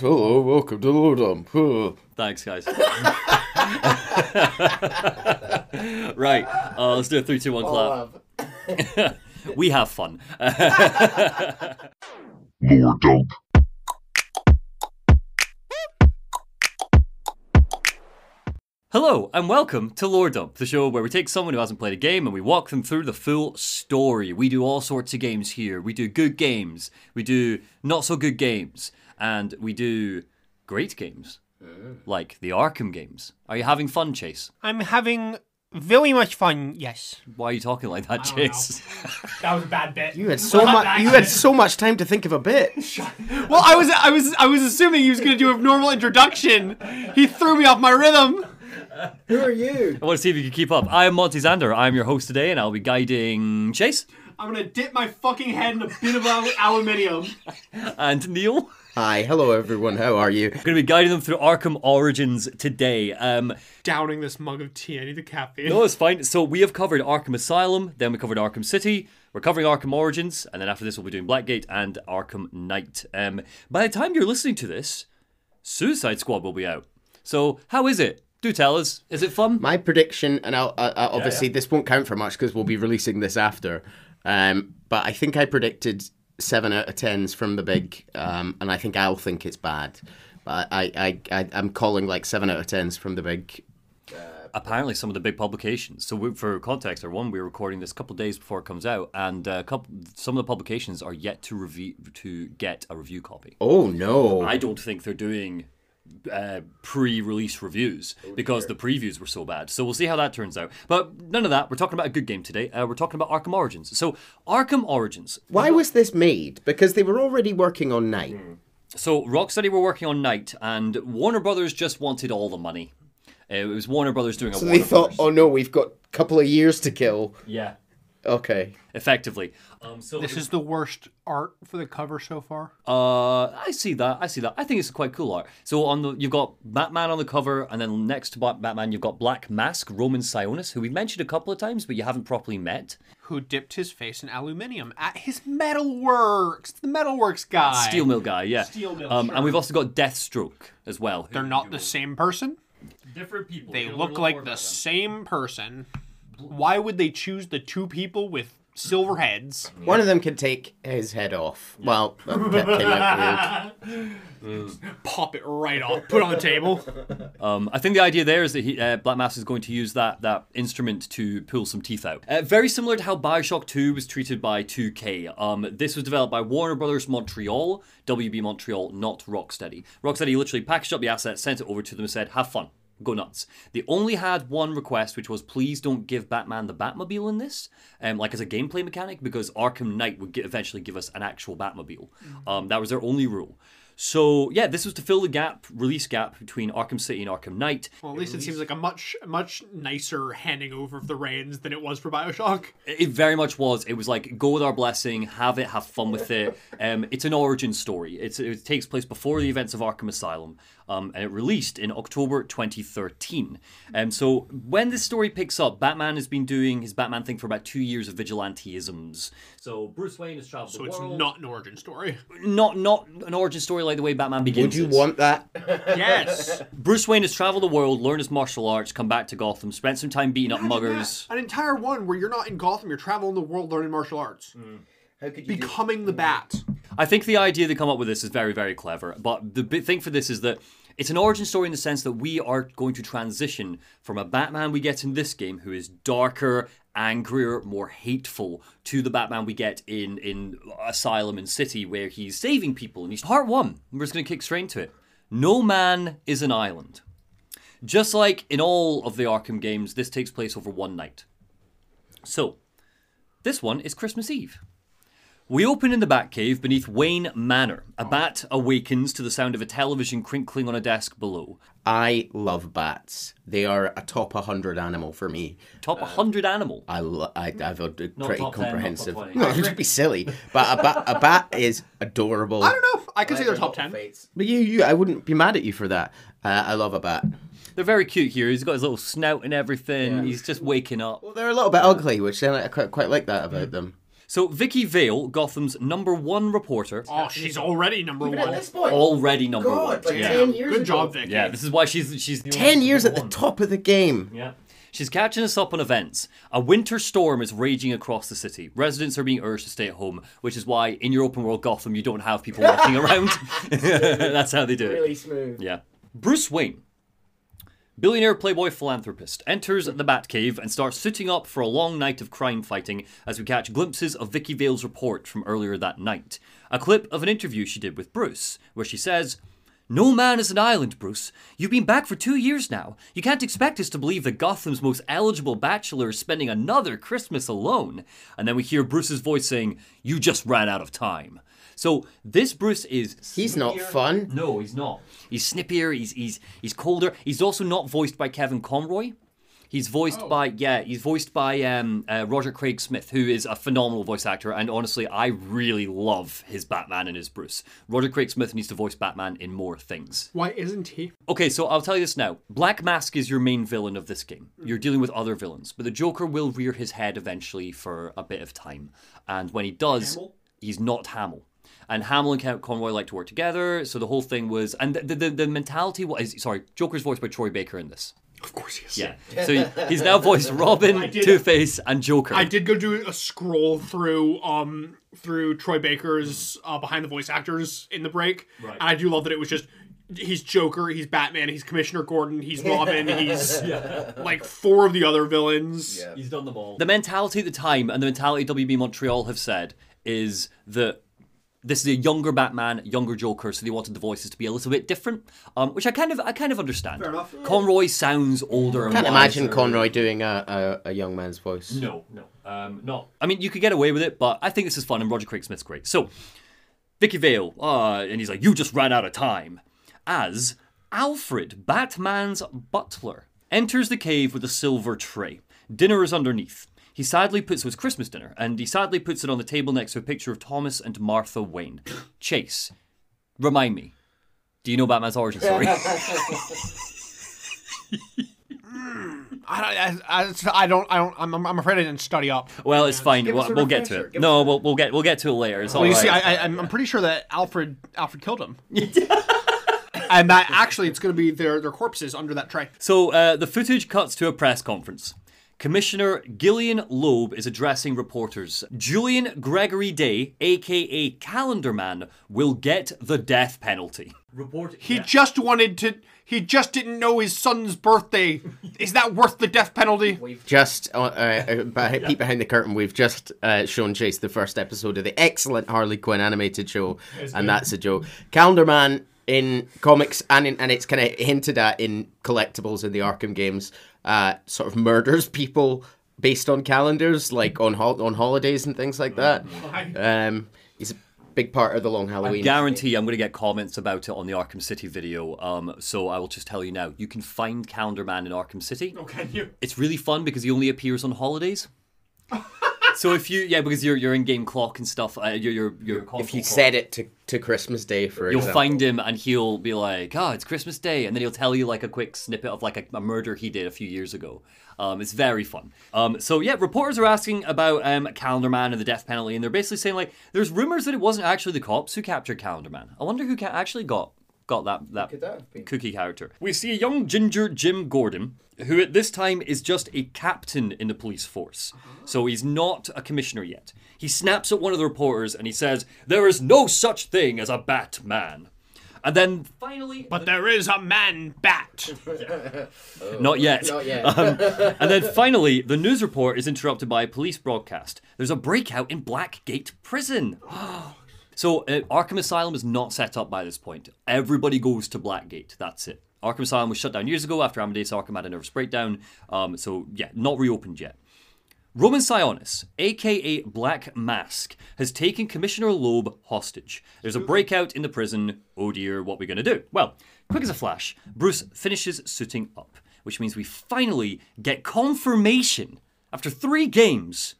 Hello, welcome to Lordum. Huh. Thanks, guys. right, uh, let's do a three, two, one clap. we have fun. Lord Dunk. Hello and welcome to Lore Dump, the show where we take someone who hasn't played a game and we walk them through the full story. We do all sorts of games here. We do good games, we do not so good games, and we do great games, oh. like the Arkham games. Are you having fun, Chase? I'm having very much fun. Yes. Why are you talking like that, Chase? That was a bad bit. You had so much. You had so much time to think of a bit. Well, I was I was I was assuming he was going to do a normal introduction. He threw me off my rhythm. Who are you? I want to see if you can keep up. I am Monty Zander. I'm your host today, and I'll be guiding Chase I'm going to dip my fucking head in a bit of al- aluminium. and Neil. Hi, hello everyone. How are you? I'm going to be guiding them through Arkham Origins today. Um, Downing this mug of tea. I need the caffeine. No, it's fine. So we have covered Arkham Asylum, then we covered Arkham City. We're covering Arkham Origins, and then after this we'll be doing Blackgate and Arkham Knight. Um, by the time you're listening to this, Suicide Squad will be out. So how is it? Do tell us. Is it fun? My prediction, and I'll, I, I, obviously this won't count for much because we'll be releasing this after. Um, but I think I predicted seven out of tens from the big, um, and I think I'll think it's bad. But I, I, I, I'm calling like seven out of tens from the big. Apparently, some of the big publications. So we, for context, or one, we're recording this a couple of days before it comes out, and uh, couple, some of the publications are yet to review to get a review copy. Oh no! I don't think they're doing uh, pre-release reviews because the previews were so bad. So we'll see how that turns out. But none of that. We're talking about a good game today. Uh, we're talking about Arkham Origins. So Arkham Origins. Why was this made? Because they were already working on Knight. So Rocksteady were working on Knight, and Warner Brothers just wanted all the money. Uh, it was Warner Brothers doing a. So Warner they thought, Brothers. oh no, we've got a couple of years to kill. yeah, Okay. effectively. Um, so This is the worst art for the cover so far. Uh, I see that. I see that. I think it's quite cool art. So on the you've got Batman on the cover, and then next to Batman you've got Black Mask, Roman Sionis, who we've mentioned a couple of times, but you haven't properly met. Who dipped his face in aluminium at his metalworks? The metalworks guy. Steel Mill guy, yeah. Steel Mill, um, sure. And we've also got Deathstroke as well. They're not the same person. different people. They look like the same person. Why would they choose the two people with silver heads? One of them can take his head off. Well, that came out weird. Pop it right off. Put it on the table. Um, I think the idea there is that he, uh, Black Mask is going to use that that instrument to pull some teeth out. Uh, very similar to how Bioshock 2 was treated by 2K. Um, this was developed by Warner Brothers Montreal, WB Montreal, not Rocksteady. Rocksteady literally packaged up the asset, sent it over to them, and said, "Have fun." Go nuts. They only had one request, which was please don't give Batman the Batmobile in this, um, like as a gameplay mechanic, because Arkham Knight would gi- eventually give us an actual Batmobile. Um, that was their only rule. So yeah, this was to fill the gap, release gap between Arkham City and Arkham Knight. Well, at least it seems like a much, much nicer handing over of the reins than it was for Bioshock. It very much was. It was like go with our blessing, have it, have fun with it. Um, it's an origin story. It's, it takes place before the events of Arkham Asylum, um, and it released in October 2013. And so when this story picks up, Batman has been doing his Batman thing for about two years of vigilanteisms. So Bruce Wayne has traveled So the it's world. not an origin story. not not an origin story like the way Batman begins. Would you want that? Yes. Bruce Wayne has traveled the world, learned his martial arts, come back to Gotham, spent some time beating up muggers. An entire one where you're not in Gotham, you're traveling the world learning martial arts. How could you Becoming the mm. bat. I think the idea they come up with this is very, very clever. But the big thing for this is that it's an origin story in the sense that we are going to transition from a Batman we get in this game, who is darker, angrier, more hateful, to the Batman we get in in Asylum and City, where he's saving people. And he's part one. We're just going to kick straight into it. No man is an island. Just like in all of the Arkham games, this takes place over one night. So, this one is Christmas Eve. We open in the Batcave beneath Wayne Manor. A bat awakens to the sound of a television crinkling on a desk below. I love bats. They are a top 100 animal for me. Top 100 animal. I, lo- I I've a pretty top 10, not comprehensive. top 20. no, it would be silly. But a bat, a bat is adorable. I don't know. I could say they're top 10. But you, you, I wouldn't be mad at you for that. Uh, I love a bat. They're very cute here. He's got his little snout and everything. He's just waking up. Well, they're a little bit ugly, which then I quite, quite like that about them. So Vicky Vale, Gotham's number one reporter, Oh, she's already number Even one. at this point, already number God, one. like yeah. 10 years Good ago. job, Vicky. yeah, this is why she's she's Ten years at the one. top of the game. Yeah. She's catching us up on events. A winter storm is raging across the city. Residents are being urged to stay at home, which is why in your open world Gotham you don't have people walking around. That's how they do it. Really smooth. Yeah. Bruce Wayne, billionaire playboy philanthropist, enters the Batcave and starts suiting up for a long night of crime fighting as we catch glimpses of Vicky Vale's report from earlier that night. A clip of an interview she did with Bruce, where she says, no man is an island, Bruce. You've been back for two years now. You can't expect us to believe that Gotham's most eligible bachelor is spending another Christmas alone. And then we hear Bruce's voice saying, You just ran out of time. So this Bruce is He's not fun. No, he's not. He's snippier. He's he's he's colder. He's also not voiced by Kevin Conroy. He's voiced by yeah. He's voiced by um, uh, Roger Craig Smith, who is a phenomenal voice actor. And honestly, I really love his Batman and his Bruce. Roger Craig Smith needs to voice Batman in more things. Why isn't he? Okay, so I'll tell you this now. Black Mask is your main villain of this game. You're dealing with other villains, but the Joker will rear his head eventually for a bit of time. And when he does, he's not Hamill. And Hamill and Con- Conroy like to work together, so the whole thing was. And the, the, the mentality was. Sorry, Joker's voiced by Troy Baker in this. Of course he is. Yeah. So he- he's now voiced Robin, Two Face, and Joker. I did go do a scroll through um through Troy Baker's uh, behind the voice actors in the break, Right. and I do love that it was just he's Joker, he's Batman, he's Commissioner Gordon, he's Robin, he's like four of the other villains. Yeah. He's done them all. The mentality at the time and the mentality WB Montreal have said is that this is a younger Batman, younger Joker, so they wanted the voices to be a little bit different, um, which I kind of I kind of understand. Fair enough. Conroy sounds older. and Can't imagine wiser. Conroy doing a, a, a young man's voice. No, no, um, not. I mean, you could get away with it, but I think this is fun, and Roger Craig Smith's great. So, Vicky Vale, uh, and he's like, "You just ran out of time," as Alfred, Batman's butler, enters the cave with a silver tray. Dinner is underneath. He sadly puts it was Christmas dinner, and he sadly puts it on the table next to a picture of Thomas and Martha Wayne. Chase, remind me, do you know Batman's origin story? I, don't- I, I, I don't I don't I'm, I'm afraid I didn't study up. well, it's fine. Give We'll, we'll get to it. No, a- we'll, we'll get we'll get to it later. It's all Well, you right. see, I, I, I'm I'm pretty sure that Alfred Alfred killed him, and that actually it's going to be their their corpses under that tray. So uh, the footage cuts to a press conference. Commissioner Gillian Loeb is addressing reporters. Julian Gregory Day, aka Calendar Man, will get the death penalty. Report. He just wanted to. He just didn't know his son's birthday. Is that worth the death penalty? We've just, uh, uh, behind, peek behind the curtain, we've just uh, shown Chase the first episode of the excellent Harley Quinn animated show, and that's a joke. Calendar Man in comics, and in, and it's kind of hinted at in collectibles in the Arkham games, uh, sort of murders people based on calendars, like on hol- on holidays and things like that. Um, he's a big part of the Long Halloween. I guarantee I'm going to get comments about it on the Arkham City video. Um, so I will just tell you now: you can find Calendar Man in Arkham City. Oh, can you? It's really fun because he only appears on holidays. so if you yeah, because you're you're in game clock and stuff. Uh, you're you're, you're if you set it to, to Christmas Day, for You'll example. find him and he'll be like, "Oh, it's Christmas Day," and then he'll tell you like a quick snippet of like a, a murder he did a few years ago. Um, it's very fun. Um, so yeah, reporters are asking about um, Calendar Man and the death penalty, and they're basically saying like, "There's rumors that it wasn't actually the cops who captured Calendar Man. I wonder who ca- actually got got that that could that have been? cookie character." We see a young ginger Jim Gordon, who at this time is just a captain in the police force, uh-huh. so he's not a commissioner yet. He snaps at one of the reporters and he says, "There is no such thing as a Batman." And then finally, But there is a man bat. Oh, not yet. Not yet. Um, and then finally, the news report is interrupted by a police broadcast. There's a breakout in Blackgate Prison. Oh, so, uh, Arkham Asylum is not set up by this point. Everybody goes to Blackgate. That's it. Arkham Asylum was shut down years ago after Amadeus Arkham had a nervous breakdown. Um, so, yeah, not reopened yet. Roman Sionis, aka Black Mask, has taken Commissioner Loeb hostage. There's a breakout in the prison. Oh dear, what are we to do? Well, quick as a flash, Bruce finishes suiting up, which means we finally get confirmation, after three games,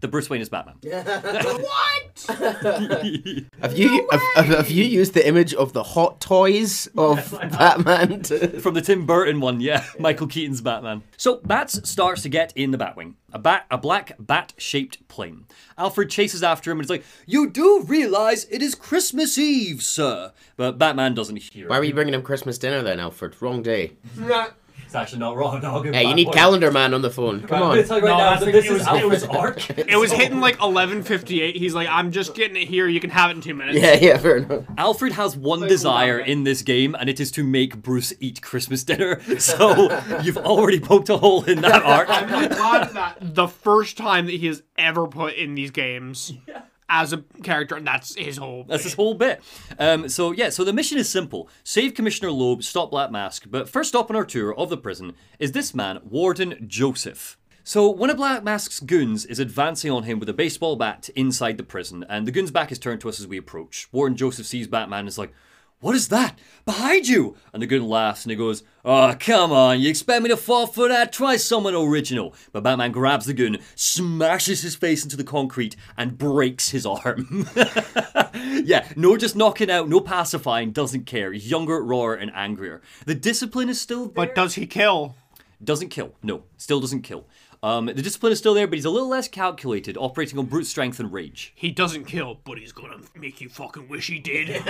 that Bruce Wayne is Batman. what? Have you have, have you used the image of the hot toys of Batman? To... From the Tim Burton one, yeah, Michael Keaton's Batman. So Bats starts to get in the Batwing, a bat, a black bat-shaped plane. Alfred chases after him and is like, "You do realize it is Christmas Eve, sir?" But Batman doesn't hear. Why were you bringing him Christmas dinner then, Alfred? Wrong day. It's actually not wrong. No, Hey, you need Calendar Man on the phone. Come on. right No, now that's that like- this it is was- it was- arc. It was hitting like 11:58. He's like, "I'm just getting it here. You can have it in two minutes." Yeah, yeah, fair enough. Alfred has one Like, desire wow. in this game, and it is to make Bruce eat Christmas dinner. So you've already poked a hole in that arc. I'm glad that the first time that he has ever put in these games as a character, and that's his whole. That's his whole bit. Um, so yeah, so the mission is simple: save Commissioner Loeb, stop Black Mask. But first stop on our tour of the prison is this man, Warden Joseph. So one of Black Mask's goons is advancing on him with a baseball bat inside the prison, and the goon's back is turned to us as we approach. Warden Joseph sees Batman and is like, "What is that behind you?" And the goon laughs and he goes, "Oh, come on! You expect me to fall for that? Try someone original." But Batman grabs the goon, smashes his face into the concrete, and breaks his arm. yeah, no just knocking out, no pacifying, doesn't care. He's younger, rawer, and angrier. The discipline is still there. But does he kill? doesn't kill. No, still doesn't kill. Um, the discipline is still there, but he's a little less calculated, operating on brute strength and rage. He doesn't kill, but he's gonna make you fucking wish he did.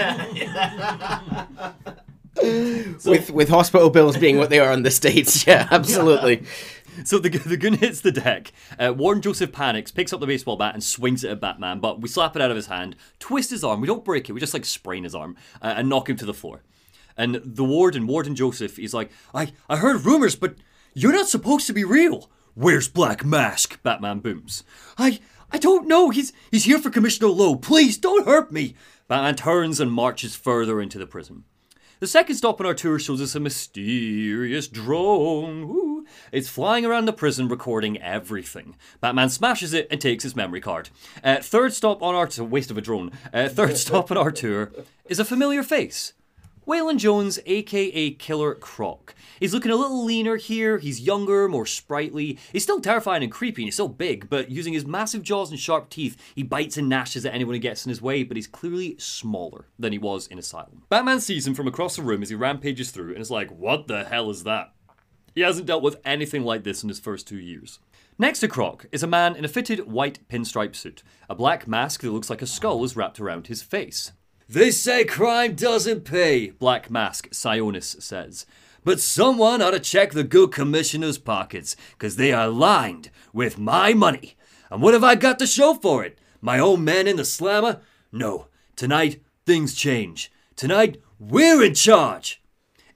with with hospital bills being what they are in the states, yeah, absolutely. So the, the gun hits the deck. Uh, Warden Joseph panics, picks up the baseball bat, and swings it at Batman. But we slap it out of his hand, twist his arm. We don't break it. We just like sprain his arm uh, and knock him to the floor. And the warden, Warden Joseph, he's like, I, I heard rumors, but you're not supposed to be real. Where's Black Mask? Batman booms. I I don't know. He's he's here for Commissioner Loeb. Please don't hurt me. Batman turns and marches further into the prison. The second stop on our tour shows us a mysterious drone. It's flying around the prison recording everything. Batman smashes it and takes its memory card. Uh, third stop on our t- waste of a drone. Uh, third stop on our tour is a familiar face. Waylon Jones, aka Killer Croc. He's looking a little leaner here, he's younger, more sprightly. He's still terrifying and creepy, and he's still big, but using his massive jaws and sharp teeth, he bites and gnashes at anyone who gets in his way, but he's clearly smaller than he was in Asylum. Batman sees him from across the room as he rampages through and is like, What the hell is that? He hasn't dealt with anything like this in his first two years. Next to Croc is a man in a fitted white pinstripe suit. A black mask that looks like a skull is wrapped around his face. They say crime doesn't pay, Black Mask Sionis says. But someone ought to check the good commissioner's pockets, 'cause they are lined with my money. And what have I got to show for it? My own man in the slammer? No. Tonight, things change. Tonight, we're in charge.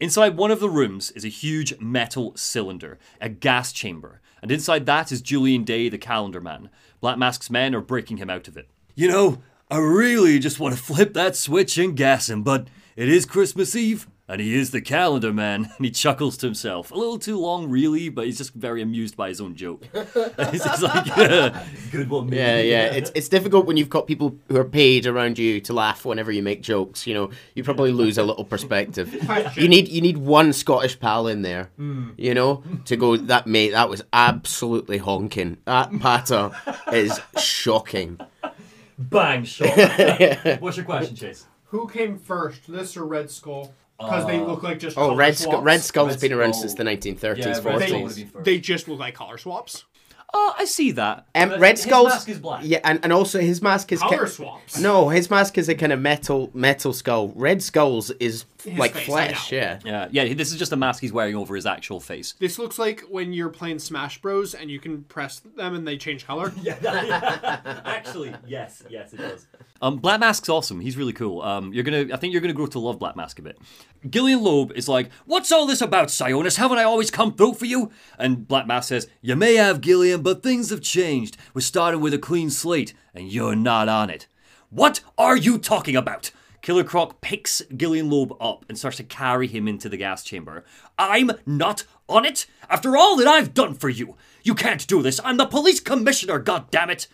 Inside one of the rooms is a huge metal cylinder, a gas chamber, and inside that is Julian Day, the calendar man. Black Mask's men are breaking him out of it. You know, I really just want to flip that switch and gas him, but it is Christmas Eve, and he is the calendar man, and he chuckles to himself. A little too long, really, but he's just very amused by his own joke. he's just like, yeah, good one, mate. Yeah, yeah. It's it's difficult when you've got people who are paid around you to laugh whenever you make jokes. You know, you probably lose a little perspective. You need you need one Scottish pal in there, hmm. you know, to go. That mate, that was absolutely honking. That patter is shocking. Bang, shot. What's your question, Chase? Who came first, this or Red Skull? Because they look like just Oh, color Red Skull, swaps. Red Skull's Red been around Skull. since the 1930s, Yeah, Red Skull 40s. would've been first. They just look like color swaps. Oh, I see that. Um, Red his Skull's mask is black. yeah, and, and also his mask is Color ki- swaps. no, his mask is a kind of metal metal skull. Red Skull's is like face, I flesh. know. Yeah. Yeah, yeah. This is just a mask he's wearing over his actual face. This looks like when you're playing Smash Bros. and you can press them and they change color. Actually, yes, yes, it does. Um, Black Mask's awesome. He's really cool. Um, you're gonna, I think you're gonna grow to love Black Mask a bit. Gillian Loeb is like, "What's all this about, Sionis? Haven't I always come through for you?" And Black Mask says, "You may have, Gillian, but things have changed. We're starting with a clean slate, and you're not on it." What are you talking about? Killer Croc picks Gillian Loeb up and starts to carry him into the gas chamber. I'm not on it? After all that I've done for you! You can't do this! I'm the police commissioner, goddammit!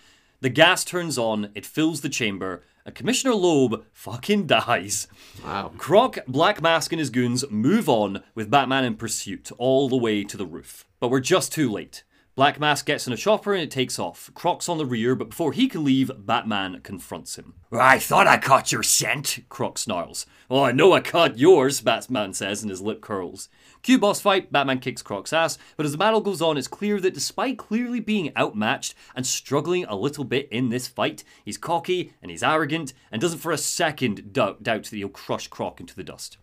The gas turns on, it fills the chamber, and Commissioner Loeb fucking dies. Wow. Croc, Black Mask, and his goons move on with Batman in pursuit all the way to the roof. But we're just too late. Black Mask gets in a chopper and it takes off. Croc's on the rear, but before he can leave, Batman confronts him. I thought I caught your scent, Croc snarls. Oh, I know I caught yours, Batman says, and his lip curls. Q boss fight, Batman kicks Croc's ass, but as the battle goes on, it's clear that despite clearly being outmatched and struggling a little bit in this fight, he's cocky and he's arrogant and doesn't for a second doubt, doubt that he'll crush Croc into the dust.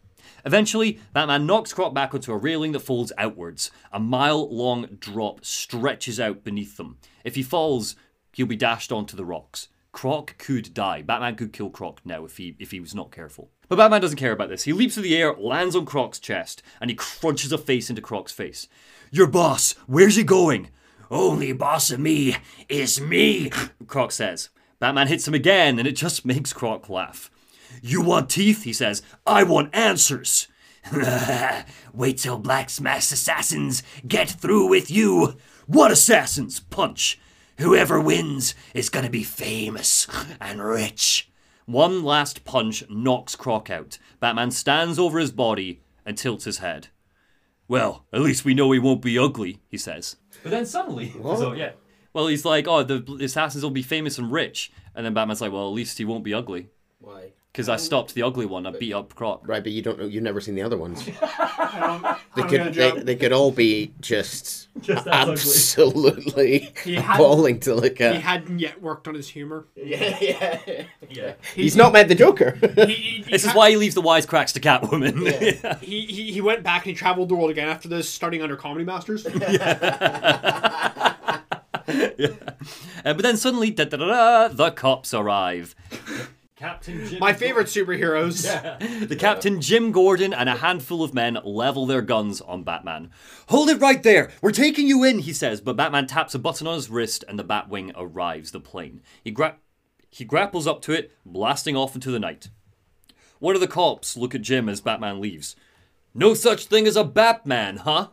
Eventually, Batman knocks Croc back onto a railing that folds outwards. A mile long drop stretches out beneath them. If he falls, he'll be dashed onto the rocks. Croc could die. Batman could kill Croc now if he if he was not careful. But Batman doesn't care about this. He leaps through the air, lands on Croc's chest, and he crunches a face into Croc's face. Your boss, where's he going? Only boss of me is me, Croc says. Batman hits him again, and it just makes Croc laugh. You want teeth? He says. I want answers. Wait till Black Mask assassins get through with you. What assassins? Punch. Whoever wins is gonna be famous and rich. One last punch knocks Croc out. Batman stands over his body and tilts his head. Well, at least we know he won't be ugly, he says. But then suddenly, so yeah. Well, he's like, oh, the assassins will be famous and rich. And then Batman's like, well, at least he won't be ugly. Why? Because I stopped the ugly one. I beat up Croc. Right, but you don't know. You've never seen the other ones. I'm They could. They, they could all be just, Just as ugly. absolutely He had- appalling to look at. He at. hadn't yet worked on his humor. yeah, yeah. Yeah. He's not met the Joker. He, he, This is ha- why he leaves the wisecracks to Catwoman. he, he he went back and he traveled the world again after this, starting under Comedy Masters. Uh, but then suddenly, da, da, da, da, the cops arrive. Captain Jim My favorite superheroes. The Captain Jim Gordon and a handful of men level their guns on Batman. Hold it right there! We're taking you in, he says, but Batman taps a button on his wrist and the Batwing arrives the plane. He, gra- he grapples up to it, blasting off into the night. One of the cops look at Jim as Batman leaves. No such thing as a Batman, huh?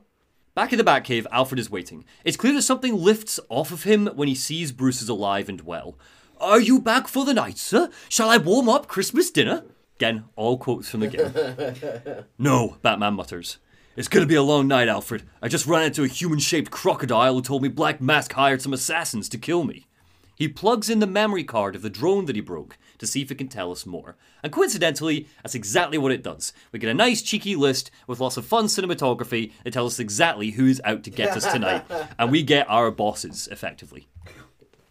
Back in the Batcave, Alfred is waiting. It's clear that something lifts off of him when he sees Bruce is alive and well. Are you back for the night, sir? Shall I warm up Christmas dinner? Again, all quotes from the game. no, Batman mutters. It's gonna be a long night, Alfred. I just ran into a human shaped crocodile who told me Black Mask hired some assassins to kill me. He plugs in the memory card of the drone that he broke to see if it can tell us more. And coincidentally, that's exactly what it does. We get a nice cheeky list with lots of fun cinematography that tells us exactly who's out to get us tonight. and we get our bosses, effectively.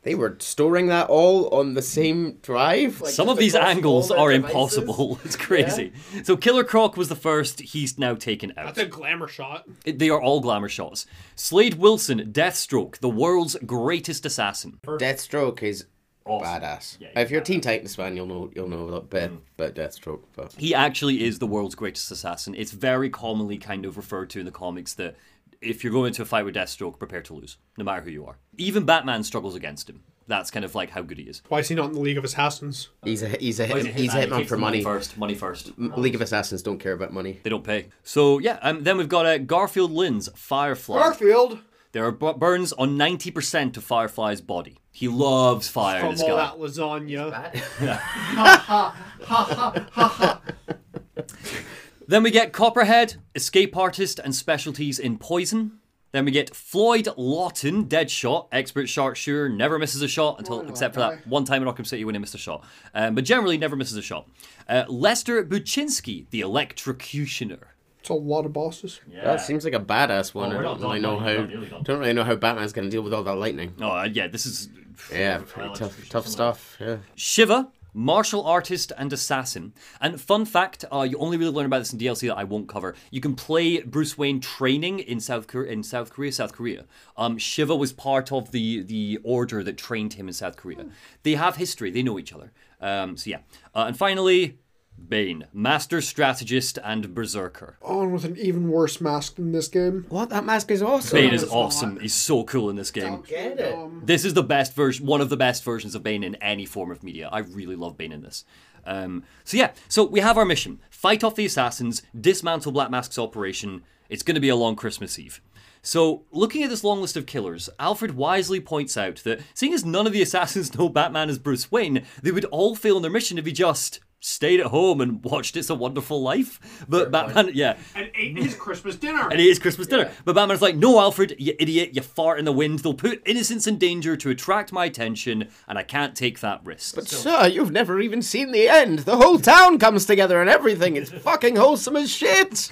They were storing that all on the same drive. Some of these angles are impossible. It's crazy. So Killer Croc was the first. He's now taken out. That's a glamour shot. It- They are all glamour shots. Slade Wilson, Deathstroke, the world's greatest assassin. Deathstroke is Awesome. badass. Yeah, if you're a Teen Titans fan, you'll know you'll know a bit mm. about Deathstroke. But He actually is the world's greatest assassin. It's very commonly kind of referred to in the comics that if you're going into a fight with Deathstroke, prepare to lose, no matter who you are. Even Batman struggles against him. That's kind of like how good he is. Why is he not in the League of Assassins? he's a he's a he's a hitman for money. first. Money first. League of Assassins don't care about money. They don't pay. So yeah, um, then we've got uh, Garfield Lynns Firefly. Garfield There are bu- burns on 90% of Firefly's body. He loves fire from his all guy. that lasagna. Then we get Copperhead, escape artist and specialties in poison. Then we get Floyd Lawton, Deadshot, expert sharpshooter, never misses a shot until except for that one time in Arkham City when he missed a shot, um, but generally never misses a shot. Uh, Lester Buczynski, the electrocutioner. It's a lot of bosses. Yeah. That seems like a badass one. Oh, I don't really know how. you're not nearly done. Don't really know how Batman's going to deal with all that lightning. Oh uh, yeah, this is Yeah, pretty tough, tough stuff. Yeah. Shiva, martial artist and assassin. And fun fact, uh, you only really learn about this in DLC that I won't cover. You can play Bruce Wayne training in South Korea. In South Korea, South Korea. Um, Shiva was part of the the order that trained him in South Korea. They have history. They know each other. Um, so yeah. Uh, and finally, Bane, master strategist and berserker. On with an even worse mask than this game. What? That mask is awesome. Bane is awesome. He's so cool in this game. Don't Get it. This is the best version, one of the best versions of Bane in any form of media. I really love Bane in this. Um, so yeah, so we have our mission: fight off the assassins, dismantle Black Mask's operation. It's going to be a long Christmas Eve. So, looking at this long list of killers, Alfred wisely points out that seeing as none of the assassins know Batman is Bruce Wayne, they would all fail in their mission if he just stayed at home and watched It's a Wonderful Life. But Batman, yeah, And ate his Christmas dinner. and he is Christmas dinner. But Batman's like, no, Alfred, you idiot, you fart in the wind. They'll put innocents in danger to attract my attention, and I can't take that risk. But sir, you've never even seen the end. The whole town comes together and everything. It's fucking wholesome as shit.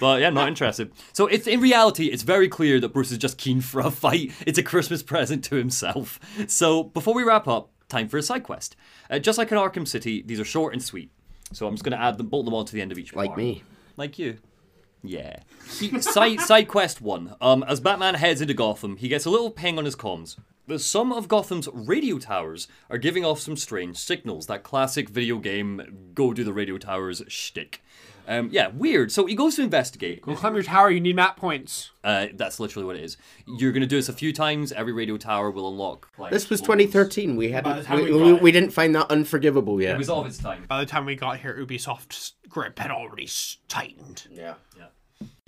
But yeah, not interested. So it's in reality, it's very clear that Bruce is just keen for a fight. It's a Christmas present to himself. So before we wrap up, time for a side quest. Uh, just like in Arkham City, these are short and sweet. So I'm just going to add them, bolt them on to the end of each Like part. me. Like you. Yeah. He, side, side quest one. Um, as Batman heads into Gotham, he gets a little ping on his comms. That some of Gotham's radio towers are giving off some strange signals. That classic video game go do the radio towers shtick. Um, yeah, weird. So he goes to investigate. Go climb your tower. You need map points. Uh, that's literally what it is. You're going to do this a few times. Every radio tower will unlock. Like, This was levels. 2013. We hadn't. We, we we, we didn't find that unforgivable yet. It yet. was of its time. By the time we got here, Ubisoft's grip had already tightened. Yeah. Yeah.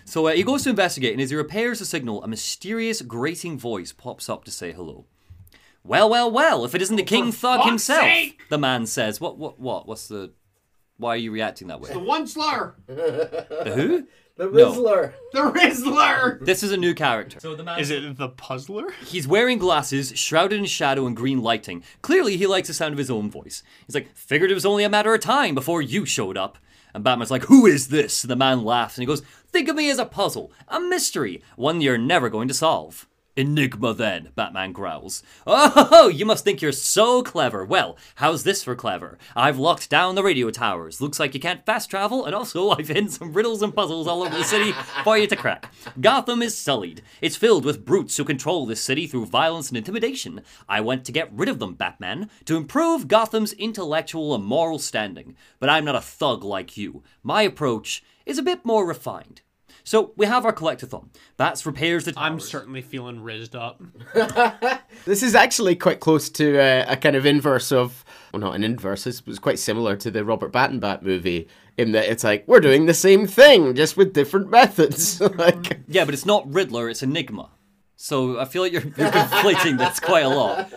So uh, he goes to investigate, and as he repairs the signal, a mysterious, grating voice pops up to say hello. Well, well, well! If it isn't the King Thug himself, sake! the man says. What? What? What? What's the? Why are you reacting that way? The one slur. The who? The No. Rizzler. The Rizzler. This is a new character. So the man. Is it the Puzzler? He's wearing glasses, shrouded in shadow and green lighting. Clearly, he likes the sound of his own voice. He's like, figured it was only a matter of time before you showed up. And Batman's like, Who is this? And the man laughs and he goes, Think of me as a puzzle, a mystery, one you're never going to solve. Enigma, then, Batman growls. Oh, you must think you're so clever. Well, how's this for clever? I've locked down the radio towers. Looks like you can't fast travel, and also I've hidden some riddles and puzzles all over the city for you to crack. Gotham is sullied. It's filled with brutes who control this city through violence and intimidation. I went to get rid of them, Batman, to improve Gotham's intellectual and moral standing. But I'm not a thug like you. My approach is a bit more refined. So we have our collectathon. That's repairs the towers. I'm certainly feeling rizzed up. This is actually quite close to uh, a kind of inverse of, well, not an inverse. It was quite similar to the Robert Battenbat movie in that it's like we're doing the same thing just with different methods. like, Yeah, but it's not Riddler, it's Enigma. So I feel like you're, you're conflating this quite a lot.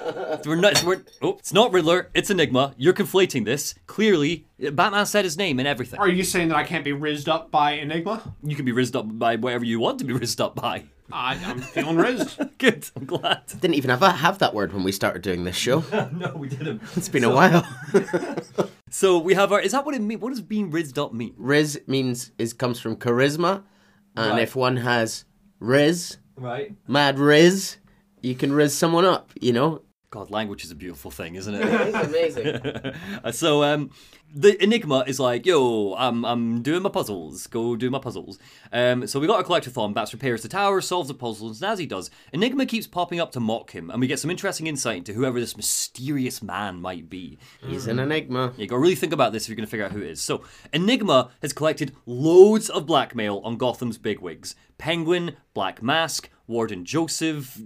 We're not. We're, oh, it's not Riddler. It's Enigma. You're conflating this. Clearly, Batman said his name and everything. Are you saying that I can't be rizzed up by Enigma? You can be rizzed up by whatever you want to be rizzed up by. I, I'm feeling rizzed. Good. I'm glad. didn't even have, have that word when we started doing this show. No, we didn't. It's been a while. So we have our. Is that what it mean? What does being rizzed up mean? Riz means is comes from charisma, and Right. if one has Riz, Right. mad Riz, you can Riz someone up. You know. God, language is a beautiful thing, isn't it? It's amazing. Uh, so um, the Enigma is like, yo, I'm I'm doing my puzzles. Go do my puzzles. Um, so we got a collectathon. Bats repairs the tower, solves the puzzles, and as he does, Enigma keeps popping up to mock him, and we get some interesting insight into whoever this mysterious man might be. He's an enigma. You gotta really think about this if you're gonna figure out who it is. So, Enigma has collected loads of blackmail on Gotham's bigwigs Penguin, Black Mask, Warden Joseph,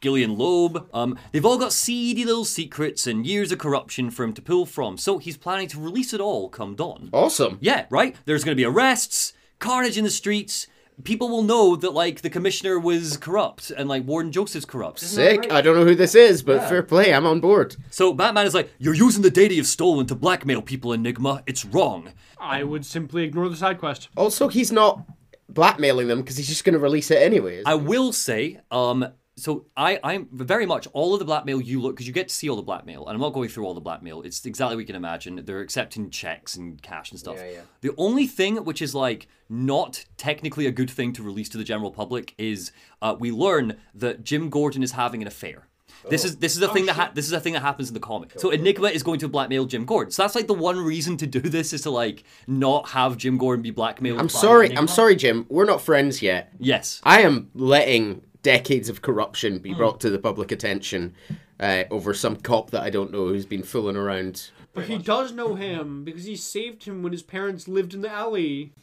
Gillian Loeb. Um, they've all got seedy little secrets and years of corruption for him to pull from. So, he's planning to release it all come dawn. Awesome. Yeah, right? There's gonna be arrests, carnage in the streets. People will know that, like, the commissioner was corrupt and, like, Warden Joseph's corrupt. Sick. I don't know who this is, but fair play. I'm on board. So, Batman is like, You're using the data you've stolen to blackmail people, Enigma. It's wrong. I would simply ignore the side quest. Also, he's not blackmailing them because he's just going to release it anyways. I will say, um, so I, I'm very much all of the blackmail you look because you get to see all the blackmail, and I'm not going through all the blackmail. It's exactly what you can imagine. They're accepting checks and cash and stuff. Yeah, yeah. The only thing which is like not technically a good thing to release to the general public is uh, we learn that Jim Gordon is having an affair. This is this is a thing that ha- this is a thing that happens in the comic. So Enigma is going to blackmail Jim Gordon. So that's like the one reason to do this is to like not have Jim Gordon be blackmailed. I'm by sorry. Enigma. I'm sorry, Jim. We're not friends yet. Yes. I am letting decades of corruption Hmm. be brought to the public attention uh, over some cop that I don't know who's been fooling around. But he does know him because he saved him when his parents lived in the alley.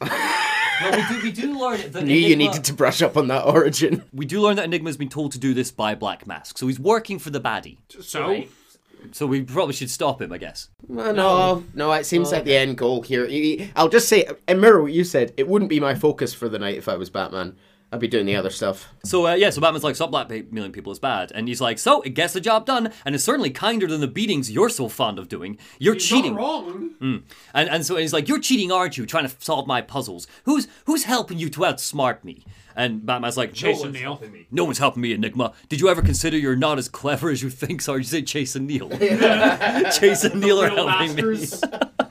Well, we do we do learn that Knew you Enigma- needed to brush up on that origin. We do learn that Enigma's been told to do this by Black Mask, so he's working for the baddie. So So we probably should stop him, I guess. Well, no, no, it seems like the end goal here. I'll just say, and mirror what you said, it wouldn't be my focus for the night if I was Batman. I'll be doing the other stuff. So uh, yeah, so Batman's like, stop blackmailing people is bad, and he's like, so it gets the job done, and it's certainly kinder than the beatings you're so fond of doing. You're He's cheating, not wrong. and and so he's like, you're cheating, aren't you? Trying to solve my puzzles. Who's who's helping you to outsmart me? And Batman's like, no Jason one's Neil. helping me. No one's helping me, Enigma. Did you ever consider you're not as clever as you think? Sorry, you say Chase and Neil. Chase and Neil are Real helping me.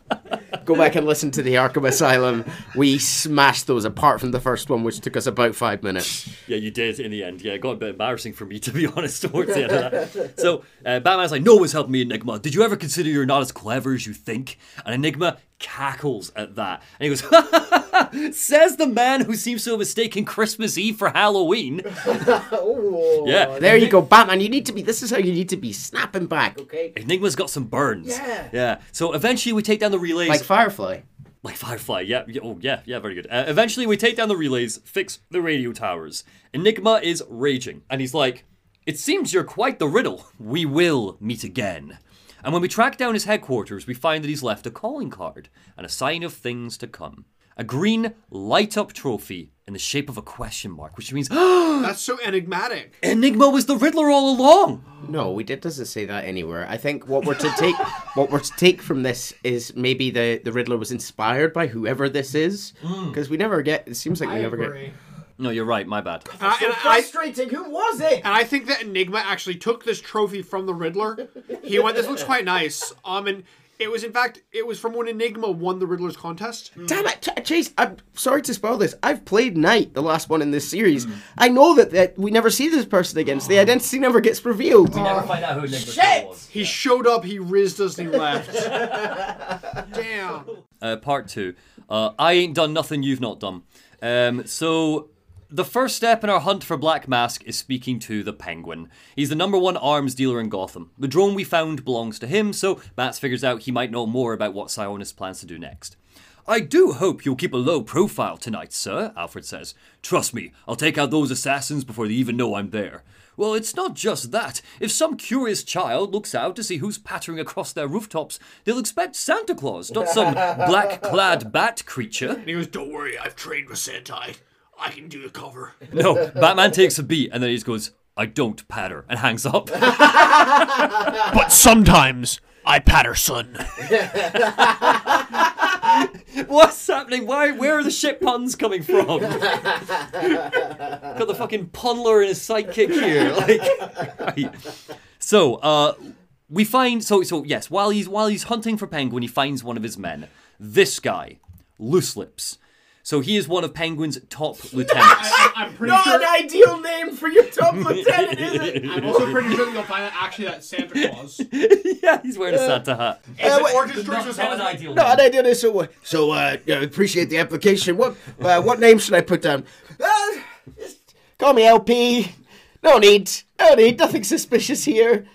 masters. Go back and listen to the Arkham Asylum. We smashed those apart from the first one, which took us about five minutes. Yeah, you did in the end. Yeah, it got a bit embarrassing for me to be honest towards the end of that. So uh, Batman's like, "No one's helping me, Enigma. Did you ever consider you're not as clever as you think?" And Enigma cackles at that, and he goes, "Says the man who seems to have mistaken Christmas Eve for Halloween." yeah, There you go, Batman. You need to be. This is how you need to be snapping back. Okay. Enigma's got some burns. Yeah. yeah. So eventually we take down the relays. Like Firefly. Like Firefly, yeah, yeah, oh yeah, yeah, very good. Uh, eventually, we take down the relays, fix the radio towers. Enigma is raging, and he's like, "It seems you're quite the riddle. We will meet again." And when we track down his headquarters, we find that he's left a calling card and a sign of things to come. A green light-up trophy in the shape of a question mark, which means That's so enigmatic. Enigma was the Riddler all along. No, we did doesn't say that anywhere. I think what we're to take what we're to take from this is maybe the the Riddler was inspired by whoever this is hmm. because we never get. It seems like we I never agree. get. No, you're right. My bad. And I, and, I, Frustrating. Who was it? and I think that Enigma actually took this trophy from the Riddler. He went, "This looks quite nice." Um, and it was in fact it was from when Enigma won the Riddler's contest. Damn it, Chase! I'm sorry to spoil this. I've played Knight, the last one in this series. I know that, that we never see this person again. So the identity never gets revealed. We never find out who Enigma Shit! was. He showed up, he rizzed us, and he left. Damn. uh, part two. Uh, I ain't done nothing you've not done. Um, so the first step in our hunt for Black Mask is speaking to the Penguin. He's the number one arms dealer in Gotham. The drone we found belongs to him, so Bats figures out he might know more about what Sionis plans to do next. I do hope you'll keep a low profile tonight, sir, Alfred says. Trust me, I'll take out those assassins before they even know I'm there. Well, it's not just that. If some curious child looks out to see who's pattering across their rooftops, they'll expect Santa Claus, not some black clad bat creature. And he goes, "Don't worry, I've trained with Sentai. I can do the cover." No, Batman takes a beat and then he just goes, I don't patter, and hangs up. But sometimes I patter son. What's happening? Why? Where are the shit puns coming from? Got the fucking punler and his sidekick here. Like, right. so, uh, we find so so yes. While he's while he's hunting for Penguin, he finds one of his men. This guy, Loose Lips. So he is one of Penguin's top lieutenants. I, I'm pretty Not sure. an ideal name for your top lieutenant, is it? I'm also pretty sure that you'll find that actually that Santa Claus. yeah, he's wearing a Santa hat. Is it wait, origin stories with Santa? ideal. No, and I did it. So, uh, so uh, yeah, appreciate the application. What, uh, what name should I put down? Uh, call me LP. No need. No need. Nothing suspicious here.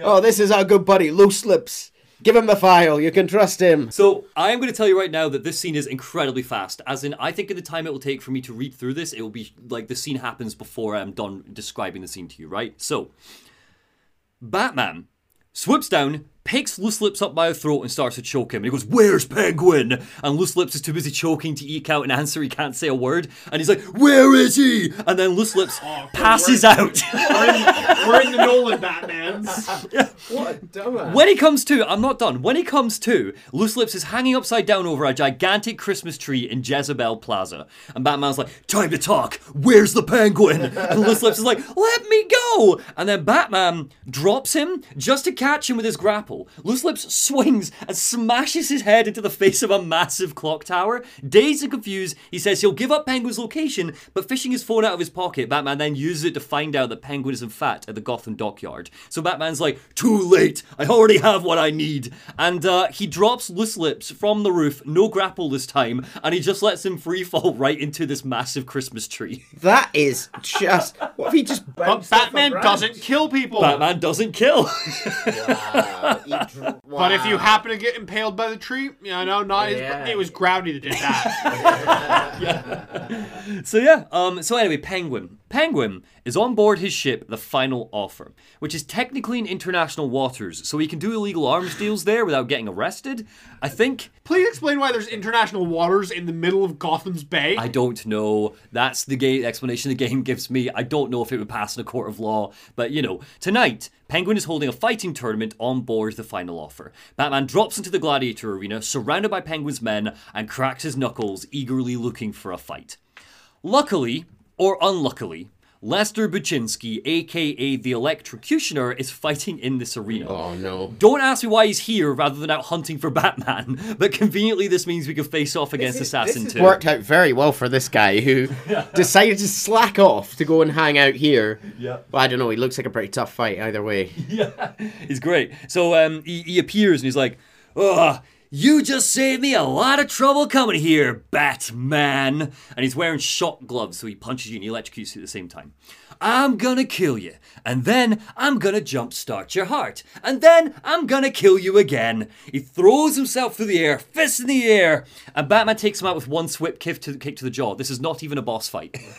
Oh, this is our good buddy, Loose Lips. Give him the file. You can trust him. So I am going to tell you right now that this scene is incredibly fast. As in, I think in the time it will take for me to read through this, it will be like the scene happens before I'm done describing the scene to you, right? So, Batman swoops down, picks Loose Lips up by the throat and starts to choke him. And he goes, Where's Penguin? And Loose Lips is too busy choking to eke out an answer. He can't say a word. And he's like, Where is he? And then Loose Lips oh, passes out. We're in, we're in the Nolan Batmans. What dumbass. When he comes to, I'm not done. When he comes to, Loose Lips is hanging upside down over a gigantic Christmas tree in Jezebel Plaza. And Batman's like, Time to talk. Where's the penguin? And Loose Lips is like, Let me go. And then Batman drops him just to catch him with his grapple. Loose Lips swings and smashes his head into the face of a massive clock tower. Dazed and confused, he says he'll give up Penguin's location, but fishing his phone out of his pocket, Batman then uses it to find out that Penguin is in fact at the Gotham dockyard. So Batman's like, too late, I already have what I need. And uh, he drops Loose Lips from the roof, no grapple this time, and he just lets him free fall right into this massive Christmas tree. That is just. What if he just. But Batman doesn't kill people. Batman doesn't kill. Wow, he But if you happen to get impaled by the tree, you know, not his, it was gravity that did that. So yeah, um, so anyway, Penguin. Penguin is on board his ship, the Final Offer, which is technically in international waters, so he can do illegal arms deals there without getting arrested. I think. Please explain why there's international waters in the middle of Gotham's Bay. I don't know. That's the game explanation the game gives me. I don't know if it would pass in a court of law, but you know, tonight Penguin is holding a fighting tournament on board the Final Offer. Batman drops into the gladiator arena, surrounded by Penguin's men, and cracks his knuckles, eagerly looking for a fight. Luckily, or unluckily, Lester Buczynski, aka the Electrocutioner, is fighting in this arena. Oh no. Don't ask me why he's here rather than out hunting for Batman, but conveniently this means we can face off against is- Assassin this 2. Worked out very well for this guy who decided to slack off to go and hang out here. Yeah. Well, I don't know. He looks like a pretty tough fight either way. yeah, he's great. So um, he, he appears and he's like, "Ugh, you just saved me a lot of trouble coming here, Batman." And he's wearing shot gloves, so he punches you and he electrocutes you at the same time. I'm gonna kill you, and then I'm gonna jumpstart your heart, and then I'm gonna kill you again. He throws himself through the air, fists in the air, and Batman takes him out with one swift kick to, kick to the jaw. This is not even a boss fight.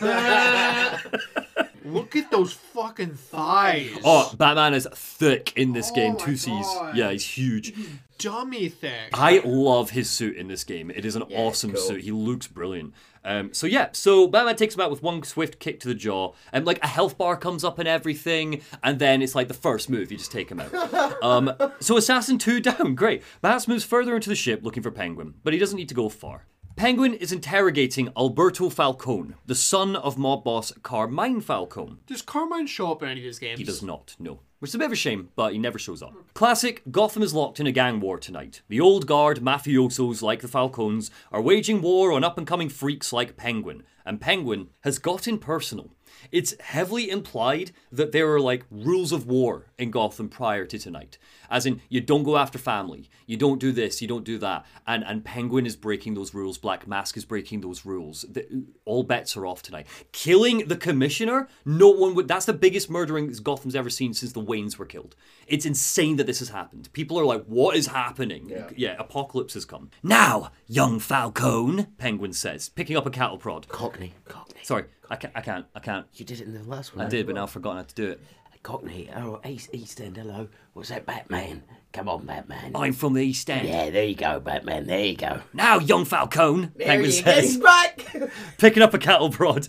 Look at those fucking thighs. Oh, Batman is thick in this oh game. Oh my Two C's. God. Yeah, he's huge. Dummy thick. I love his suit in this game. It is an awesome cool. suit. He looks brilliant. Um, so yeah, so Batman takes him out with one swift kick to the jaw, and like a health bar comes up and everything, and then it's like the first move. You just take him out. um, so Assassin Two down, great. Bats moves further into the ship looking for Penguin, but he doesn't need to go far. Penguin is interrogating Alberto Falcone, the son of mob boss Carmine Falcone. Does Carmine show up in any of these games? He does not, no. Which is a bit of a shame, but he never shows up. Classic Gotham is locked in a gang war tonight. The old guard mafiosos like the Falcones are waging war on up and coming freaks like Penguin, and Penguin has gotten personal. It's heavily implied that there are like rules of war in Gotham prior to tonight. As in, you don't go after family, you don't do this, you don't do that. And and Penguin is breaking those rules, Black Mask is breaking those rules. The- all bets are off tonight. Killing the commissioner, no one would that's the biggest murdering Gotham's ever seen since the Waynes were killed. It's insane that this has happened. People are like, what is happening? Yeah, apocalypse has come. Now, young Falcone, Penguin says, picking up a cattle prod. Cockney. Cockney. Sorry, I can't I can't I can't. You did it in the last one. I did, but now I've forgotten how to do it. Cockney. Oh, East, East End. Hello. What's that, Batman? Come on, Batman. I'm from the East End. Yeah, there you go, Batman. There you go. Now, young Falcone, There you says, back. picking up a cattle prod.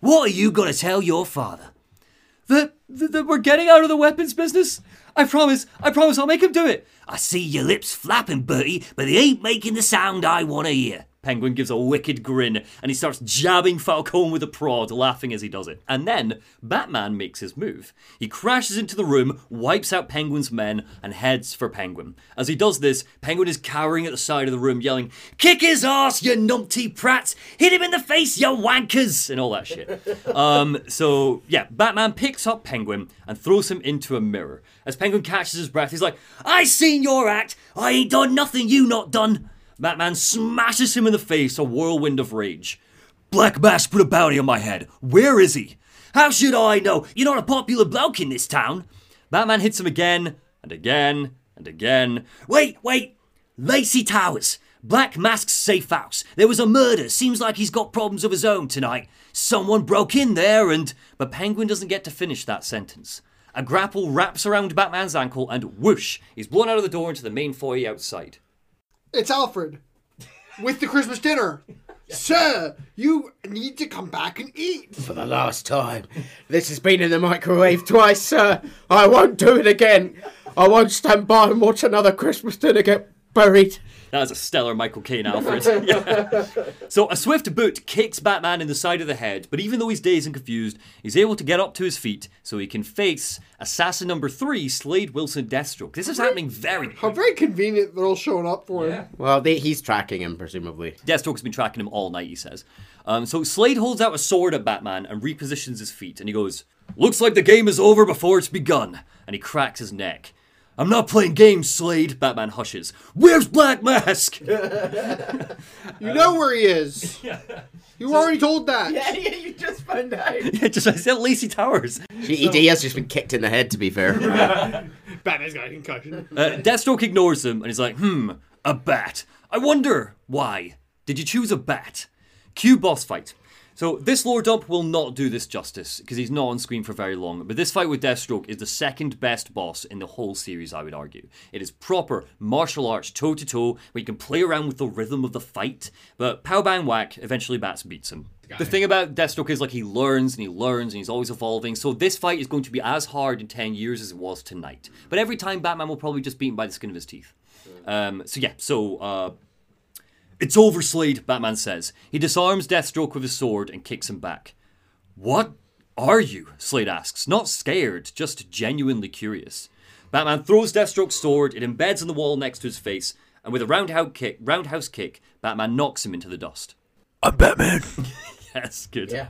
What are you going to tell your father? That, that, that we're getting out of the weapons business? I promise, I promise I'll make him do it. I see your lips flapping, Bertie, but they ain't making the sound I want to hear. Penguin gives a wicked grin and he starts jabbing Falcone with a prod, laughing as he does it. And then Batman makes his move. He crashes into the room, wipes out Penguin's men, and heads for Penguin. As he does this, Penguin is cowering at the side of the room, yelling, Kick his ass, you numpty prats! Hit him in the face, you wankers! And all that shit. um, so, yeah, Batman picks up Penguin and throws him into a mirror. As Penguin catches his breath, he's like, I seen your act! I ain't done nothing you not done! Batman smashes him in the face, a whirlwind of rage. Black Mask put a bounty on my head. Where is he? How should I know? You're not a popular bloke in this town. Batman hits him again, and again, and again. Wait, wait! Lacey Towers. Black Mask's safe house. There was a murder. Seems like he's got problems of his own tonight. Someone broke in there and. But Penguin doesn't get to finish that sentence. A grapple wraps around Batman's ankle, and whoosh, he's blown out of the door into the main foyer outside. It's Alfred with the Christmas dinner. Sir, you need to come back and eat. For the last time. This has been in the microwave twice, sir. I won't do it again. I won't stand by and watch another Christmas dinner get buried. That is a stellar Michael Caine Alfred. Yeah. So a swift boot kicks Batman in the side of the head, but even though he's dazed and confused, he's able to get up to his feet so he can face assassin number three, Slade Wilson Deathstroke. This is happening very How very convenient they're all showing up for him. Well, they, he's tracking him, presumably. Deathstroke's been tracking him all night, he says. Um, so Slade holds out a sword at Batman and repositions his feet, and he goes, Looks like the game is over before it's begun. And he cracks his neck. I'm not playing games, Slade. Batman hushes. Where's Black Mask? You know where he is. You were already told that. yeah, yeah, you just found out. yeah, just I said Lacey Towers. He, he has just been kicked in the head, to be fair. Batman's got a concussion. Uh, Deathstroke ignores him and he's like, hmm, a bat. I wonder why. Did you choose a bat? Cue boss fight. So this lore dump will not do this justice because he's not on screen for very long. But this fight with Deathstroke is the second best boss in the whole series, I would argue. It is proper martial arts toe to toe where you can play around with the rhythm of the fight. But pow bang whack, eventually Bats beats him. The thing about Deathstroke is like he learns and he learns and he's always evolving. So this fight is going to be as hard in ten years as it was tonight. But every time Batman will probably just beat him by the skin of his teeth. Um, so yeah, so uh, it's over, Slade, Batman says. He disarms Deathstroke with his sword and kicks him back. What are you? Slade asks. Not scared, just genuinely curious. Batman throws Deathstroke's sword, it embeds in the wall next to his face, and with a roundhouse kick, roundhouse kick, Batman knocks him into the dust. I'm Batman. Yes, good. Yeah.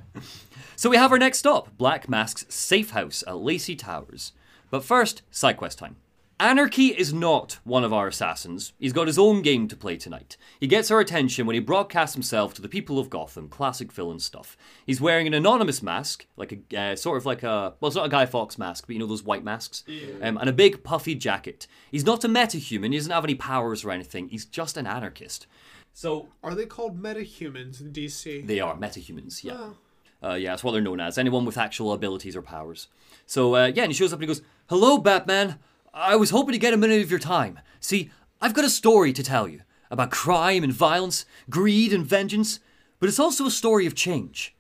So we have our next stop Black Mask's safe house at Lacey Towers. But first, side quest time. Anarchy is not one of our assassins. He's got his own game to play tonight. He gets our attention when he broadcasts himself to the people of Gotham, classic villain stuff. He's wearing an anonymous mask, like a uh, sort of like a well, it's not a Guy Fawkes mask, but you know those white masks, um, and a big puffy jacket. He's not a metahuman. He doesn't have any powers or anything. He's just an anarchist. So Are they called metahumans in DC? they are metahumans, yeah. Uh, yeah, that's what they're known as. Anyone with actual abilities or powers. So, uh, yeah, and he shows up and he goes, Hello, Batman. I was hoping to get a minute of your time. See, I've got a story to tell you about crime and violence, greed and vengeance, but it's also a story of change.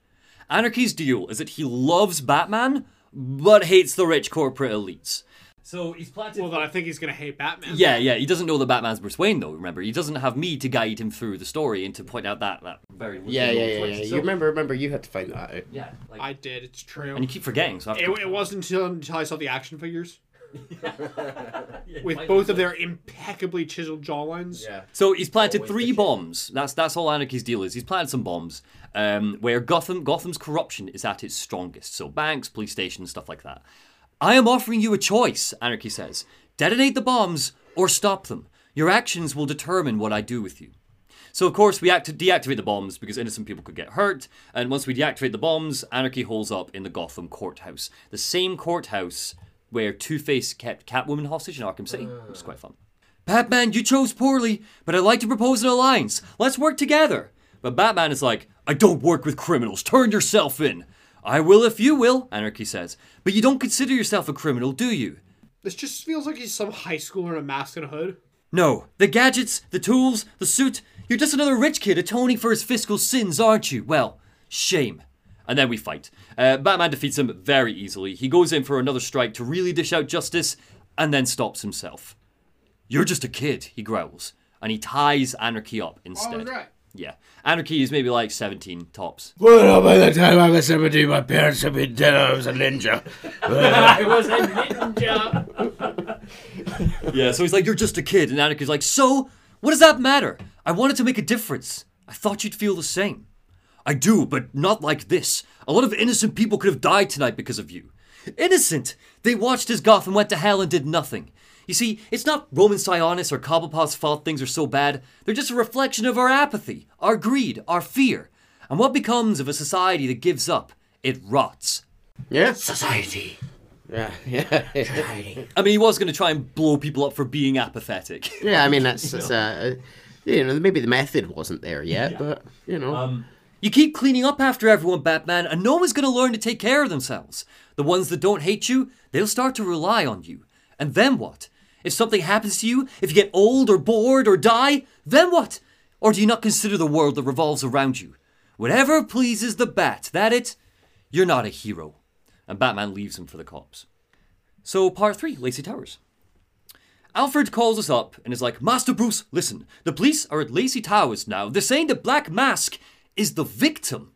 Anarchy's deal is that he loves Batman, but hates the rich corporate elites. So he's planted. Well, then I think he's gonna hate Batman. Yeah, yeah. He doesn't know that Batman's Bruce Wayne, though. Remember, he doesn't have me to guide him through the story and to point out that that very Yeah, yeah, yeah, yeah. So- You remember? Remember, you had to find that out. Yeah, like, I did. It's true. and you keep forgetting. So I have It, to it wasn't until, until I saw the action figures with both of their impeccably chiseled jawlines. Yeah. So he's planted Always three the bombs. That's that's all Anarchy's deal is. He's planted some bombs um, where Gotham Gotham's corruption is at its strongest. So banks, police stations, stuff like that. I am offering you a choice. Anarchy says: detonate the bombs or stop them. Your actions will determine what I do with you. So of course we act- deactivate the bombs because innocent people could get hurt. And once we deactivate the bombs, Anarchy holds up in the Gotham courthouse, the same courthouse where Two Face kept Catwoman hostage in Arkham City, which is quite fun. Batman, you chose poorly, but I'd like to propose an alliance. Let's work together. But Batman is like, I don't work with criminals. Turn yourself in. I will if you will, Anarchy says. But you don't consider yourself a criminal, do you? This just feels like he's some high schooler in a mask and a hood. No. The gadgets, the tools, the suit. You're just another rich kid atoning for his fiscal sins, aren't you? Well, shame. And then we fight. Uh, Batman defeats him very easily. He goes in for another strike to really dish out justice, and then stops himself. You're just a kid, he growls, and he ties Anarchy up instead. right. Yeah. Anarchy is maybe like 17 tops. Well, by the time I was 17, my parents had been dead. I was a ninja. I was a ninja. Yeah, so he's like, You're just a kid. And Anarchy's like, So? What does that matter? I wanted to make a difference. I thought you'd feel the same. I do, but not like this. A lot of innocent people could have died tonight because of you. Innocent! They watched as Gotham went to hell and did nothing. You see, it's not Roman Sionis or Cobblepot's fault things are so bad. They're just a reflection of our apathy, our greed, our fear. And what becomes of a society that gives up? It rots. yeah. Society. Yeah. Yeah. I mean, he was going to try and blow people up for being apathetic. yeah. I mean, that's, that's uh, you know, maybe the method wasn't there yet, but you know. You keep cleaning up after everyone, Batman, and no one's to learn to take care of themselves. The ones that don't hate you, they'll start to rely on you. And then what? If something happens to you, if you get old or bored or die, then what? Or do you not consider the world that revolves around you? Whatever pleases the bat, that it? You're not a hero. And Batman leaves him for the cops. So, part three Lacey Towers. Alfred calls us up and is like, Master Bruce, listen, the police are at Lacey Towers now. They're saying the Black Mask is the victim.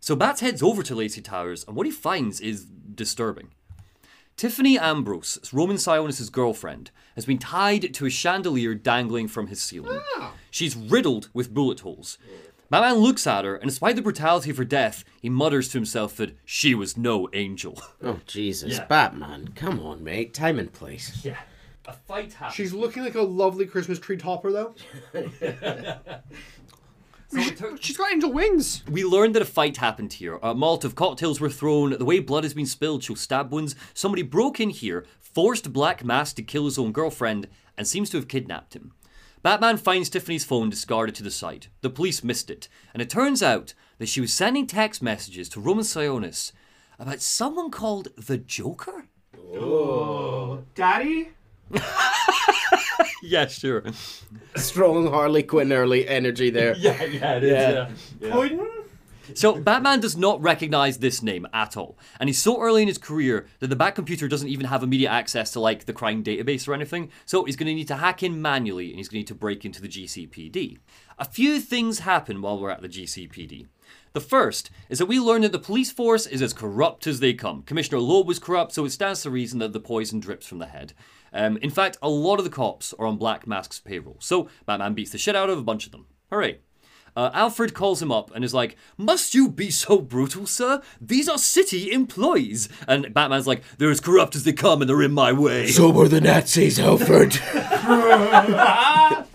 So Bats heads over to Lacey Towers, and what he finds is disturbing. Tiffany Ambrose, Roman Sionis' girlfriend, has been tied to a chandelier dangling from his ceiling. Ah. She's riddled with bullet holes. Batman looks at her, and despite the brutality of her death, he mutters to himself that she was no angel. oh Jesus, Yeah. Batman! Come on, mate. Time and place. yeah. A fight happens. She's looking like a lovely Christmas tree topper, though. So it tur- She's got angel wings. We learned that a fight happened here. A Molotov cocktails were thrown. The way blood has been spilled shows stab wounds. Somebody broke in here, forced Black Mask to kill his own girlfriend, and seems to have kidnapped him. Batman finds Tiffany's phone discarded to the side. The police missed it, and it turns out that she was sending text messages to Roman Sionis about someone called the Joker? Oh, Daddy? Yeah, sure. Strong Harley Quinn early energy there. Yeah, yeah, it Yeah. Puddin'? So Batman does not recognize this name at all, and he's so early in his career that the Bat computer doesn't even have immediate access to like the crime database or anything. So he's going to need to hack in manually, and he's going to need to break into the GCPD. A few things happen while we're at the GCPD. The first is that we learn that the police force is as corrupt as they come. Commissioner Loeb was corrupt, so it stands to reason that the poison drips from the head. Um, in fact, a lot of the cops are on Black Mask's payroll, so Batman beats the shit out of a bunch of them. Hooray! Uh, Alfred calls him up and is like, Must you be so brutal, sir? These are city employees. And Batman's like, They're as corrupt as they come and they're in my way. So were the Nazis, Alfred.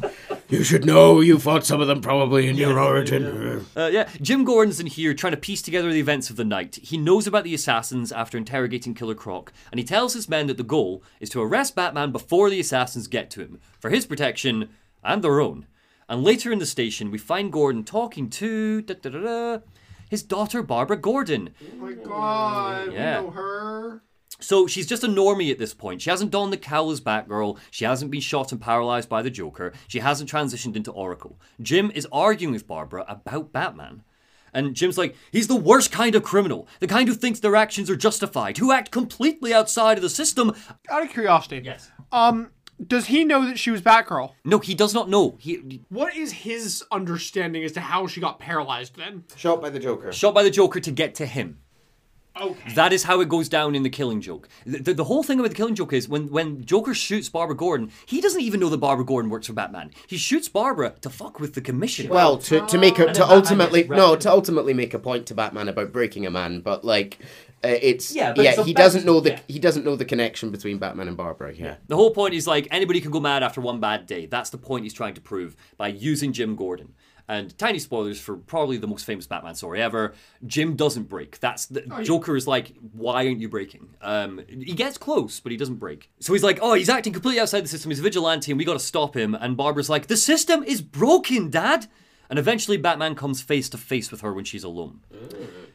you should know you fought some of them probably in your origin. Uh, yeah, Jim Gordon's in here trying to piece together the events of the night. He knows about the assassins after interrogating Killer Croc, and he tells his men that the goal is to arrest Batman before the assassins get to him, for his protection and their own. And later in the station, we find Gordon talking to da, da, da, da, his daughter Barbara Gordon. Oh my god, Yeah. we know her. So she's just a normie at this point. She hasn't donned the cowl as Batgirl. She hasn't been shot and paralyzed by the Joker. She hasn't transitioned into Oracle. Jim is arguing with Barbara about Batman. And Jim's like, he's the worst kind of criminal, the kind who thinks their actions are justified, who act completely outside of the system. Out of curiosity. Yes. Um, does he know that she was Batgirl? No, he does not know. He What is his understanding as to how she got paralyzed then? Shot by the Joker. shot by the Joker to get to him. Okay. That is how it goes down in the Killing Joke. The, the, the whole thing about the Killing Joke is when when Joker shoots Barbara Gordon, he doesn't even know that Barbara Gordon works for Batman. He shoots Barbara to fuck with the commission. Well, to, to make a, to then Batman ultimately no to ultimately make a point to Batman about breaking a man, but like uh, it's Yeah, yeah, it's he bet- doesn't know the yeah. he doesn't know the connection between Batman and Barbara. Yeah, The whole point is like anybody can go mad after one bad day. That's the point he's trying to prove by using Jim Gordon. And tiny spoilers for probably the most famous Batman story ever. Jim doesn't break. That's the Joker is like, why aren't you breaking? Um, he gets close, but he doesn't break. So he's like, oh, he's acting completely outside the system. He's a vigilante, and we got to stop him. And Barbara's like, the system is broken, Dad. And eventually, Batman comes face to face with her when she's alone.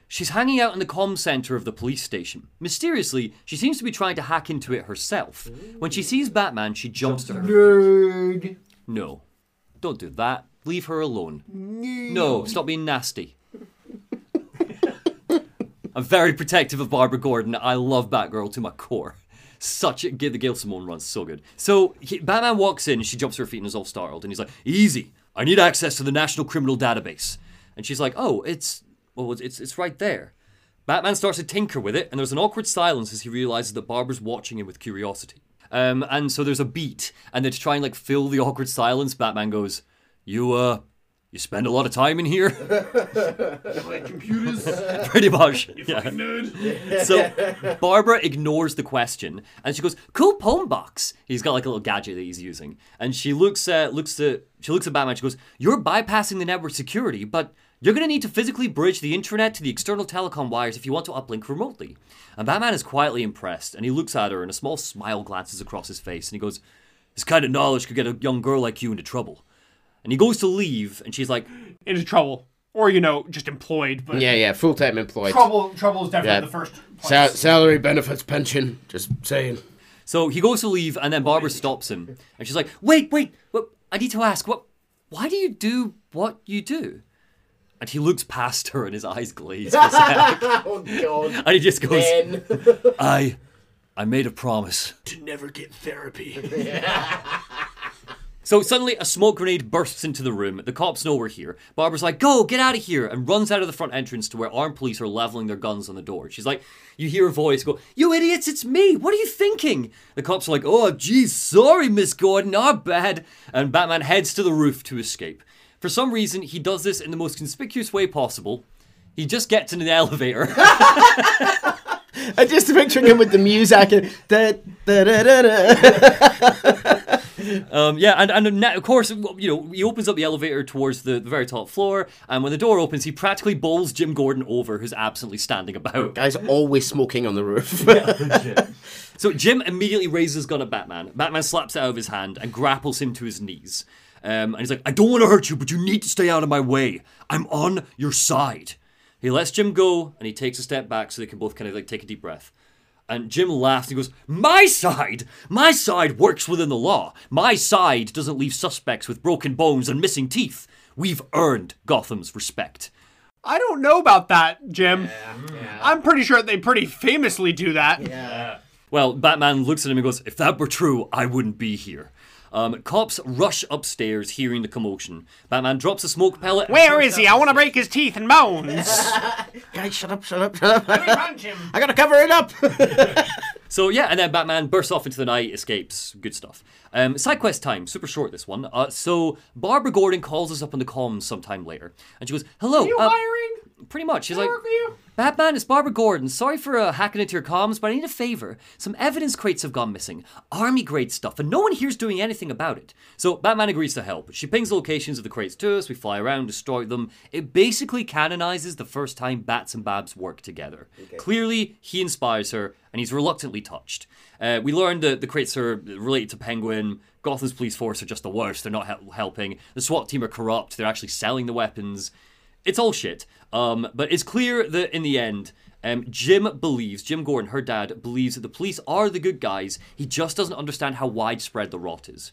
She's hanging out in the comm center of the police station. Mysteriously, she seems to be trying to hack into it herself. When she sees Batman, she jumps to her. Nerd. No. Don't do that. Leave her alone. No, stop being nasty. I'm very protective of Barbara Gordon. I love Batgirl to my core. Such a the Gail Simone run's so good. So he, Batman walks in, she jumps to her feet and is all startled, and he's like, "Easy, I need access to the National Criminal Database." And she's like, "Oh, it's well, it's it's right there." Batman starts to tinker with it, and there's an awkward silence as he realizes that Barbara's watching him with curiosity. Um, and so there's a beat, and then to try and like fill the awkward silence, Batman goes, "You uh, you spend a lot of time in here." Like computers. Pretty much. You Yeah. So Barbara ignores the question and she goes, "Cool poem box." He's got like a little gadget that he's using, and she looks at looks at she looks at Batman. She goes, "You're bypassing the network security, but." You're going to need to physically bridge the internet to the external telecom wires if you want to uplink remotely. And Batman is quietly impressed, and he looks at her, and a small smile glances across his face, and he goes, This kind of knowledge could get a young girl like you into trouble. And he goes to leave, and she's like, Into trouble. Or, you know, just employed. But yeah, yeah. Full time employed. trouble trouble is definitely Yeah. the first Sa- place. salary, benefits, pension. Just saying. So he goes to leave, and then Barbara stops him, and she's like, "Wait, wait, what? I need to ask, what? Why do you do what you do?" And he looks past her, and his eyes glaze for a sec, Oh God. and he just goes, Ben. "I, I made a promise." to never get therapy. So suddenly, a smoke grenade bursts into the room. The cops know we're here. Barbara's like, "Go, get out of here!" and runs out of the front entrance to where armed police are leveling their guns on the door. She's like, "You hear a voice go, you idiots! It's me! What are you thinking?" The cops are like, "Oh, geez, sorry, Miss Gordon, our bad." And Batman heads to the roof to escape. For some reason, he does this in the most conspicuous way possible. He just gets in an elevator. I just picturing him with the music and da, da, da, da, da. Um, yeah, and, and na- of course, you know, he opens up the elevator towards the, the very top floor, and when the door opens, he practically bowls Jim Gordon over, who's absently standing about. Guy's always smoking on the roof. So Jim immediately raises his gun at Batman. Batman slaps it out of his hand and grapples him to his knees. Um, and he's like, I don't want to hurt you, but you need to stay out of my way. I'm on your side. He lets Jim go and he takes a step back so they can both kind of like take a deep breath. And Jim laughs and he goes, My side! My side works within the law. My side doesn't leave suspects with broken bones and missing teeth. We've earned Gotham's respect. I don't know about that, Jim. I'm pretty sure they pretty famously do that. Well, Batman looks at him and goes, If that were true, I wouldn't be here. Um, cops rush upstairs, hearing the commotion. Batman drops a smoke pellet. and Where bursts is he? I want to break his teeth and bones. Guys, shut up, shut up, shut up. Punch him. I gotta cover it up. So yeah, and then Batman bursts off into the night, escapes. Good stuff. Um, side quest time, super short this one. Uh, so Barbara Gordon calls us up on the comms sometime later, and she goes, "Hello." you uh, hiring? Pretty much. She's like? Batman, it's Barbara Gordon. Sorry for uh, hacking into your comms, but I need a favor. Some evidence crates have gone missing. Army grade stuff, and no one here's doing anything about it. So Batman agrees to help. She pings the locations of the crates to us. We fly around, destroy them. It basically canonizes the first time Bats and Babs work together. Clearly, he inspires her, and he's reluctantly touched. Uh, we learned that the crates are related to Penguin. Gotham's police force are just the worst. They're not hel- helping. The SWAT team are corrupt. They're actually selling the weapons it's all shit. Um, but it's clear that in the end, um, Jim believes, Jim Gordon, her dad, believes that the police are the good guys. He just doesn't understand how widespread the rot is.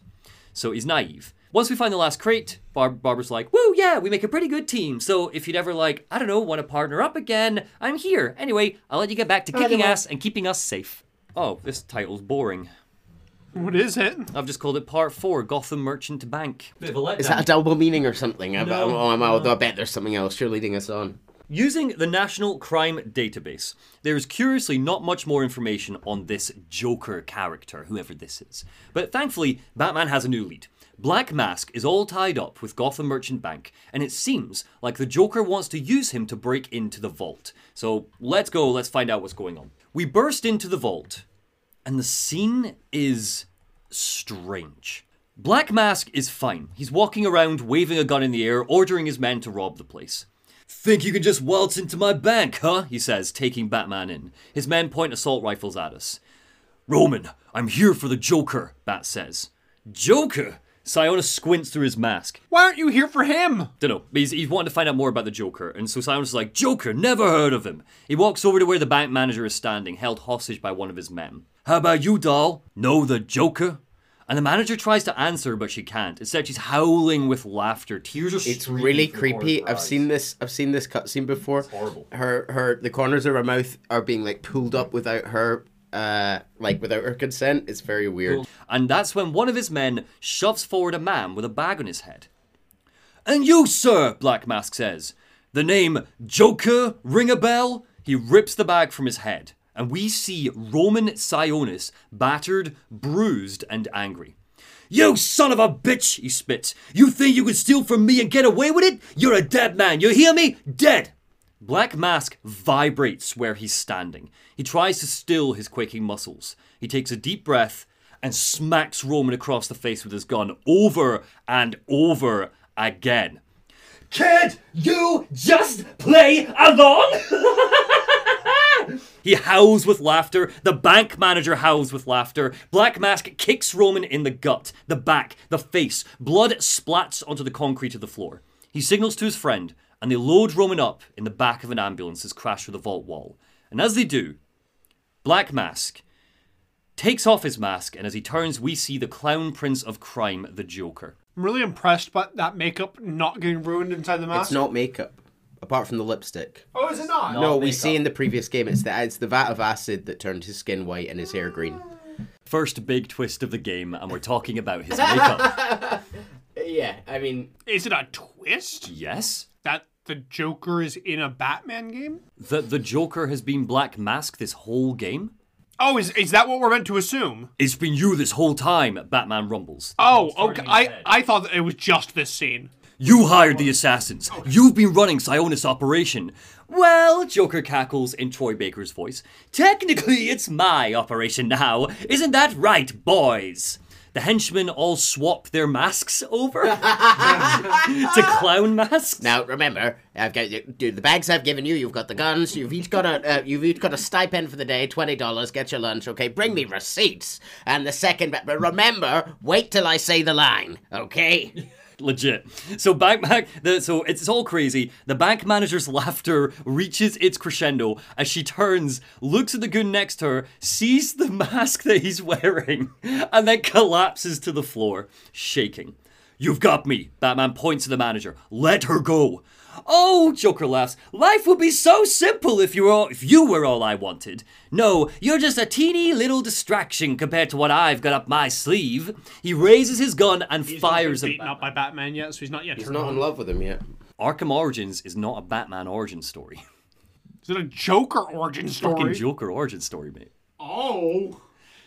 So he's naive. Once we find the last crate, Bar- Barbara's like, woo, yeah, we make a pretty good team. So if you'd ever, like, I don't know, want to partner up again, I'm here. Anyway, I'll let you get back to kicking ass and keeping us safe. Oh, this title's boring. What is it? I've just called it Part 4 Gotham Merchant Bank. Bit of a letdown. Is that a double meaning or something? I, No. oh, I'm- oh, I bet there's something else. You're leading us on. Using the National Crime Database, there is curiously not much more information on this Joker character, whoever this is. But thankfully, Batman has a new lead. Black Mask is all tied up with Gotham Merchant Bank, and it seems like the Joker wants to use him to break into the vault. So let's go, let's find out what's going on. We burst into the vault, and the scene is strange. Black Mask is fine. He's walking around waving a gun in the air, ordering his men to rob the place. Think you can just waltz into my bank, huh? He says, taking Batman in. His men point assault rifles at us. Roman, I'm here for the Joker, Bat says. Joker? Sionis squints through his mask. Why aren't you here for him? Don't know. He's, he's wanting to find out more about the Joker, and so Simon's like, Joker, never heard of him. He walks over to where the bank manager is standing, held hostage by one of his men. How about you, doll? Know the Joker? And the manager tries to answer, but she can't. Instead, she's howling with laughter. Tears are It's really from the corners creepy. I've seen this. I've seen this cutscene before. horrible. Her, her, the corners of her mouth are being like pulled up without her, uh, like without her consent. It's very weird. And that's when one of his men shoves forward a man with a bag on his head. And you, sir, Black Mask says, the name Joker ring a bell? He rips the bag from his head, and we see Roman Sionis battered, bruised, and angry. You son of a bitch, he spits. You think you can steal from me and get away with it? You're a dead man, you hear me? Dead! Black Mask vibrates where he's standing. He tries to still his quaking muscles. He takes a deep breath and smacks Roman across the face with his gun over and over again. Can't you just play along? He howls with laughter. The bank manager howls with laughter. Black Mask kicks Roman in the gut, the back, the face. Blood splats onto the concrete of the floor. He signals to his friend, and they load Roman up in the back of an ambulance as crash through the vault wall. And as they do, Black Mask takes off his mask, and as he turns, we see the clown prince of crime, the Joker. I'm really impressed by that makeup not getting ruined inside the mask. It's not makeup, apart from the lipstick. Oh, is it not? no, we makeup. see in the previous game it's the it's the vat of acid that turned his skin white and his hair green. First big twist of the game, and we're talking about his makeup. Yeah, I mean, Is it a twist yes? That the Joker is in a Batman game? That the Joker has been Black Mask this whole game? Oh, is is that what we're meant to assume? It's been you this whole time, Batman rumbles. Oh, okay. I I thought that it was just this scene. You hired the assassins. You've been running Sionis operation. Well, Joker cackles in Troy Baker's voice. Technically, it's my operation now. Isn't that right, boys? The henchmen all swap their masks over to clown masks. now remember, I've got dude, the bags I've given you. You've got the guns. You've each got a uh, you've each got a stipend for the day, twenty dollars. Get your lunch, okay? Bring me receipts. And the second, but remember, wait till I say the line, okay? Legit. So bank bank the so it's all crazy. The bank manager's laughter reaches its crescendo as she turns, looks at the goon next to her, sees the mask that he's wearing, and then collapses to the floor, shaking. You've got me. Batman points to the manager. Let her go. Oh, Joker laughs. Life would be so simple if you were all, if you were all I wanted. No, you're just a teeny little distraction compared to what I've got up my sleeve. He raises his gun and He's fires at beaten up by Batman yet, so he's not yet He's not on. in love with him yet. Arkham Origins is not a Batman origin story. Is it a Joker origin story? Fucking Joker origin story, mate. Oh.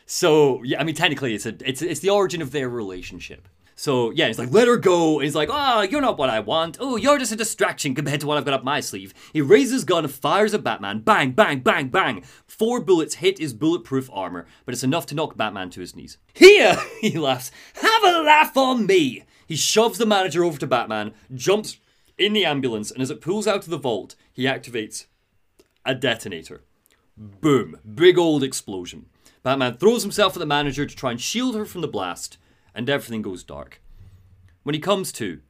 So yeah, I mean technically it's a it's it's the origin of their relationship. So yeah, he's like, let her go. And he's like, oh, you're not what I want. Oh, you're just a distraction compared to what I've got up my sleeve. He raises his gun, fires at Batman. Bang, bang, bang, bang. Four bullets hit his bulletproof armor, but it's enough to knock Batman to his knees. Here, he laughs. Have a laugh on me. He shoves the manager over to Batman, jumps in the ambulance, and as it pulls out of the vault, he activates a detonator. Boom. Big old explosion. Batman throws himself at the manager to try and shield her from the blast, and everything goes dark. When he comes to,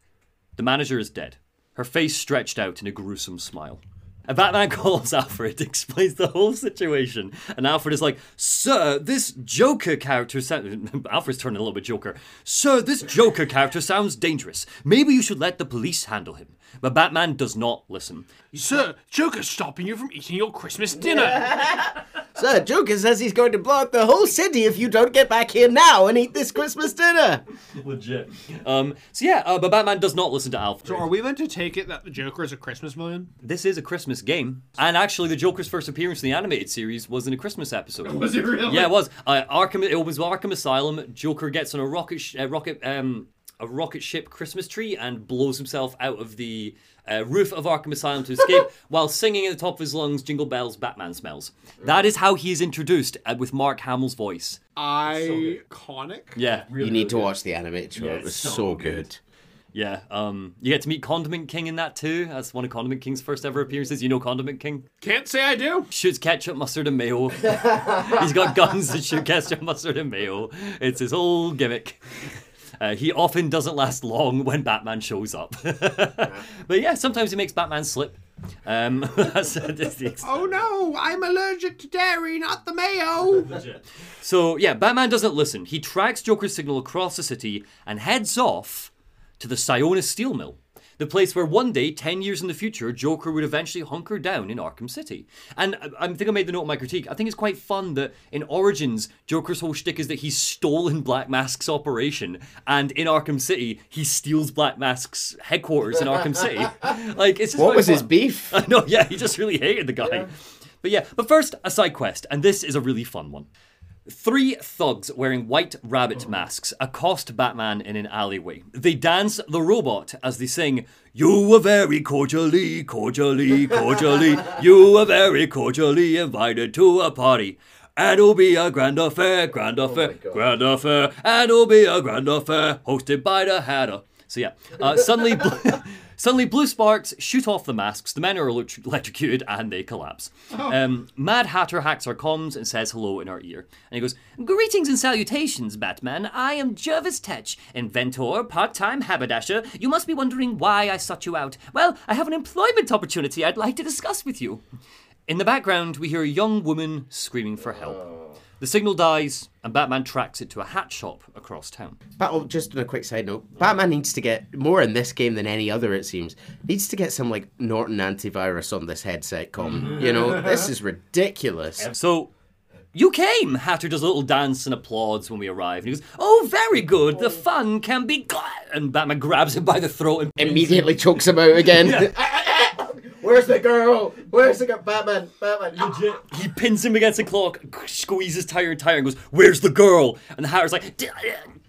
the manager is dead, her face stretched out in a gruesome smile. And Batman calls Alfred, explains the whole situation, and Alfred is like, Sir, this Joker character sounds. Alfred's turning a little bit Joker. Sir, this Joker character sounds dangerous. Maybe you should let the police handle him. But Batman does not listen. Sir, Joker's stopping you from eating your Christmas dinner. Sir, Joker says he's going to blow up the whole city if you don't get back here now and eat this Christmas dinner. Legit. Um, so yeah, uh, but Batman does not listen to Alfred. so are we meant to take it that the Joker is a Christmas villain? This is a Christmas game, and actually, the Joker's first appearance in the animated series was in a Christmas episode. Was it really? Yeah, it was. Uh, Arkham. It was Arkham Asylum. Joker gets on a rocket, sh- uh, rocket, um, a rocket ship Christmas tree and blows himself out of the uh, roof of Arkham Asylum to escape, while singing at the top of his lungs, "Jingle Bells, Batman smells." That is how he is introduced uh, with Mark Hamill's voice. Iconic. Yeah, You need to watch the animated show. it was so, good. yeah. Um, you get to meet Condiment King in that too. That's one of Condiment King's first ever appearances. You know Condiment King. Can't say I do. shoots ketchup, mustard, and mayo. He's got guns that shoot ketchup, mustard, and mayo. It's his whole gimmick. Uh, he often doesn't last long when Batman shows up. but yeah, sometimes he makes Batman slip. Um, that's, that's Oh no, I'm allergic to dairy, not the mayo. so yeah, Batman doesn't listen. He tracks Joker's signal across the city and heads off to the Sionis steel mill. The place where one day, 10 years in the future, Joker would eventually hunker down in Arkham City. And I, I think I made the note in my critique. I think it's quite fun that in Origins, Joker's whole shtick is that he's stolen Black Mask's operation, and in Arkham City, he steals Black Mask's headquarters in Arkham City. Like, it's just What quite was his beef? I know, yeah, he just really hated the guy. But yeah, but first, a side quest, and this is a really fun one. Three thugs wearing white rabbit masks accost Batman in an alleyway. They dance the robot as they sing, You were very cordially, cordially, cordially, you were very cordially invited to a party. And it'll be a grand affair, grand affair, grand affair, and it'll be a grand affair, hosted by the Hatter. So yeah, uh, suddenly, suddenly blue sparks shoot off the masks. The men are elect- electrocuted and they collapse. Um, Mad Hatter hacks our comms and says hello in our ear. And he goes, "Greetings and salutations, Batman. I am Jervis Tetch, inventor, part-time haberdasher. You must be wondering why I sought you out. Well, I have an employment opportunity I'd like to discuss with you." In the background, we hear a young woman screaming for help. The signal dies, and Batman tracks it to a hat shop across town. But oh, just on a quick side note, Batman needs to get more in this game than any other. It seems needs to get some like Norton antivirus on this headset. Com, you know, this is ridiculous. So, you came! Hatter does a little dance and applauds when we arrive. And he goes, Oh, very good. The fun can be. Gl-. And Batman grabs him by the throat and Immediately chokes him out again. Where's the girl? Where's the girl? Batman? Batman? Legit. He pins him against the clock, squeezes tire and tire, and goes, Where's the girl? And the Hatter's like, "D- uh,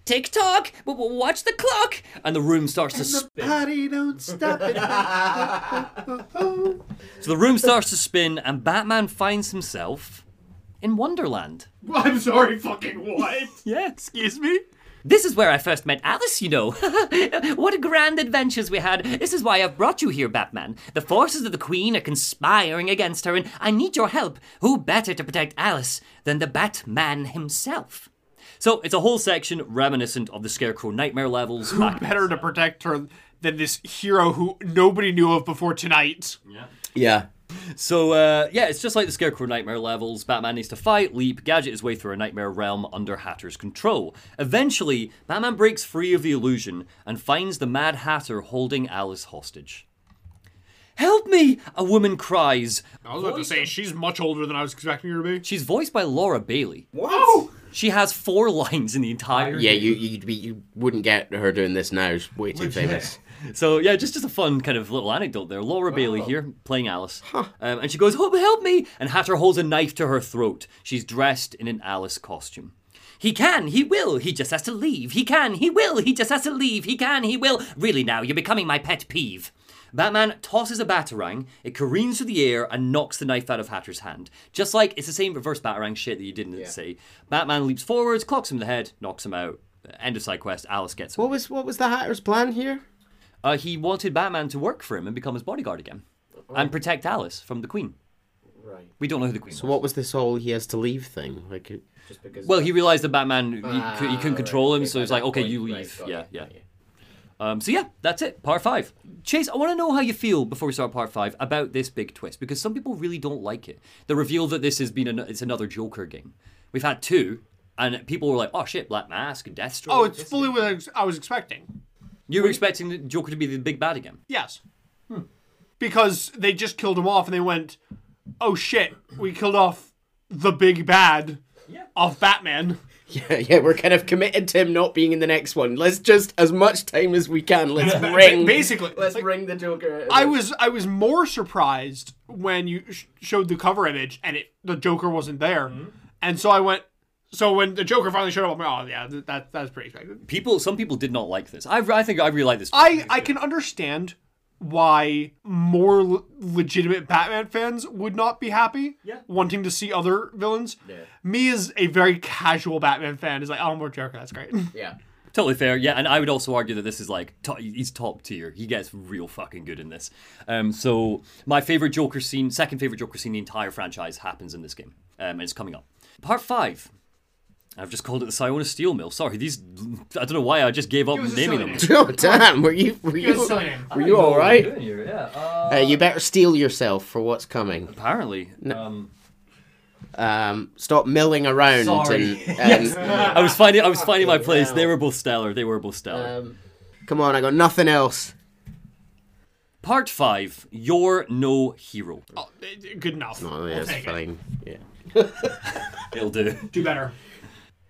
Tick tock, w- w- watch the clock. And the room starts to spin. Party don't stop it. So the room starts to spin, and Batman finds himself in Wonderland. I'm sorry, fucking what? Yeah. Excuse me? This is where I first met Alice, you know. what grand adventures we had. This is why I've brought you here, Batman. The forces of the Queen are conspiring against her, and I need your help. Who better to protect Alice than the Batman himself? So it's a whole section reminiscent of the Scarecrow Nightmare levels. Who back- better to protect her than this hero who nobody knew of before tonight? Yeah. Yeah. So uh, yeah, it's just like the Scarecrow Nightmare levels. Batman needs to fight, leap, gadget his way through a nightmare realm under Hatter's control. Eventually, Batman breaks free of the illusion and finds the Mad Hatter holding Alice hostage. Help me! A woman cries. I was about to say she's much older than I was expecting her to be. She's voiced by Laura Bailey. What? She has four lines in the entire. Yeah, you you'd be, you wouldn't get her doing this now. She's way too famous. So yeah, just just a fun kind of little anecdote there. Laura Bailey here playing Alice, um, and she goes, "Help, help me!" And Hatter holds a knife to her throat. She's dressed in an Alice costume. He can, he will, he just has to leave. He can, he will, he just has to leave. He can, he will. Really now, you're becoming my pet peeve. Batman tosses a batarang, it careens through the air and knocks the knife out of Hatter's hand. Just like it's the same reverse batarang shit that you didn't say. Batman leaps forwards, clocks him in the head, knocks him out. End of side quest. Alice gets him. What was what was the Hatter's plan here? Uh, he wanted Batman to work for him and become his bodyguard again, and protect Alice from the Queen. Right. We don't know who the Queen So was. what was this whole he has to leave thing? Like it- just because. Well, he realized that Batman he, Ah, cou- he couldn't right, control him, okay, so by he's like, "Okay, point, you leave." got yeah, it, yeah. got. Um, so yeah, that's it. Part five. Chase, I want to know how you feel before we start part five about this big twist because some people really don't like it. The reveal that this has been an, it's another Joker game. We've had two, and people were like, "Oh shit, Black Mask and Deathstroke." Oh, it's fully what I was expecting. You were expecting the Joker to be the big bad again. Yes. Because they just killed him off and they went, oh shit, we killed off the big bad of Batman. Yeah, yeah, we're kind of committed to him not being in the next one. Let's just as much time as we can. Let's ring. Basically, let's like, ring the Joker. I was I was more surprised when you sh- showed the cover image and it the Joker wasn't there, mm-hmm. and so I went. So when the Joker finally showed up, I'm like, oh yeah, that that's pretty expected. People, some people did not like this. I, I think I really like this. I I can understand why more le- legitimate Batman fans would not be happy, Yeah. wanting to see other villains. Yeah. Me as a very casual Batman fan is like, oh, more Joker, that's great. yeah. Totally fair, yeah, and I would also argue that this is like to- he's top tier. He gets real fucking good in this. Um, so my favorite Joker scene, second favorite Joker scene, in the entire franchise happens in this game, um, and it's coming up. Part five. I've just called it the Sionis Steel Mill. Sorry, these. I don't know why I just gave up naming them. Oh damn! Were you were you was silly name. were you all right? Yeah, uh, Uh, you better steel yourself for what's coming. apparently. Um, Um, stop milling around Sorry. and, and I was finding. I was finding my place. They were both stellar. They were both stellar. um, come on, I got nothing else. Part five. You're no hero. Oh, eh, good enough. Oh, I'll yeah, it's take it. fine. Yeah. It'll do. Do better.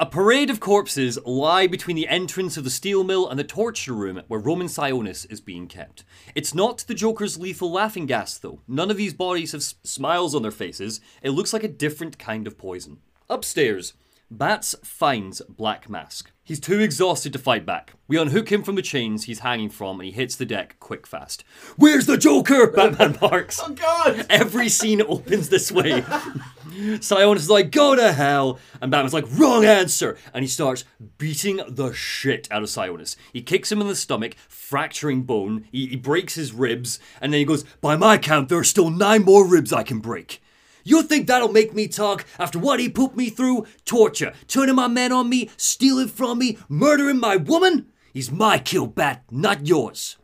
A parade of corpses lie between the entrance of the steel mill and the torture room where Roman Sionis is being kept. It's not the Joker's lethal laughing gas, though. None of these bodies have s- smiles on their faces. It looks like a different kind of poison. Upstairs, Bats finds Black Mask. He's too exhausted to fight back. We unhook him from the chains he's hanging from and he hits the deck quick fast. Where's the Joker? Batman barks. Oh God! Every scene opens this way. Sionis is like, go to hell. And Batman's like, wrong answer. And he starts beating the shit out of Sionis. He kicks him in the stomach, fracturing bone. He, he breaks his ribs. And then he goes, by my count, there are still nine more ribs I can break. You think that'll make me talk after what he put me through? Torture, turning my men on me, stealing from me, murdering my woman? He's my kill bat, not yours.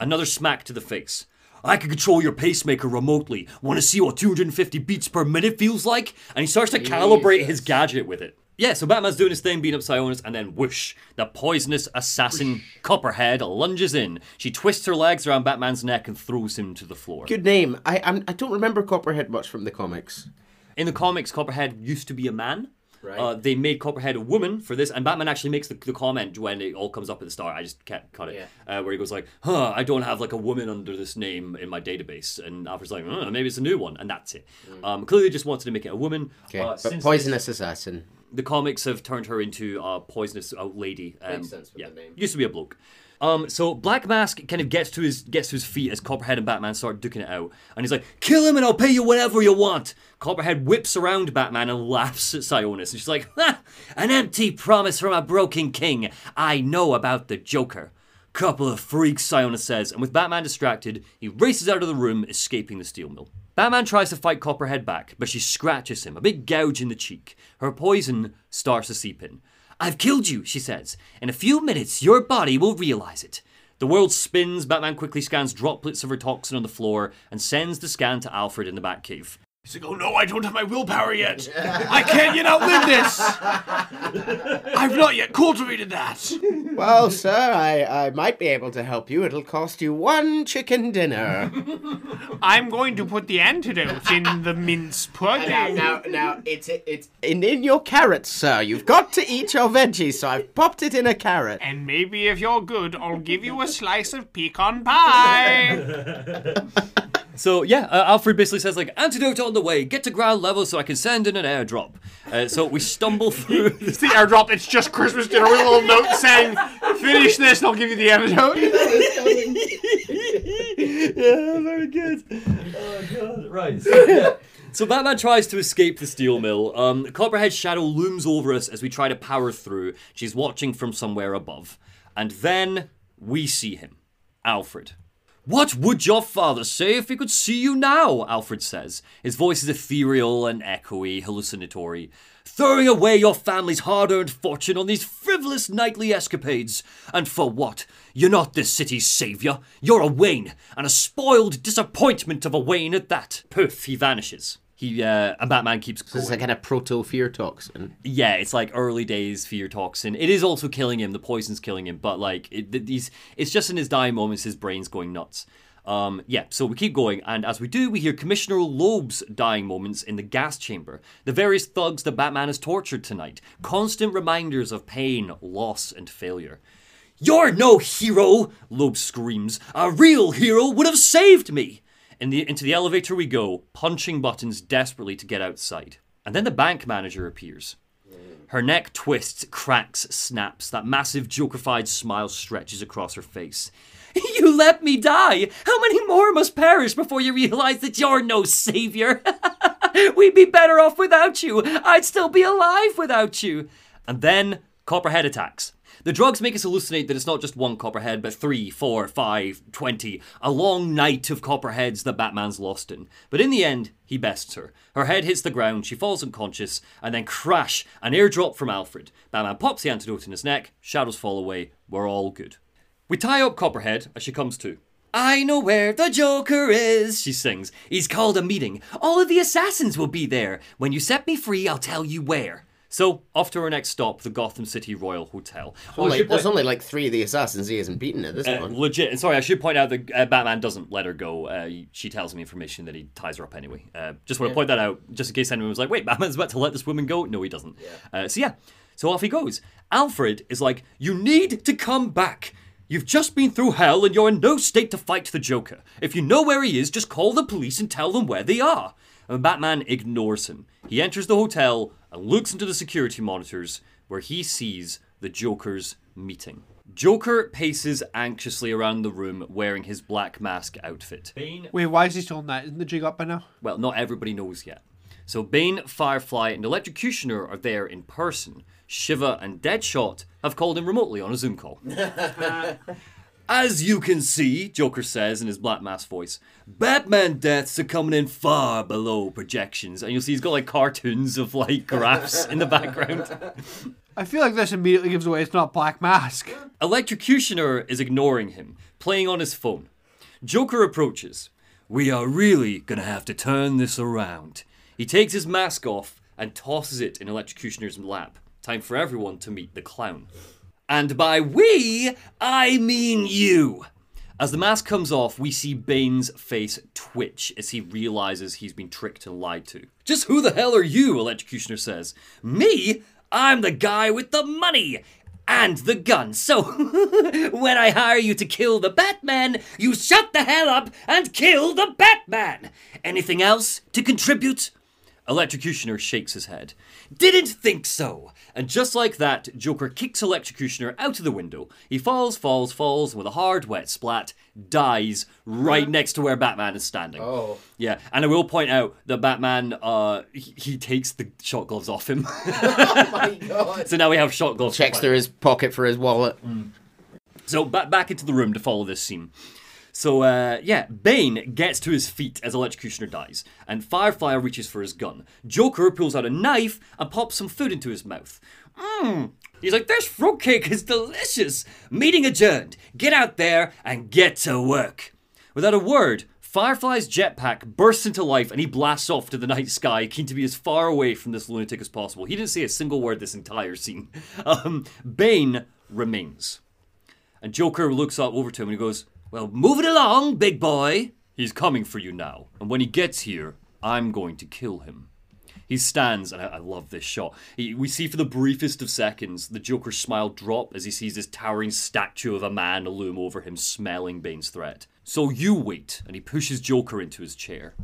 Another smack to the face. I can control your pacemaker remotely. Want to see what 250 beats per minute feels like? And he starts to calibrate his gadget with it. Yeah, so Batman's doing his thing, beating up Sionis, and then whoosh, the poisonous assassin Copperhead lunges in. She twists her legs around Batman's neck and throws him to the floor. Good name. I I'm, I don't remember Copperhead much from the comics. In the comics, Copperhead used to be a man. Right. Uh, they made Copperhead a woman for this, and Batman actually makes the, the comment when it all comes up at the start. I just can't cut it. Uh, where he goes like, "Huh, I don't have like a woman under this name in my database," and Alfred's like, "Uh, "Maybe it's a new one," and that's it. Um, clearly, just wanted to make it a woman. Mm. Okay, Uh, but poisonous assassin. The comics have turned her into a poisonous uh, lady. Um, Makes sense with yeah, the name. used to be a bloke. Um, so Black Mask kind of gets to his gets to his feet as Copperhead and Batman start duking it out, and he's like, "Kill him, and I'll pay you whatever you want." Copperhead whips around Batman and laughs at Sionis, and she's like, ha, "An empty promise from a broken king. I know about the Joker." Couple of freaks, Sionis says, and with Batman distracted, he races out of the room, escaping the steel mill. Batman tries to fight Copperhead back, but she scratches him, a big gouge in the cheek. Her poison starts to seep in. I've killed you, she says. In a few minutes, your body will realize it. The world spins. Batman quickly scans droplets of her toxin on the floor and sends the scan to Alfred in the Batcave. He's like, oh no, I don't have my willpower yet. I can't yet outlive this. I've not yet cultivated that. Well, sir, I, I might be able to help you. It'll cost you one chicken dinner. I'm going to put the antidote in the mince pudding. now, now, now, it's it's in, in your carrots, sir. You've got to eat your veggies, so I've popped it in a carrot. And maybe if you're good, I'll give you a slice of pecan pie. So yeah, uh, Alfred basically says like antidote on the way. Get to ground level so I can send in an airdrop. Uh, so we stumble through. it's the airdrop. It's just Christmas dinner with a little note saying, "Finish this, and I'll give you the antidote." yeah, very good. Oh god, right. So, yeah. So Batman tries to escape the steel mill. Um, Copperhead's shadow looms over us as we try to power through. She's watching from somewhere above, and then we see him, Alfred. What would your father say if he could see you now? Alfred says. His voice is ethereal and echoey, hallucinatory. Throwing away your family's hard earned fortune on these frivolous nightly escapades. And for what? You're not this city's saviour. You're a Wayne, and a spoiled disappointment of a Wayne at that. Poof, he vanishes. He uh, and Batman keeps going. It's like kind of proto fear toxin. Yeah, it's like early days fear toxin. It is also killing him. The poison's killing him, but like it, these, it's just in his dying moments, his brain's going nuts. Um, yeah, so we keep going, and as we do, we hear Commissioner Loeb's dying moments in the gas chamber. The various thugs that Batman has tortured tonight. Constant reminders of pain, loss, and failure. You're no hero! Loeb screams. A real hero would have saved me! In the, into the elevator we go, punching buttons desperately to get outside. And then the bank manager appears. Her neck twists, cracks, snaps. That massive Jokerfied smile stretches across her face. You let me die! How many more must perish before you realize that you're no savior? We'd be better off without you! I'd still be alive without you! And then Copperhead attacks. The drugs make us hallucinate that it's not just one copperhead, but three, four, five, twenty. A long night of copperheads that Batman's lost in. But in the end, he bests her. Her head hits the ground, she falls unconscious, and then crash, an airdrop from Alfred. Batman pops the antidote in his neck, shadows fall away, we're all good. We tie up Copperhead as she comes to. I know where the Joker is, she sings. He's called a meeting. All of the assassins will be there. When you set me free, I'll tell you where. So, off to our next stop, the Gotham City Royal Hotel. Oh, there's only like three of the assassins he hasn't beaten at this uh, point. legit. And sorry, I should point out that uh, Batman doesn't let her go. Uh, she tells him information that he ties her up anyway. Uh, just want to point that out, just in case anyone was like, "Wait, Batman's about to let this woman go." No, he doesn't. Uh, so yeah, so off he goes. Alfred is like, "You need to come back." You've just been through hell and you're in no state to fight the Joker. If you know where he is, just call the police and tell them where they are. And Batman ignores him. He enters the hotel and looks into the security monitors where he sees the Joker's meeting. Joker paces anxiously around the room wearing his black mask outfit. Bane Wait, why is he still in that? Isn't the jig up by now? well, not everybody knows yet. So Bane, Firefly, and Electrocutioner are there in person. Shiva and Deadshot have called him remotely on a Zoom call. As you can see, Joker says in his black mask voice, Batman deaths are coming in far below projections. And you'll see he's got like cartoons of like graphs in the background. I feel like this immediately gives away it's not Black Mask. Electrocutioner is ignoring him, playing on his phone. Joker approaches. We are really gonna have to turn this around. He takes his mask off and tosses it in Electrocutioner's lap. Time for everyone to meet the clown. And by we, I mean you. As the mask comes off, we see Bane's face twitch as he realizes he's been tricked and lied to. Just who the hell are you? Electrocutioner says. Me? I'm the guy with the money and the gun. So, when I hire you to kill the Batman, you shut the hell up and kill the Batman. Anything else to contribute? Electrocutioner shakes his head. Didn't think so. And just like that, Joker kicks Electrocutioner out of the window. He falls, falls, falls, and with a hard, wet splat, dies right next to where Batman is standing. Oh. Yeah, and I will point out that Batman, uh, he, he takes the shot gloves off him. Oh my god. so now we have shot gloves. Checks through his pocket for his wallet. So back back into the room to follow this scene. So, uh, yeah, Bane gets to his feet as Electrocutioner dies, and Firefly reaches for his gun. Joker pulls out a knife and pops some food into his mouth. Mmm. He's like, this fruitcake is delicious. Meeting adjourned. Get out there and get to work. Without a word, Firefly's jetpack bursts into life and he blasts off to the night sky, keen to be as far away from this lunatic as possible. He didn't say a single word this entire scene. Um, Bane remains. And Joker looks up over to him and he goes, Well, move it along, big boy. He's coming for you now. And when he gets here, I'm going to kill him. He stands, and I, I love this shot. He, we see for the briefest of seconds the Joker's smile drop as he sees this towering statue of a man loom over him, smelling Bane's threat. So you wait, and he pushes Joker into his chair.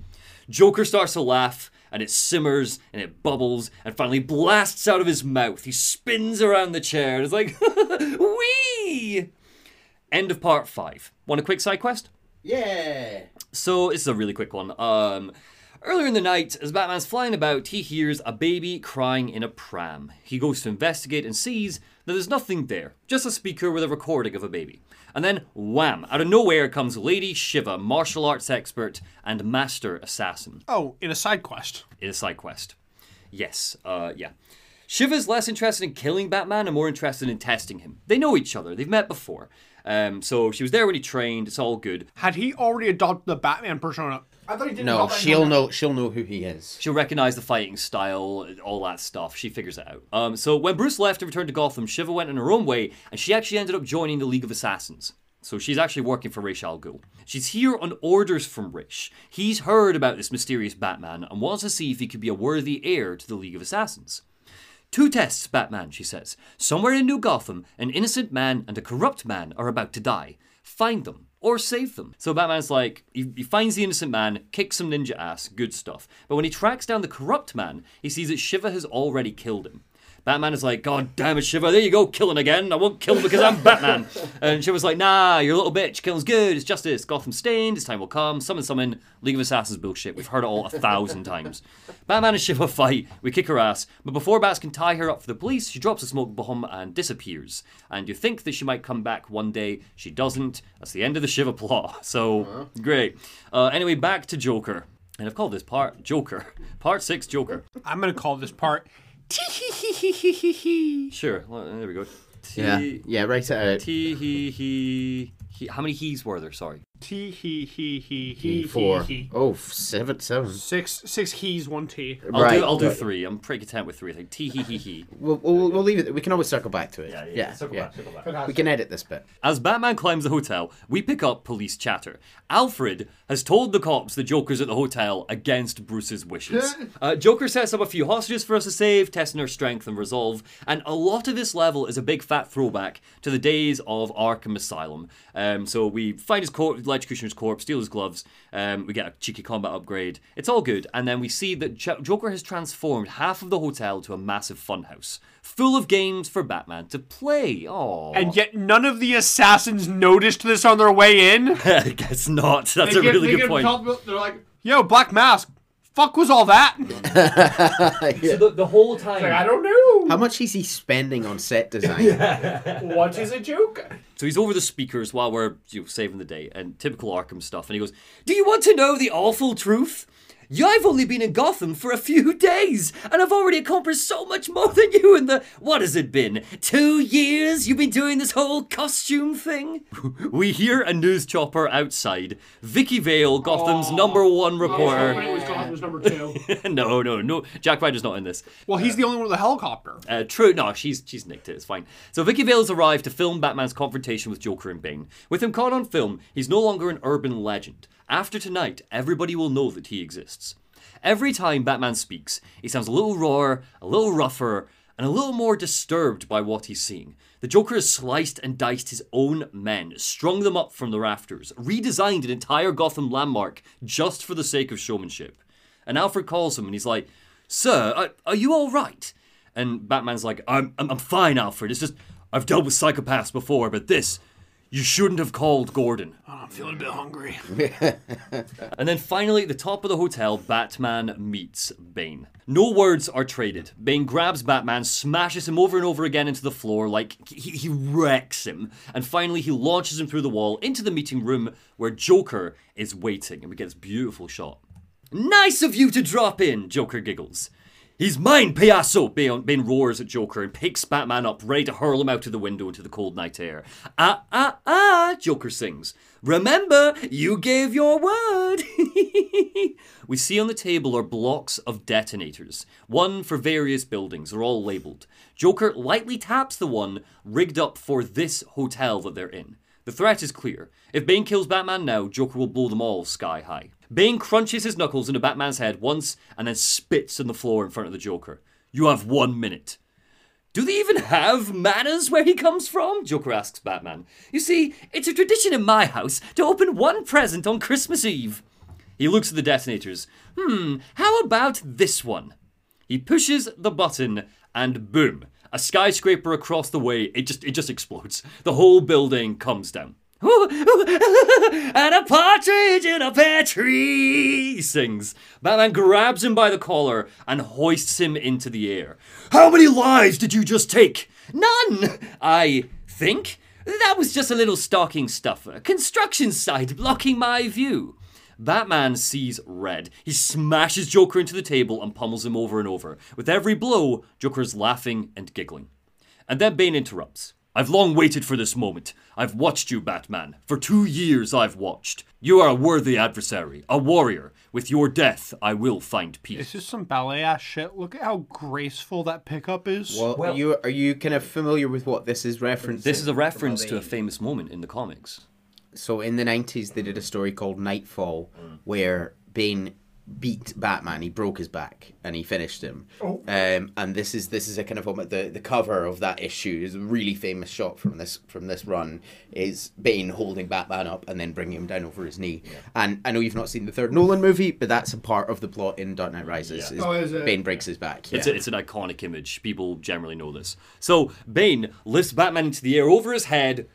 Joker starts to laugh, and it simmers and it bubbles, and finally blasts out of his mouth. He spins around the chair and is like, Wee! End of part five. Want a quick side quest? Yeah. So this is a really quick one. Um, earlier in the night, as Batman's flying about, he hears a baby crying in a pram. He goes to investigate and sees that there's nothing there, just a speaker with a recording of a baby. And then, wham! Out of nowhere comes Lady Shiva, martial arts expert and master assassin Oh, in a side quest. in a side quest. Yes, uh, yeah. Shiva's less interested in killing Batman and more interested in testing him. They know each other, they've met before. Um, so she was there when he trained, it's all good. Had he already adopted the Batman persona? I thought he didn't. No, adopt she'll know. She'll know who he is. She'll recognize the fighting style, all that stuff. She figures it out. Um, so when Bruce left and returned to Gotham, Shiva went in her own way, and she actually ended up joining the League of Assassins. So she's actually working for Ra's al Ghul. She's here on orders from Ra's. He's heard about this mysterious Batman and wants to see if he could be a worthy heir to the League of Assassins. Two tests, Batman, she says. Somewhere in New Gotham, an innocent man and a corrupt man are about to die. Find them or save them. So Batman's like, he, he finds the innocent man, kicks some ninja ass, good stuff. But when he tracks down the corrupt man, he sees that Shiva has already killed him. Batman is like, God damn it, Shiva, there you go, killing again. I won't kill him because I'm Batman. and Shiva's like, nah, you're a little bitch. Killing's good. It's justice. Gotham stained. His time will come. Summon, summon. League of Assassins bullshit. We've heard it all a thousand times. Batman and Shiva fight. We kick her ass. But before Bats can tie her up for the police, she drops a smoke bomb and disappears. And you think that she might come back one day. She doesn't. That's the end of the Shiva plot. So, great. Uh, anyway, back to Joker. And I've called this part Joker. Part 6 Joker. I'm gonna call this part. Sure. Well, there we go. T- Yeah. Yeah. Write it out. T uh, he he he. How many he's were there? Sorry. T he he he he Four. he he. Oh, f- seven. Seven. Six six he's one T. I'll Right, do I'll do right. three. I'm pretty content with three. I think T he he he. We'll, we'll, we'll leave it. We can always circle back to it. Yeah. Yeah. circle back, circle back. We can edit this bit. As Batman climbs the hotel, we pick up police chatter. Alfred has told the cops the Joker's at the hotel against Bruce's wishes. uh, Joker sets up a few hostages for us to save, testing our strength and resolve, and a lot of this level is a big fat throwback to the days of Arkham Asylum. Um, so we find his corpse, electrocutioner's corpse, steal his gloves, um, we get a cheeky combat upgrade. It's all good, and then we see that Joker has transformed half of the hotel to a massive funhouse, full of games for Batman to play. Oh, And yet none of the assassins noticed this on their way in. I guess not. That's a really good point. They're like, "Yo, Black Mask, fuck was all that?" So the, the whole time, I don't know. How much is he spending on set design? What is a joke? so he's over the speakers while we're you know, saving the day and typical Arkham stuff, and he goes, "Do you want to know the awful truth?" Yeah, I've only been in Gotham for a few days, and I've already accomplished so much more than you in the. What has it been? Two years you've been doing this whole costume thing? we hear a news chopper outside. Vicky Vale, Gotham's number one reporter. was number two. no, no, no. Jack Ryder's not in this. Well, he's the only one with a helicopter. Uh, true, no, she's she's nicked it. It's fine. So Vicky Vale's arrived to film Batman's confrontation with Joker and Bane. With him caught on film, he's no longer an urban legend. After tonight, everybody will know that he exists. Every time Batman speaks, he sounds a little rawer, a little rougher, and a little more disturbed by what he's seeing. The Joker has sliced and diced his own men, strung them up from the rafters, redesigned an entire Gotham landmark just for the sake of showmanship. And Alfred calls him and he's like, Sir, are, are you all right? And Batman's like, I'm, I'm, I'm fine, Alfred. It's just, I've dealt with psychopaths before, but this, You shouldn't have called Gordon. Oh, I'm feeling a bit hungry. And then finally, at the top of the hotel, Batman meets Bane. No words are traded. Bane grabs Batman, smashes him over and over again into the floor, like he, he wrecks him. And finally, he launches him through the wall into the meeting room where Joker is waiting. And we get this beautiful shot. Nice of you to drop in, Joker giggles. He's mine, Payaso! Bane, Bane roars at Joker and picks Batman up, ready to hurl him out of the window into the cold night air. Ah, ah, ah, Joker sings. Remember, you gave your word! we see on the table are blocks of detonators, one for various buildings, they're all labelled. Joker lightly taps the one rigged up for this hotel that they're in. The threat is clear. If Bane kills Batman now, Joker will blow them all sky high. Bane crunches his knuckles into Batman's head once and then spits on the floor in front of the Joker. You have one minute. Do they even have manners where he comes from? Joker asks Batman. You see, it's a tradition in my house to open one present on Christmas Eve. He looks at the detonators. Hmm, how about this one? He pushes the button and boom, a skyscraper across the way, it just it just explodes. The whole building comes down. and a partridge in a pear tree, sings. Batman grabs him by the collar and hoists him into the air. How many lives did you just take? None, I think. That was just a little stocking stuffer. Construction site blocking my view. Batman sees red. He smashes Joker into the table and pummels him over and over. With every blow, Joker's laughing and giggling. And then Bane interrupts. I've long waited for this moment. I've watched you, Batman. For two years I've watched. You are a worthy adversary, a warrior. With your death, I will find It's peace. just some ballet ass shit. Look at how graceful that pickup is. Well, are you are you kind of familiar with what this is referencing? This is a reference to a famous moment in the comics. so in the nineties they did a story called Knightfall mm. where Bane beat Batman. He broke his back and he finished him. Oh. Um, and this is this is a kind of. The the cover of that issue is a really famous shot from this from this run. Is Bane holding Batman up and then bringing him down over his knee. And I know you've not seen the third Nolan movie, but that's a part of the plot in Dark Knight Rises. Is Oh, is it? Bane breaks his back. It's, yeah. a, it's an iconic image. People generally know this. So Bane lifts Batman into the air over his head,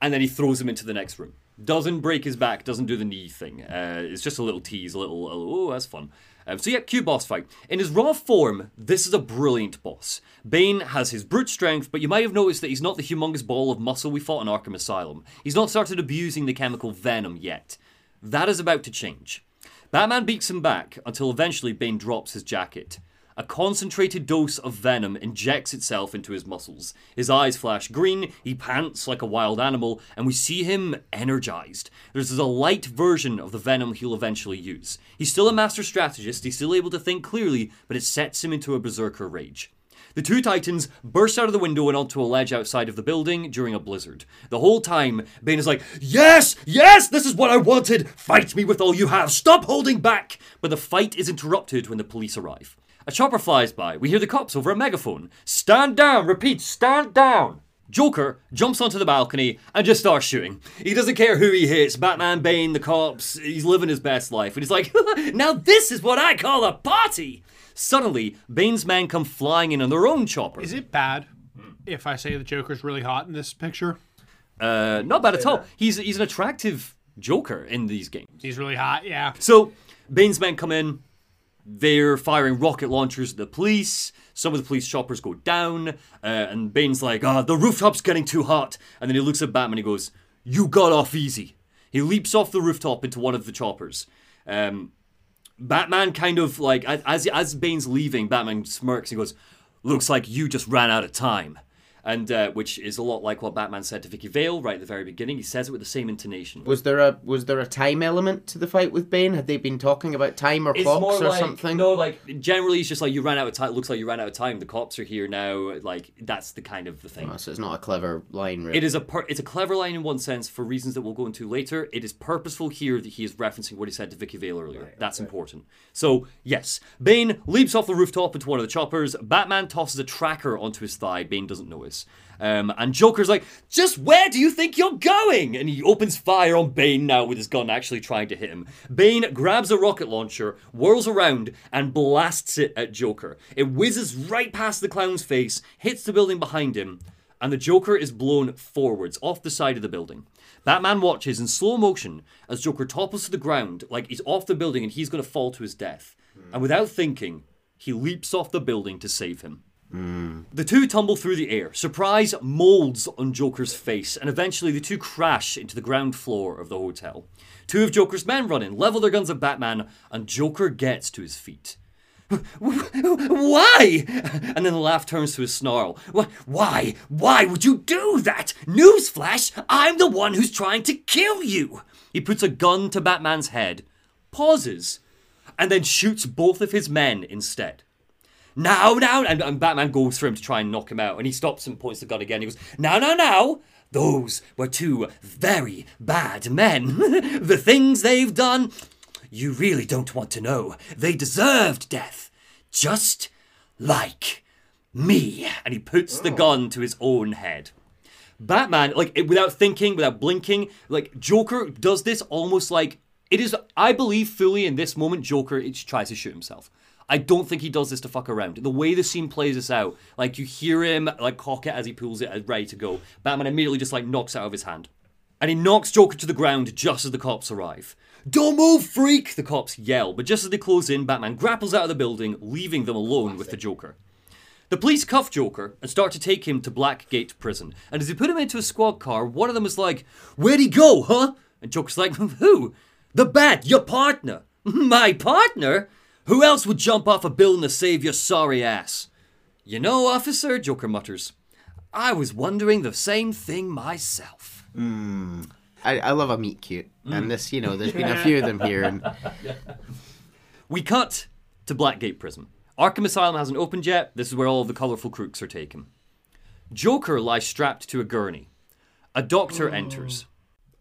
and then he throws him into the next room. Doesn't break his back. Doesn't do the knee thing. Uh, it's just a little tease. A little. oh, that's fun. Um, so yeah, Q boss fight. In his raw form, this is a brilliant boss. Bane has his brute strength, but you might have noticed that he's not the humongous ball of muscle we fought in Arkham Asylum. He's not started abusing the chemical venom yet. That is about to change. Batman beats him back until eventually Bane drops his jacket. A concentrated dose of venom injects itself into his muscles. His eyes flash green, he pants like a wild animal, and we see him energized. This is a light version of the venom he'll eventually use. He's still a master strategist, he's still able to think clearly, but it sets him into a berserker rage. The two titans burst out of the window and onto a ledge outside of the building during a blizzard. The whole time, Bane is like, Yes, yes, this is what I wanted! Fight me with all you have, stop holding back! But the fight is interrupted when the police arrive. A chopper flies by. We hear the cops over a megaphone. Stand down! Repeat, stand down! Joker jumps onto the balcony and just starts shooting. He doesn't care who he hits Batman, Bane, the cops. He's living his best life. And he's like, now this is what I call a party! Suddenly, Bane's men come flying in on their own chopper. Is it bad if I say the Joker's really hot in this picture? Uh, not bad at all. He's, he's an attractive Joker in these games. He's really hot, yeah. So, Bane's men come in. They're firing rocket launchers at the police. Some of the police choppers go down. Uh, and Bane's like, ah, the rooftop's getting too hot. And then he looks at Batman and he goes, You got off easy. He leaps off the rooftop into one of the choppers. Um, Batman kind of like, as, as Bane's leaving, Batman smirks and goes, Looks like you just ran out of time. And uh, which is a lot like what Batman said to Vicky Vale right at the very beginning. He says it with the same intonation. Was there a was there a time element to the fight with Bane? Had they been talking about time or It's clocks more or like something? no, like generally it's just like you ran out of time. It Looks like you ran out of time. The cops are here now. Like that's the kind of the thing. Oh, so it's not a clever line, really. It is a per- it's a clever line in one sense for reasons that we'll go into later. It is purposeful here that he is referencing what he said to Vicky Vale earlier. That's important. So yes, Bane leaps off the rooftop into one of the choppers. Batman tosses a tracker onto his thigh. Bane doesn't notice. Um, and Joker's like, just where do you think you're going? And he opens fire on Bane now with his gun, actually trying to hit him. Bane grabs a rocket launcher, whirls around, and blasts it at Joker. It whizzes right past the clown's face, hits the building behind him, and the Joker is blown forwards off the side of the building. Batman watches in slow motion as Joker topples to the ground like he's off the building and he's going to fall to his death. And without thinking, he leaps off the building to save him. The two tumble through the air. Surprise molds on Joker's face, and eventually the two crash into the ground floor of the hotel. Two of Joker's men run in, level their guns at Batman, and Joker gets to his feet. Why? And then the laugh turns to a snarl. Wh- Why? Why would you do that? Newsflash, I'm the one who's trying to kill you. He puts a gun to Batman's head, pauses, and then shoots both of his men instead. Now, now, and, and Batman goes for him to try and knock him out, and he stops and points the gun again. He goes, Now, now, now! Those were two very bad men. the things they've done, you really don't want to know. They deserved death. Just like me. And he puts the gun to his own head. Batman, like it- without thinking, without blinking, like Joker does this almost like it is. I believe fully in this moment, Joker it tries to shoot himself. I don't think he does this to fuck around. The way the scene plays this out, like you hear him like cock it as he pulls it, uh, ready to go. Batman immediately just like knocks out of his hand, and he knocks Joker to the ground just as the cops arrive. Don't move, freak! The cops yell, but just as they close in, Batman grapples out of the building, leaving them alone with the Joker. The police cuff Joker and start to take him to Blackgate Prison. And as they put him into a squad car, one of them is like, Where'd he go, huh? And Joker's like, Who? The Bat, your partner. My partner? Who else would jump off a building to save your sorry ass? You know, officer, Joker mutters, I was wondering the same thing myself. Hmm. I, I love a meet cute, and hmm. this, you know, there's been a few of them here, and We cut to Blackgate Prison. Arkham Asylum hasn't opened yet. This is where all of the colourful crooks are taken. Joker lies strapped to a gurney. A doctor hmm. enters.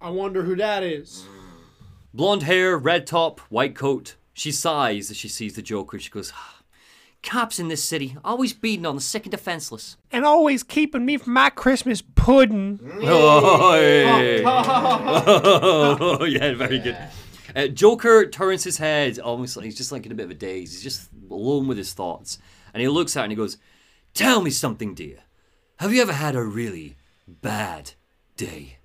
I wonder who that is. Blonde hair, red top, white coat. She sighs as she sees the Joker. She goes, "Ah, Cops in this city, always beating on the sick and defenseless. And always keeping me from my Christmas pudding. Oh, yeah, very good. Uh, Joker turns his head almost like he's just like in a bit of a daze. He's just alone with his thoughts. And he looks at her and he goes, Tell me something, dear. Have you ever had a really bad day?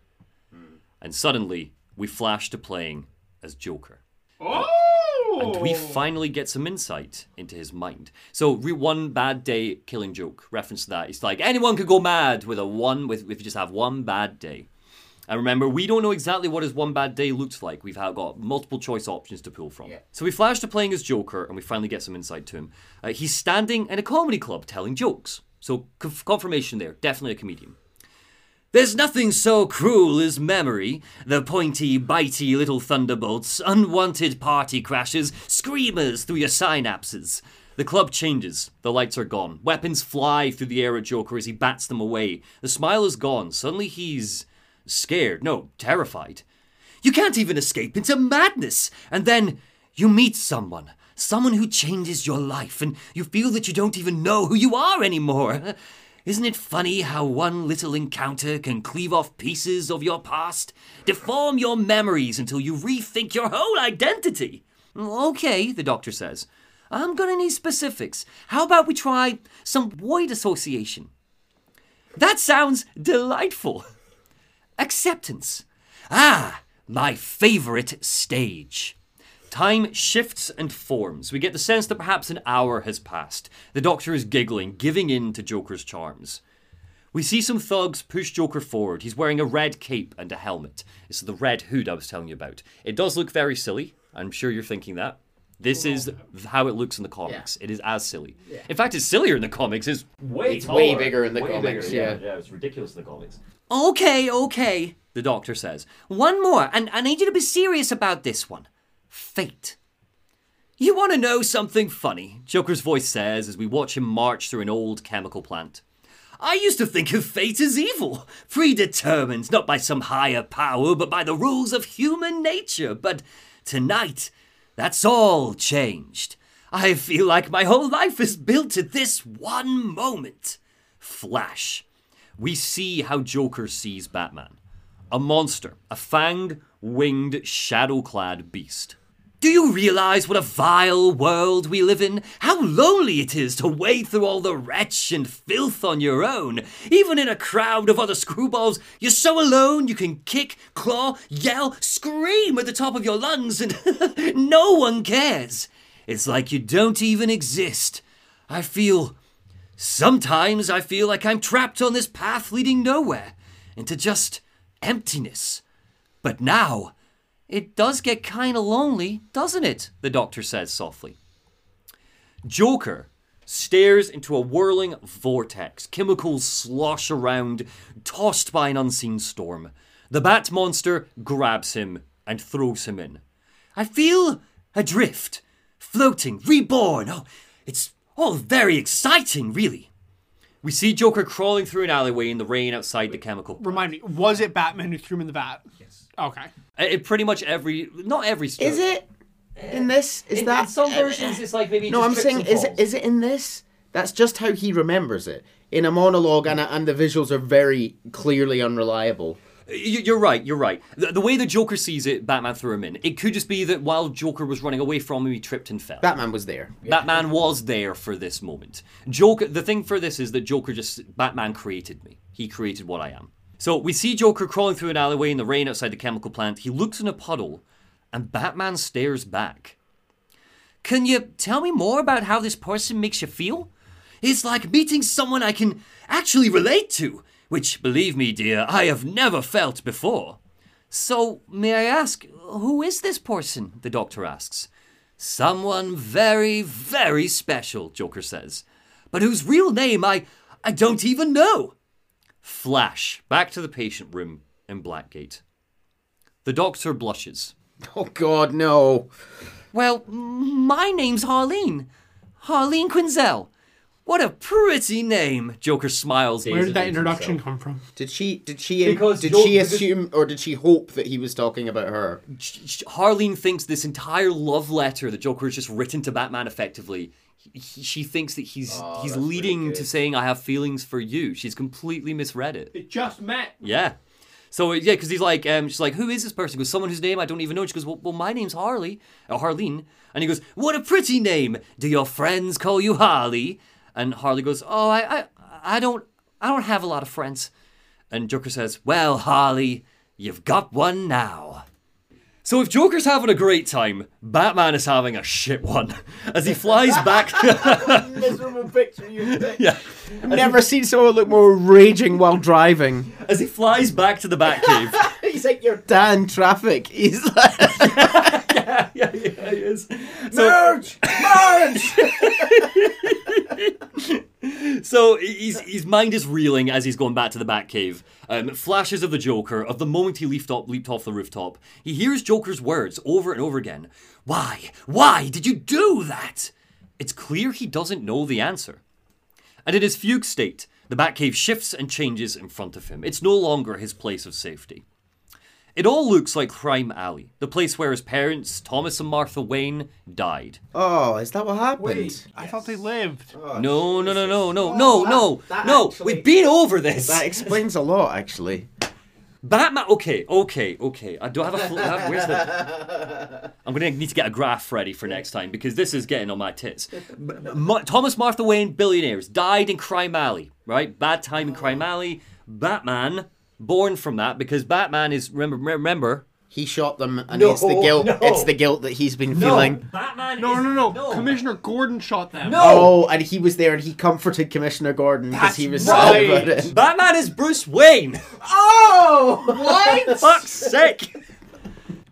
And suddenly, we flash to playing as Joker. And we finally get some insight into his mind. So, re- one bad day killing joke, reference to that. It's like anyone could go mad with a one, with if you just have one bad day. And remember, we don't know exactly what his one bad day looks like. We've got multiple choice options to pull from. So we flash to playing as Joker, and we finally get some insight to him. Uh, he's standing in a comedy club telling jokes. So conf- confirmation there, definitely a comedian. There's nothing so cruel as memory. The pointy, bitey little thunderbolts, unwanted party crashes, screamers through your synapses. The club changes. The lights are gone. Weapons fly through the air at Joker as he bats them away. The smile is gone. Suddenly he's scared. No, terrified. You can't even escape into madness. And then you meet someone. Someone who changes your life, and you feel that you don't even know who you are anymore. Isn't it funny how one little encounter can cleave off pieces of your past, deform your memories until you rethink your whole identity? Okay, the doctor says. I'm gonna need specifics. How about we try some word association? That sounds delightful. Acceptance. Ah, my favorite stage. Time shifts and forms. We get the sense that perhaps an hour has passed. The Doctor is giggling, giving in to Joker's charms. We see some thugs push Joker forward. He's wearing a red cape and a helmet. It's the red hood I was telling you about. It does look very silly. I'm sure you're thinking that. This is how it looks in the comics. It is as silly. In fact, it's sillier in the comics. It's way It's way bigger in the comics, yeah. yeah, it's ridiculous in the comics. Okay, okay, the doctor says. One more, and I need you to be serious about this one. Fate. You want to know something funny? Joker's voice says as we watch him march through an old chemical plant. I used to think of fate as evil, predetermined not by some higher power, but by the rules of human nature. But tonight, that's all changed. I feel like my whole life is built at this one moment. Flash. We see how Joker sees Batman. A monster, a fanged, winged, shadow clad beast. Do you realize what a vile world we live in? How lonely it is to wade through all the wretch and filth on your own. Even in a crowd of other screwballs, you're so alone you can kick, claw, yell, scream at the top of your lungs, and no one cares. It's like you don't even exist. I feel. Sometimes I feel like I'm trapped on this path leading nowhere, into just emptiness. But now, it does get kinda lonely, doesn't it? The doctor says softly. Joker stares into a whirling vortex. Chemicals slosh around, tossed by an unseen storm. The bat monster grabs him and throws him in. I feel adrift, floating, reborn. Oh, it's all very exciting, really. We see Joker crawling through an alleyway in the rain outside the chemical. Remind me, was it Batman who threw him in the vat? Yes. Okay. Uh, it pretty much every, not every. Story. Is it in this? Is In, that in some versions, it's like maybe. No, just I'm saying, is it is it in this? That's just how he remembers it in a monologue, and and the visuals are very clearly unreliable. You- You're right. You're right. The, the way the Joker sees it, Batman threw him in. It could just be that while Joker was running away from him, he tripped and fell. Batman was there. Batman was there for this moment. Joker. The thing for this is that Joker just Batman created me. He created what I am. So we see Joker crawling through an alleyway in the rain outside the chemical plant. He looks in a puddle, and Batman stares back. Can you tell me more about how this person makes you feel? It's like meeting someone I can actually relate to, which, believe me, dear, I have never felt before. So, may I ask, who is this person? The doctor asks. Someone very, very special, Joker says, but whose real name I, I don't even know. Flash, back to the patient room in Blackgate. The doctor blushes. Oh God, no! Well, my name's Harleen. Harleen Quinzel. What a pretty name. Joker smiles. Where did that introduction himself. come from? Did she did she um, Because did Jo- she because- assume or did she hope that he was talking about her? Sh- sh- Harleen thinks this entire love letter that Joker has just written to Batman effectively. he- he- She thinks that he's Oh, he's leading to saying I have feelings for you. She's completely misread it. It just met. Yeah. So uh, yeah, because he's like, um, she's like, who is this person? He goes, someone whose name I don't even know. She goes, well, well my name's Harley, or Harleen, and he goes, what a pretty name. Do your friends call you Harley? And Harley goes, oh, I, I, I don't, I don't have a lot of friends. And Joker says, well, Harley, you've got one now. So if Joker's having a great time, Batman is having a shit one as he flies back. Miserable picture you. yeah. I've never seen someone look more raging while driving. As he flies back to the Batcave. He's like your dad in traffic. He's like, yeah, yeah, yeah, he is. So, merge, merge. So he's, his mind is reeling as he's going back to the Batcave. Um, flashes of the Joker, of the moment he leaped, up, leaped off the rooftop. He hears Joker's words over and over again. Why? Why did you do that? It's clear he doesn't know the answer. And in his fugue state, the Batcave shifts and changes in front of him. It's no longer his place of safety. It all looks like Crime Alley, the place where his parents, Thomas and Martha Wayne, died. Oh, is that what happened? Wait, I thought they lived. Oh, no, no, no, no, no, no, no, that no. actually- We've been over this. That explains a lot, actually. Batman. Okay, okay, okay. I don't have a. Fl- where's the? I'm gonna need to get a graph ready for next time because this is getting on my tits. B- Ma- Thomas Martha Wayne, billionaires, died in Crime Alley. Right, bad time in Crime Alley. Batman, born from that because Batman is remember remember. He shot them, and No, it's the guilt. no. It's the guilt that he's been feeling. Batman. No, is, no, no, Commissioner Gordon shot them. No. Oh, and he was there, and he comforted Commissioner Gordon because he was That's sad about it. Batman is Bruce Wayne. Oh, What? For fuck's sake.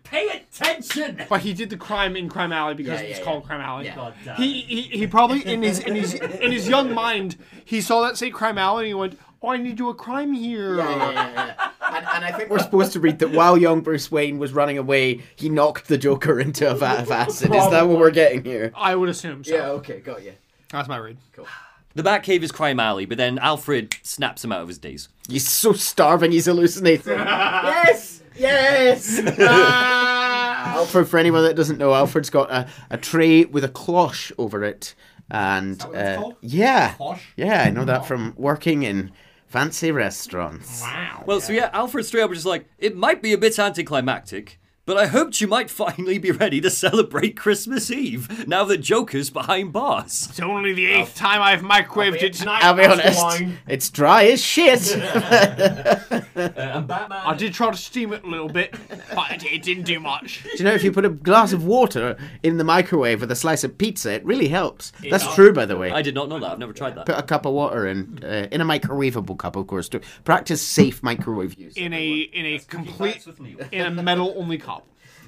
Pay attention. But he did the crime in Crime Alley because Yeah, it's yeah, called yeah. Crime Alley. Yeah. God uh, He, he he probably in his in his in his young mind he saw that say Crime Alley and he went, "Oh, I need to do a crime here." Yeah, yeah, yeah, yeah. And, and I think we're supposed to read that while young Bruce Wayne was running away, he knocked the Joker into a vat of acid. Is that what we're getting here? I would assume so. Yeah, okay, got you. That's my read. Cool. The Batcave is Crime Alley, but then Alfred snaps him out of his daze. He's so starving, he's hallucinating. yes, yes. Alfred, for anyone that doesn't know, Alfred's got a, a tray with a cloche over it, and what it's uh, called? yeah, Cloche? yeah, I know that from working in fancy restaurants. Wow. Well, so yeah, Alfred straight up was just like, it might be a bit anticlimactic, But I hoped you might finally be ready to celebrate Christmas Eve now that Joker's behind bars. It's only the eighth time I've microwaved it tonight. I'll be honest, it's dry as shit. and Batman. I did try to steam it a little bit, but it, it didn't do much. Do you know if you put a glass of water in the microwave with a slice of pizza, it really helps. That's true, by the way. I did not know that. I've never tried that. Put a cup of water in, uh, in a microwavable cup, of course. To practice safe microwave use. In a in a complete with Neil. in a metal only cup.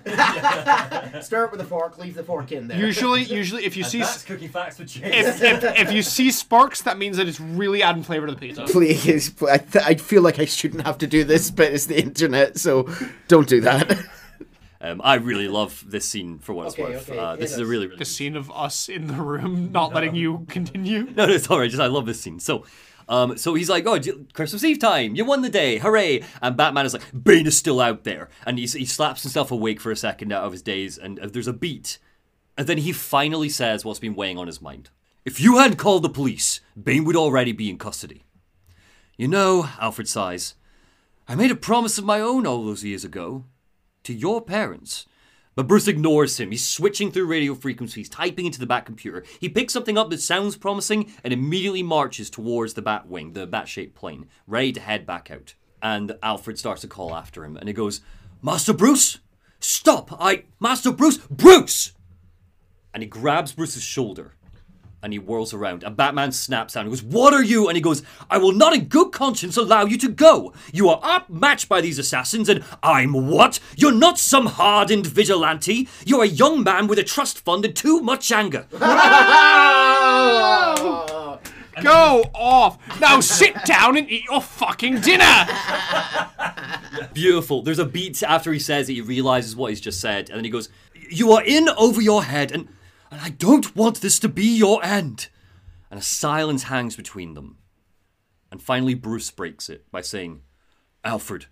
Start with a fork, leave the fork in there. Usually, usually if you see That's cookie facts with James. if, if, if you see sparks, that means that it's really adding flavor to the pizza. Please, I, th- I feel like I shouldn't have to do this, but it's the internet, so don't do that. Um, I really love this scene for what it's Okay, worth. okay, uh, hit this is a really, really The scene of us in the room not letting you continue. No, no, it's all right. Just I love this scene. So, um, so he's like, "Oh, Christmas Eve time! You won the day! Hooray!" And Batman is like, "Bane is still out there," and he's, he slaps himself awake for a second out of his daze, and uh, there's a beat, and then he finally says what's been weighing on his mind: "If you hadn't called the police, Bane would already be in custody." You know, Alfred sighs. I made a promise of my own all those years ago, to your parents. But Bruce ignores him. He's switching through radio frequencies, typing into the Bat computer. He picks something up that sounds promising and immediately marches towards the Bat wing, the Bat shaped plane, ready to head back out. And Alfred starts to call after him, and he goes, Master Bruce? Stop! I. Master Bruce! Bruce! And he grabs Bruce's shoulder and he whirls around. And Batman snaps down and goes, What are you? And he goes, I will not in good conscience allow you to go. You are outmatched by these assassins, and I'm what? You're not some hardened vigilante. You're a young man with a trust fund and too much anger. Go off! Now sit down and eat your fucking dinner! Beautiful. There's a beat after he says it, he realizes what he's just said, and then he goes, You are in over your head, and, and I don't want this to be your end. And a silence hangs between them. And finally, Bruce breaks it by saying, Alfred,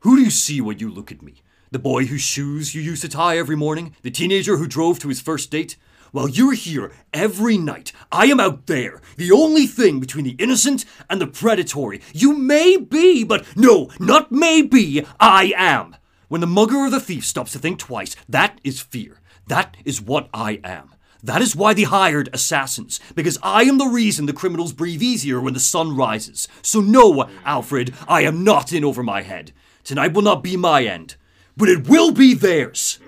who do you see when you look at me? The boy whose shoes you used to tie every morning? The teenager who drove to his first date? While you're here every night, I am out there, the only thing between the innocent and the predatory. You may be, but no, not maybe, I am. When the mugger or the thief stops to think twice, that is fear. That is what I am. That is why they hired assassins, because I am the reason the criminals breathe easier when the sun rises. So, no, Alfred, I am not in over my head. Tonight will not be my end, but it will be theirs.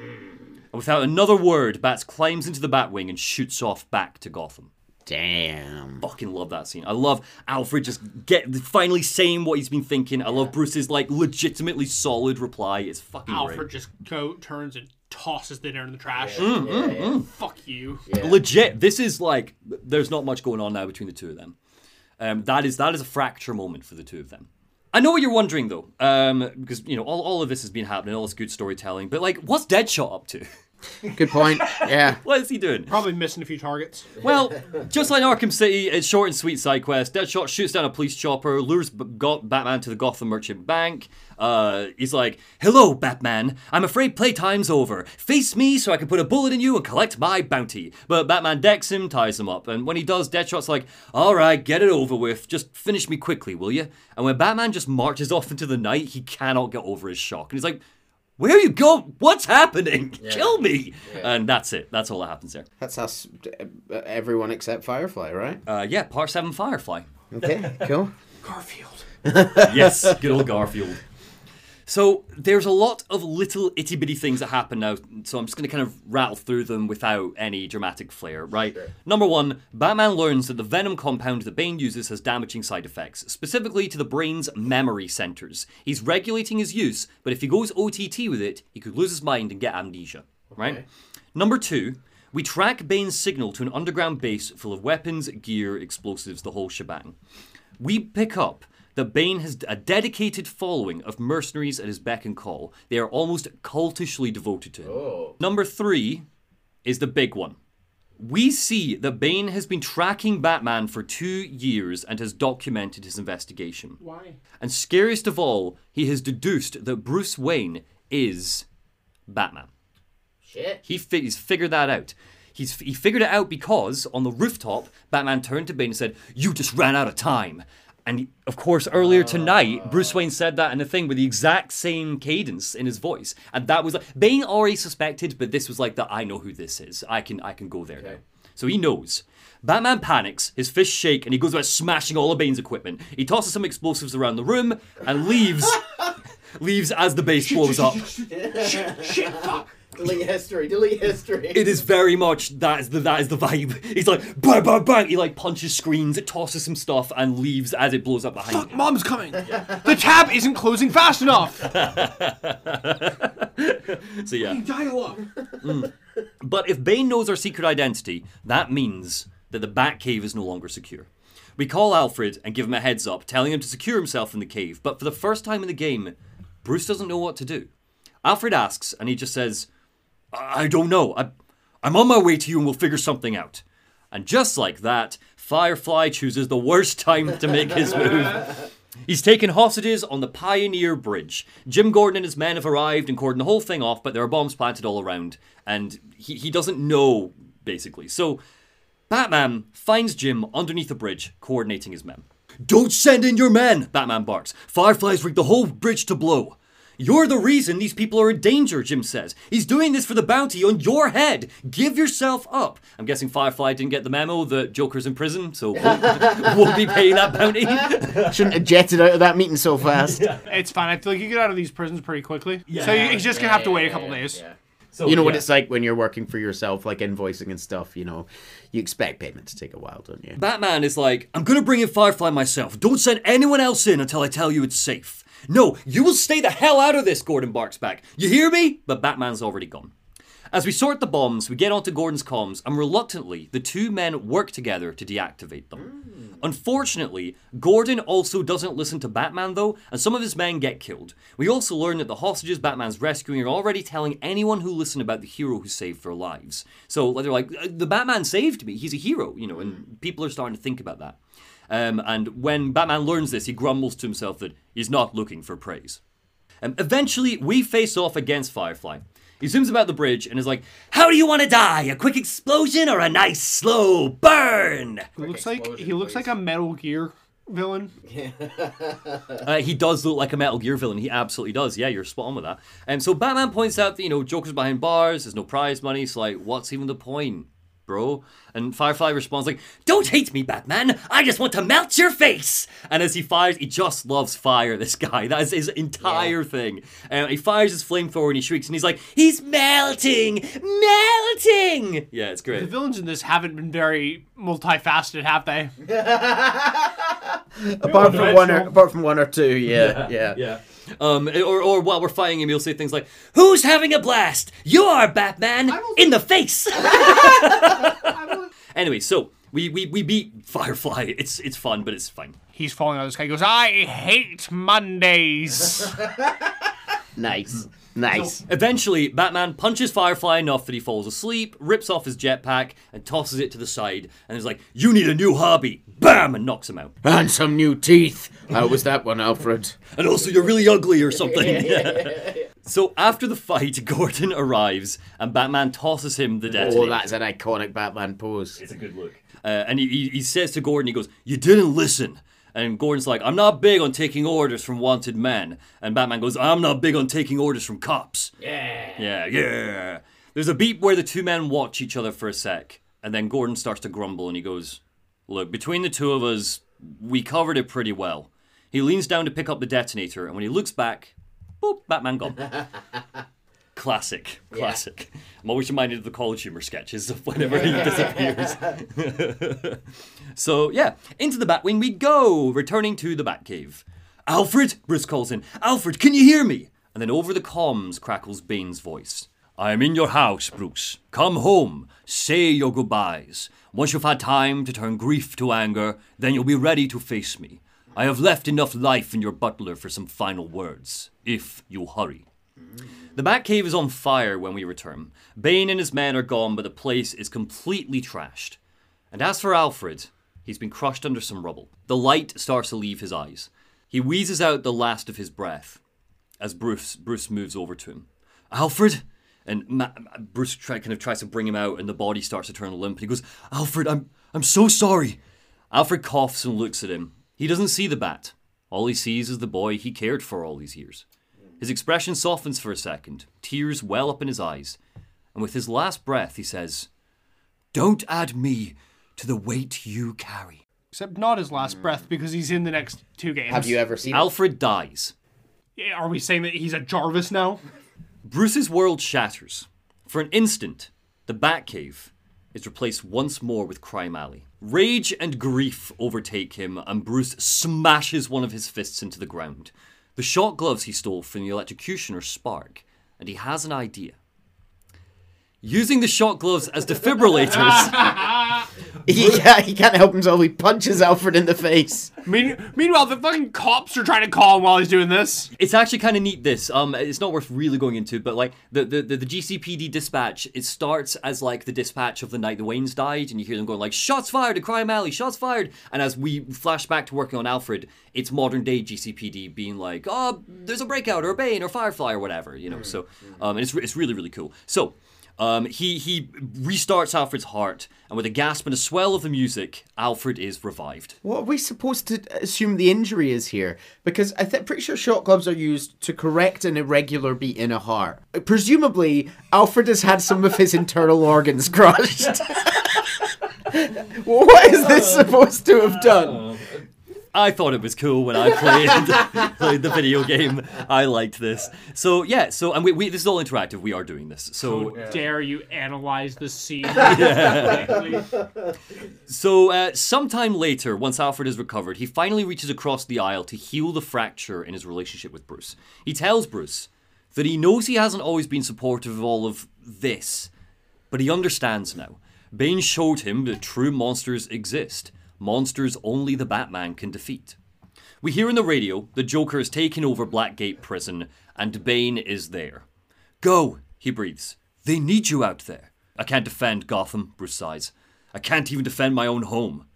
And without another word, Bats climbs into the Batwing and shoots off back to Gotham. Damn. Fucking love that scene. I love Alfred just get finally saying what he's been thinking. I love Bruce's like legitimately solid reply. It's fucking Alfred great. just go turns and tosses the dinner in the trash. Mm, Fuck you. legit this is like there's not much going on now between the two of them. Um, that is that is a fracture moment for the two of them. I know what you're wondering though um, because you know all, all of this has been happening all this good storytelling but like what's deadshot up to Good point. Yeah. what is he doing? Probably missing a few targets. well just like arkham city it's short and sweet side quest. Deadshot shoots down a police chopper lures B- got batman to the gotham merchant bank. Uh, he's like hello batman. I'm afraid playtime's over. Face me so i can put a bullet in you and collect my bounty. But batman decks him ties him up. And when he does deadshot's like all right get it over with. Just finish me quickly will you and when batman just marches off into the night he cannot get over his shock. And he's like where are you going? What's happening? Kill me! And that's it. That's all that happens there. That's us, uh, everyone except Firefly, right? Uh, yeah, part seven Firefly. Okay, cool. Garfield. yes, good old Garfield. So there's a lot of little itty bitty things that happen now. So I'm just going to kind of rattle through them without any dramatic flair, right? Number one, Batman learns that the venom compound that Bane uses has damaging side effects, specifically to the brain's memory centers. He's regulating his use, but if he goes OTT with it, he could lose his mind and get amnesia, right? Number two, we track Bane's signal to an underground base full of weapons, gear, explosives, the whole shebang. We pick up that Bane has a dedicated following of mercenaries at his beck and call. They are almost cultishly devoted to him. Oh. Number three is the big one. We see that Bane has been tracking Batman for two years and has documented his investigation. Why? And scariest of all, he has deduced that Bruce Wayne is Batman. Shit. He fi- he's figured that out. He's, he figured it out because on the rooftop, Batman turned to Bane and said, You just ran out of time. And of course, earlier oh. tonight, Bruce Wayne said that in a thing with the exact same cadence in his voice, and that was like Bane already suspected, but this was like the I know who this is. I can I can go there now. So he knows. Batman panics, his fists shake, and he goes about smashing all of Bane's equipment. He tosses some explosives around the room and leaves. leaves as the base blows up. Shit, fuck. Delete history. Delete history. It is very much that is the that is the vibe. He's like bang bang bang. He like punches screens, it tosses some stuff, and leaves as it blows up behind Fuck, him. mom's coming. The tab isn't closing fast enough. So yeah. Can you dial up. But if Bane knows our secret identity, that means that the Batcave is no longer secure. We call Alfred and give him a heads up, telling him to secure himself in the cave. But for the first time in the game, Bruce doesn't know what to do. Alfred asks, and he just says, I don't know. I, I'm on my way to you and we'll figure something out. And just like that, Firefly chooses the worst time to make his move. He's taken hostages on the Pioneer Bridge. Jim Gordon and his men have arrived and cordoned the whole thing off, but there are bombs planted all around, and he, he doesn't know, basically. So Batman finds Jim underneath the bridge, coordinating his men. Don't send in your men, Batman barks. Fireflies rigged the whole bridge to blow. You're the reason these people are in danger, Jim says. He's doing this for the bounty on your head. Give yourself up. I'm guessing Firefly didn't get the memo that Joker's in prison, so won't, won't be paying that bounty. Shouldn't have jetted out of that meeting so fast. It's fine. I feel like you get out of these prisons pretty quickly. Yeah, so you, he's just gonna have to wait a couple days. So, You know what it's like when you're working for yourself, like invoicing and stuff. You know, you expect payment to take a while, don't you? Batman is like, I'm gonna bring in Firefly myself. Don't send anyone else in until I tell you it's safe. No, you will stay the hell out of this, Gordon barks back. You hear me? But Batman's already gone. As we sort the bombs, we get onto Gordon's comms, and reluctantly, the two men work together to deactivate them. Unfortunately, Gordon also doesn't listen to Batman, though, and some of his men get killed. We also learn that the hostages Batman's rescuing are already telling anyone who listened about the hero who saved their lives. So they're like, "Uh, the Batman saved me, he's a hero, you know, and people are starting to think about that. Um, and when Batman learns this, he grumbles to himself that he's not looking for praise. Um, eventually, we face off against Firefly. He zooms about the bridge and is like, How do you want to die? A quick explosion or a nice slow burn? He looks like he looks like a Metal Gear villain. Uh, he does look like a Metal Gear villain. He absolutely does. Yeah, you're spot on with that. And so Batman points out that, you know, Joker's behind bars, there's no prize money. It's like, what's even the point, bro? And Firefly responds like, Don't hate me, Batman. I just want to melt your face. And as he fires, he just loves fire, this guy. That is his entire thing. And he fires his flamethrower and he shrieks and he's like, He's melting! Melting! Yeah, it's great. The villains in this haven't been very multifaceted, have they? apart from one, or, apart from one or two, yeah, yeah. Yeah. Um, or, or while we're fighting him, he'll say things like, Who's having a blast? You are, Batman! In the face! anyway, so we, we, we beat Firefly. It's it's fun, but it's fine. He's falling out of the sky. He goes, I hate Mondays. Nice, nice. Eventually, Batman punches Firefly enough that he falls asleep, rips off his jetpack, and tosses it to the side, and is like, You need a new hobby! Bam! And knocks him out. and some new teeth. How was that one, Alfred? And also, you're really ugly or something. so after the fight, Gordon arrives, and Batman tosses him the detonator. Oh, that's an iconic Batman pose. It's a good look. Uh, and he, he, he says to Gordon, he goes, You didn't listen. And Gordon's like, I'm not big on taking orders from wanted men. And Batman goes, I'm not big on taking orders from cops. Yeah. Yeah, yeah. There's a beat where the two men watch each other for a sec. And then Gordon starts to grumble and he goes, Look, between the two of us, we covered it pretty well. He leans down to pick up the detonator. And when he looks back, boop, Batman gone. Classic, classic. I'm always reminded of the college humor sketches of whenever he disappears. so yeah, into the Batwing we go, returning to the Batcave. Alfred, Bruce calls in. Alfred, can you hear me? And then over the comms crackles Bane's voice. I am in your house, Bruce. Come home. Say your goodbyes. Once you've had time to turn grief to anger, then you'll be ready to face me. I have left enough life in your butler for some final words, if you hurry. The Batcave is on fire when we return. Bane and his men are gone, but the place is completely trashed. And as for Alfred, he's been crushed under some rubble. The light starts to leave his eyes. He wheezes out the last of his breath as Bruce Bruce moves over to him. Alfred, and Ma- Bruce try, kind of tries to bring him out, and the body starts to turn limp. And he goes, "Alfred, I'm I'm so sorry." Alfred coughs and looks at him, He doesn't see the bat. All he sees is the boy he cared for all these years. His expression softens for a second, tears well up in his eyes, and with his last breath, he says, Don't add me to the weight you carry. Except not his last breath because he's in the next two games. Have you ever seen? Alfred dies. Yeah, Are we saying that he's a Jarvis now? Bruce's world shatters. For an instant, the Batcave is replaced once more with Crime Alley. Rage and grief overtake him, and Bruce smashes one of his fists into the ground. The shock gloves he stole from the electrocutioner spark, and he has an idea. Using the shock gloves as defibrillators, yeah, he can't help himself. He punches Alfred in the face. Mean- meanwhile, the fucking cops are trying to call him while he's doing this. it's actually kind of neat. This, um, it's not worth really going into, but like the, the the the GCPD dispatch, it starts as like the dispatch of the night the Waynes died, and you hear them going like "shots fired at Crime Alley, shots fired," and as we flash back to working on Alfred, it's modern day GCPD being like, "Oh, there's a breakout or a Bane or Firefly or whatever," you know. So, um, and it's it's really really cool. So. Um, he he restarts Alfred's heart, and with a gasp and a swell of the music, Alfred is revived. What are we supposed to assume the injury is here? Because I think pretty sure shock gloves are used to correct an irregular beat in a heart. Presumably, Alfred has had some of his internal organs crushed. what is this supposed to have done? I thought it was cool when I played, played the video game. I liked this. So yeah, so and we, we this is all interactive. We are doing this. So Dare you analyze the scene? so uh, sometime later, once Alfred is recovered, he finally reaches across the aisle to heal the fracture in his relationship with Bruce. He tells Bruce that he knows he hasn't always been supportive of all of this, but he understands now. Bane showed him that true monsters exist. Monsters only the Batman can defeat. We hear in the radio the Joker has taken over Blackgate Prison, and Bane is there. Go, he breathes. They need you out there. I can't defend Gotham, Bruce sighs. I can't even defend my own home.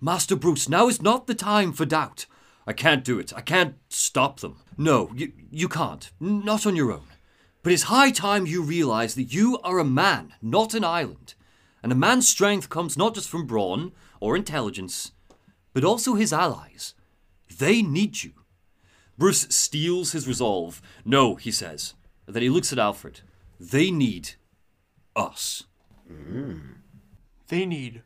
Master Bruce, now is not the time for doubt. I can't do it. I can't stop them. No, you, you can't. Not on your own. But it's high time you realize that you are a man, not an island. And a man's strength comes not just from brawn or intelligence, but also his allies. They need you. Bruce steels his resolve. No, he says. Then he looks at Alfred. They need us. Mm. they need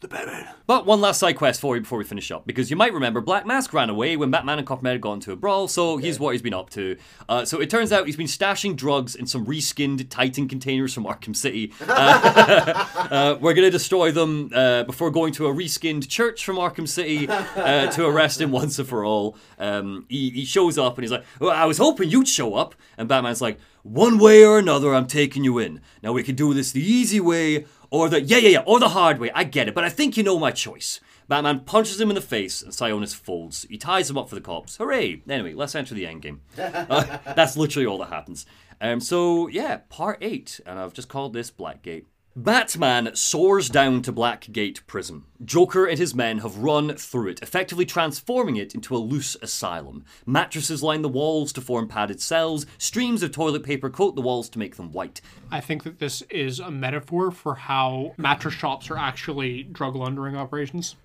the Batman. But one last side quest for you before we finish up, because you might remember Black Mask ran away when Batman and Copperhead got into a brawl, so here's what he's been up to. Uh, so it turns out he's been stashing drugs in some reskinned Titan containers from Arkham City. Uh, uh, we're going to destroy them uh, before going to a reskinned church from Arkham City uh, to arrest him once and for all. Um, he, he shows up and he's like, well, I was hoping you'd show up. And Batman's like, one way or another, I'm taking you in. Now we can do this the easy way or the yeah yeah yeah or the hard way. I get it, but I think you know my choice. Batman punches him in the face, and Sionis folds. He ties him up for the cops. Hooray! Anyway, let's enter the endgame. Uh, that's literally all that happens. Um, so yeah, part eight, and I've just called this Blackgate. Batman soars down to Blackgate Prison. Joker and his men have run through it, effectively transforming it into a loose asylum. Mattresses line the walls to form padded cells, streams of toilet paper coat the walls to make them white. I think that this is a metaphor for how mattress shops are actually drug laundering operations.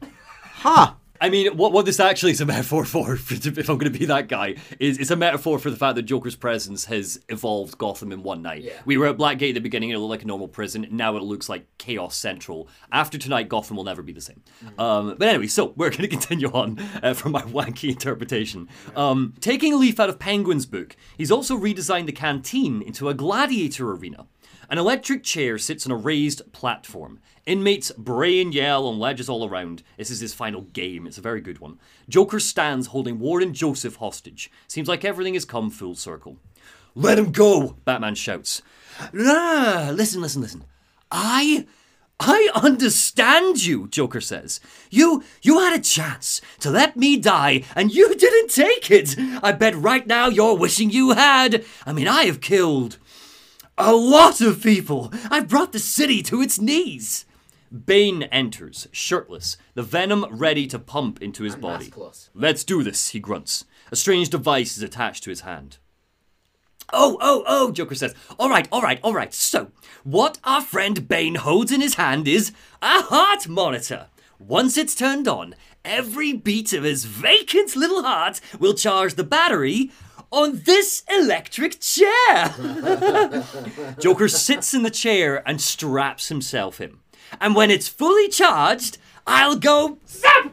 Huh. I mean, what, what this actually is a metaphor for, if I'm going to be that guy, is it's a metaphor for the fact that Joker's presence has evolved Gotham in one night. We were at Blackgate at the beginning, it looked like a normal prison. Now it looks like Chaos Central. After tonight, Gotham will never be the same. Um, but anyway, so we're going to continue on uh, from my wanky interpretation. Um, taking a leaf out of Penguin's book, he's also redesigned the canteen into a gladiator arena. An electric chair sits on a raised platform. Inmates bray and yell on ledges all around. This is his final game. It's a very good one. Joker stands holding Warden Joseph hostage. Seems like everything has come full circle. Let him go! Batman shouts. Ah, listen, listen, listen. I. I understand you, Joker says. You you had a chance to let me die and you didn't take it. I bet right now you're wishing you had. I mean, I have killed a lot of people. I've brought the city to its knees. Bane enters, shirtless, the venom ready to pump into his body. Let's do this, he grunts. A strange device is attached to his hand. Oh, oh, oh, Joker says. All right, all right, all right. So, what our friend Bane holds in his hand is a heart monitor. Once it's turned on, every beat of his vacant little heart will charge the battery on this electric chair. Joker sits in the chair and straps himself in. And when it's fully charged, I'll go zap!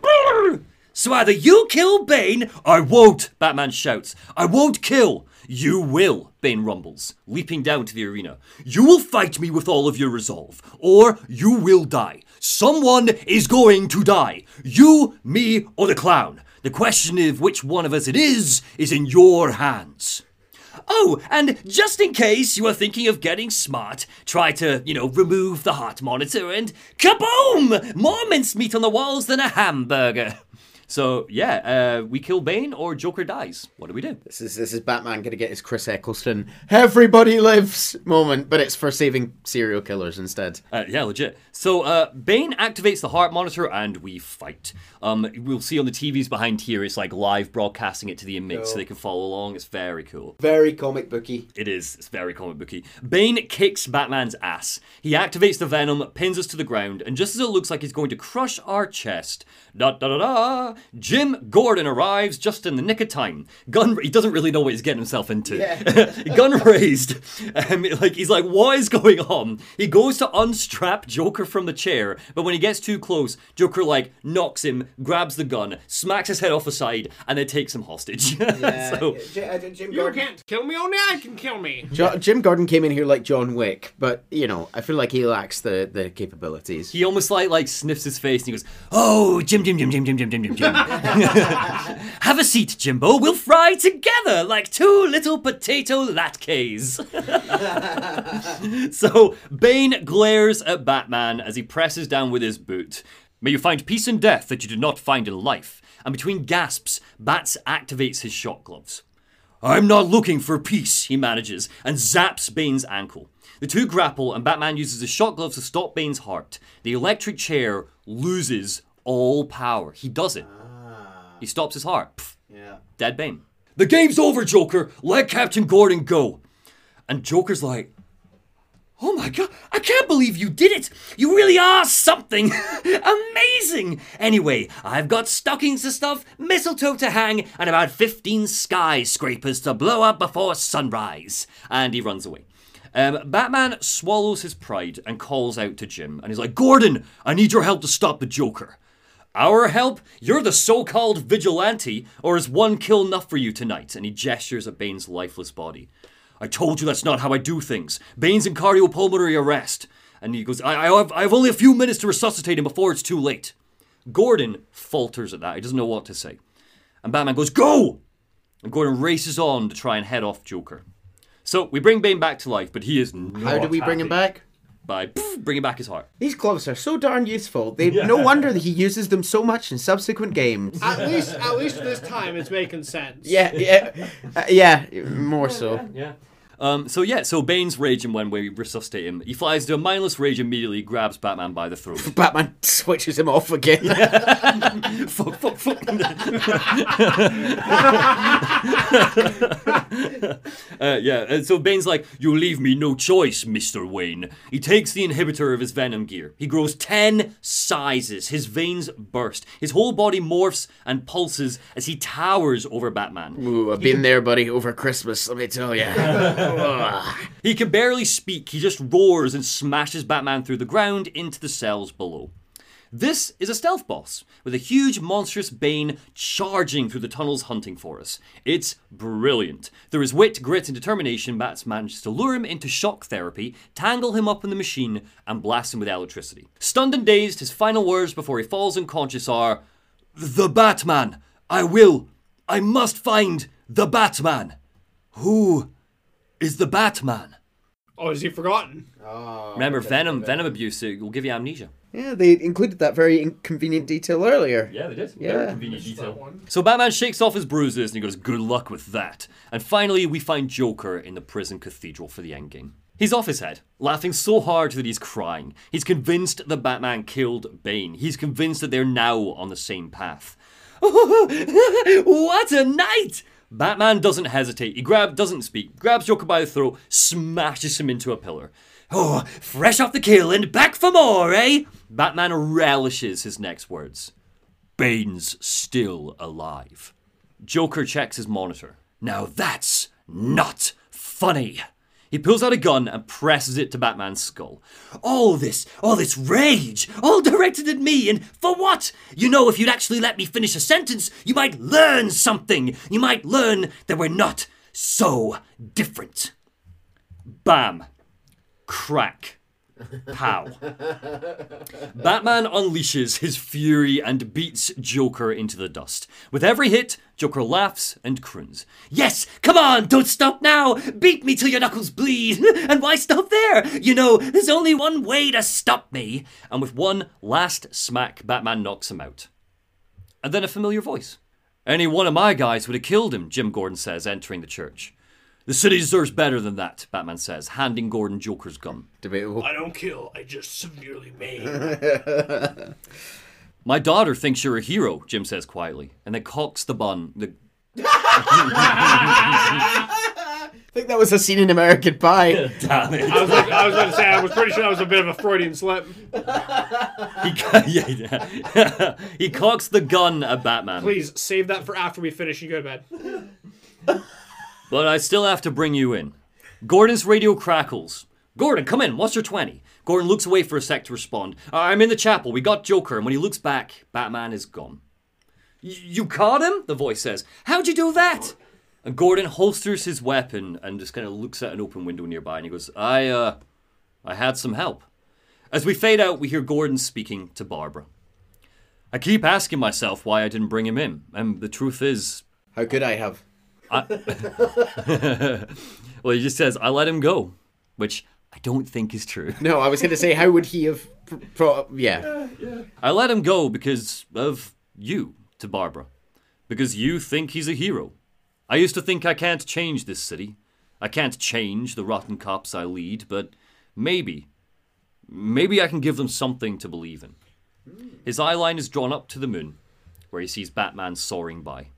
So either you kill Bane, I won't, Batman shouts. I won't kill. You will, Bane rumbles, leaping down to the arena. You will fight me with all of your resolve, or you will die. Someone is going to die. You, me, or the clown. The question of which one of us it is is in your hands. Oh, and just in case you are thinking of getting smart, try to, you know, remove the heart monitor and kaboom! More mincemeat on the walls than a hamburger. So yeah, uh, we kill Bane or Joker dies. What do we do? This is this is Batman going to get his Chris Eccleston "Everybody lives" moment, but it's for saving serial killers instead. Uh, yeah, legit. So uh, Bane activates the heart monitor and we fight. Um, we'll see on the TVs behind here. It's like live broadcasting it to the inmates so they can follow along. It's very cool. Very comic booky. It is. It's very comic booky. Bane kicks Batman's ass. He activates the venom, pins us to the ground, and just as it looks like he's going to crush our chest, da da da da, Jim Gordon arrives just in the nick of time. Gun. He doesn't really know what he's getting himself into. Gun raised. Um, like he's like, what is going on? He goes to unstrap Joker from the chair, but when he gets too close, Joker like knocks him, grabs the gun, smacks his head off the side, and then takes him hostage. so J- uh, Jim You Gordon. can't kill me, only I can kill me. Jo- Jim Gordon came in here like John Wick, but you know, I feel like he lacks the the capabilities. he almost like like sniffs his face and he goes, "Oh, Jim, Jim, Jim, Jim, Jim, Jim, Jim, Jim, Jim." Have a seat, Jimbo. We'll fry together like two little potato latkes. so Bane glares at Batman as he presses down with his boot. May you find peace in death that you did not find in life. And between gasps, Bats activates his shock gloves. I'm not looking for peace, he manages, and zaps Bane's ankle. The two grapple, and Batman uses his shock gloves to stop Bane's heart. The electric chair loses all power. He does it. He stops his heart. Pff, Yeah. dead Bane. The game's over, Joker. Let Captain Gordon go. And Joker's like, Oh my god, I can't believe you did it! You really are something! Amazing! Anyway, I've got stockings to stuff, mistletoe to hang, and about 15 skyscrapers to blow up before sunrise. And he runs away. Um, Batman swallows his pride and calls out to Jim, and he's like, Gordon, I need your help to stop the Joker. Our help? You're the so called vigilante, or is one kill enough for you tonight? And he gestures at Bane's lifeless body. I told you that's not how I do things. Bane's in cardiopulmonary arrest. And he goes, I, I, have, I have only a few minutes to resuscitate him before it's too late. Gordon falters at that. He doesn't know what to say. And Batman goes, Go! And Gordon races on to try and head off Joker. So we bring Bane back to life, but he is not How do we bring him back? By pff, bringing back his heart. These gloves are so darn useful. They no wonder that he uses them so much in subsequent games. At least, at least this time, it's making sense. Yeah, yeah, uh, yeah, more so. Yeah. Um, so yeah, so Bane's raging when we resuscitate him. He flies into a mindless rage immediately, grabs Batman by the throat. Batman switches him off again. fuck, fuck, fuck. uh, yeah, and so Bane's like, You leave me no choice, Mr. Wayne. He takes the inhibitor of his venom gear. He grows 10 sizes. His veins burst. His whole body morphs and pulses as he towers over Batman. Ooh, I've been there, buddy, over Christmas, let me tell you. He can barely speak, he just roars and smashes Batman through the ground into the cells below. This is a stealth boss, with a huge monstrous Bane charging through the tunnels hunting for us. It's brilliant. Through his wit, grit, and determination, Bats manages to lure him into shock therapy, tangle him up in the machine, and blast him with electricity. Stunned and dazed, his final words before he falls unconscious are The Batman! I will! I must find the Batman! Who is the Batman? Oh, is he forgotten? Ah, Remember, venom, venom abuse it will give you amnesia. Yeah, they included that very inconvenient detail earlier. Yeah, they did. Yeah. convenient detail. So Batman shakes off his bruises and he goes, "Good luck with that." And finally, we find Joker in the prison cathedral for the endgame. He's off his head, laughing so hard that he's crying. He's convinced that Batman killed Bane. He's convinced that they're now on the same path. what a night! Batman doesn't hesitate. He grab doesn't speak, grabs Joker by the throat, smashes him into a pillar. Oh, fresh off the kill and back for more, eh? Batman relishes his next words. Bane's still alive. Joker checks his monitor. Now that's not funny. He pulls out a gun and presses it to Batman's skull. All this, all this rage, all directed at me, and for what? You know, if you'd actually let me finish a sentence, you might learn something. You might learn that we're not so different. Bam. Crack. Pow. Batman unleashes his fury and beats Joker into the dust. With every hit, Joker laughs and croons. Yes, come on, don't stop now! Beat me till your knuckles bleed! And why stop there? You know, there's only one way to stop me! And with one last smack, Batman knocks him out. And then a familiar voice. Any one of my guys would have killed him, Jim Gordon says, entering the church. The city deserves better than that, Batman says, handing Gordon Joker's gun. Debatable. I don't kill. I just severely maim. My daughter thinks you're a hero, Jim says quietly, and then cocks the bun. The I think that was a scene in American Pie. damn it! I was, like, I was going to say, I was pretty sure that was a bit of a Freudian slip. He, yeah, yeah. he cocks the gun at Batman. Please save that for after we finish. You go to bed. But I still have to bring you in. Gordon's radio crackles. Gordon, come in. What's your 20? Gordon looks away for a sec to respond. I'm in the chapel. We got Joker. And when he looks back, Batman is gone. You caught him? The voice says. How'd you do that? And Gordon holsters his weapon and just kind of looks at an open window nearby and he goes, I, uh, I had some help. As we fade out, we hear Gordon speaking to Barbara. I keep asking myself why I didn't bring him in. And the truth is, How could I have? well, he just says, I let him go, which I don't think is true. No, I was going to say, how would he have. Pro- yeah. I let him go because of you to Barbara. Because you think he's a hero. I used to think I can't change this city. I can't change the rotten cops I lead, but maybe, maybe I can give them something to believe in. Hmm. His eye line is drawn up to the moon, where he sees Batman soaring by.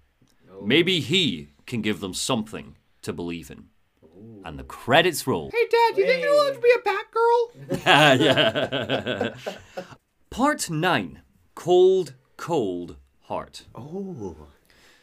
Oh. Maybe he can give them something to believe in. And the credits roll. Hey, Dad, you think you'll have to be a Batgirl? yeah. Part 9 Cold, Cold Heart. Oh.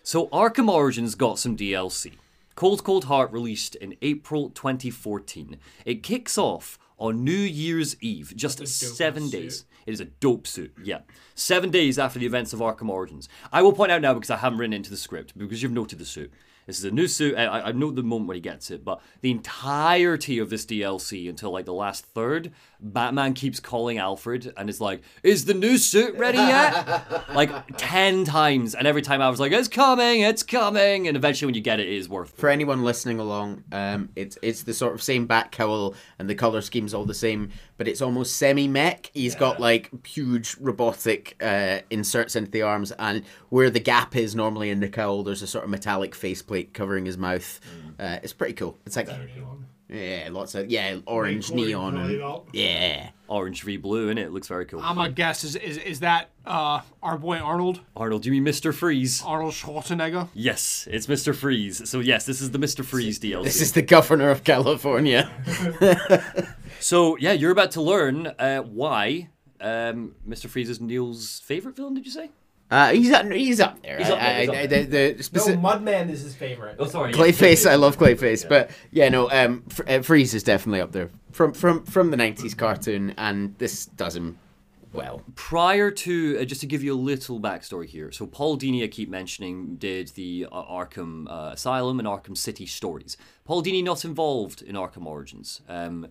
So, Arkham Origins got some DLC. Cold, Cold Heart released in April 2014. It kicks off on New Year's Eve, just seven days. It is a dope suit, yeah. Seven days after the events of Arkham Origins. I will point out now because I haven't written into the script, because you've noted the suit. This is a new suit. I, I- note the moment when he gets it, but the entirety of this DLC until like the last third, Batman keeps calling Alfred and is like, "Is the new suit ready yet?" like ten times, and every time I was like, "It's coming, it's coming," and eventually when you get it, it is worth. For anyone listening along, um, it's it's the sort of same bat cowl and the color scheme's all the same, but it's almost semi mech. He's got like huge robotic uh, inserts into the arms, and where the gap is normally in the cowl, there's a sort of metallic faceplate covering his mouth. Uh, it's pretty cool. It's like yeah, lots of yeah, orange neon. And, yeah, Orange v blue and it. It looks very cool. I'm a guess. Is, is is that uh, our boy Arnold? Arnold, do you mean Mr. Freeze? Arnold Schwarzenegger? Yes, it's Mr. Freeze. So yes, this is the Mr. Freeze DLC. this is the governor of California. So yeah, you're about to learn uh, why um, Mr. Freeze is Neil's favorite villain. Did you say? Uh, he's up, he's up there. He's up there, I- he's up I- there. the, the No, specific, Mudman is his favorite. Oh, sorry. Clayface, I love Clayface, but yeah, no, um, F- uh, Freeze is definitely up there from from from the '90s cartoon, and this does him well. Prior to, uh, just to give you a little backstory here, so Paul Dini, I keep mentioning, did the uh, Arkham uh, Asylum and Arkham City stories. Paul Dini not involved in Arkham Origins, um,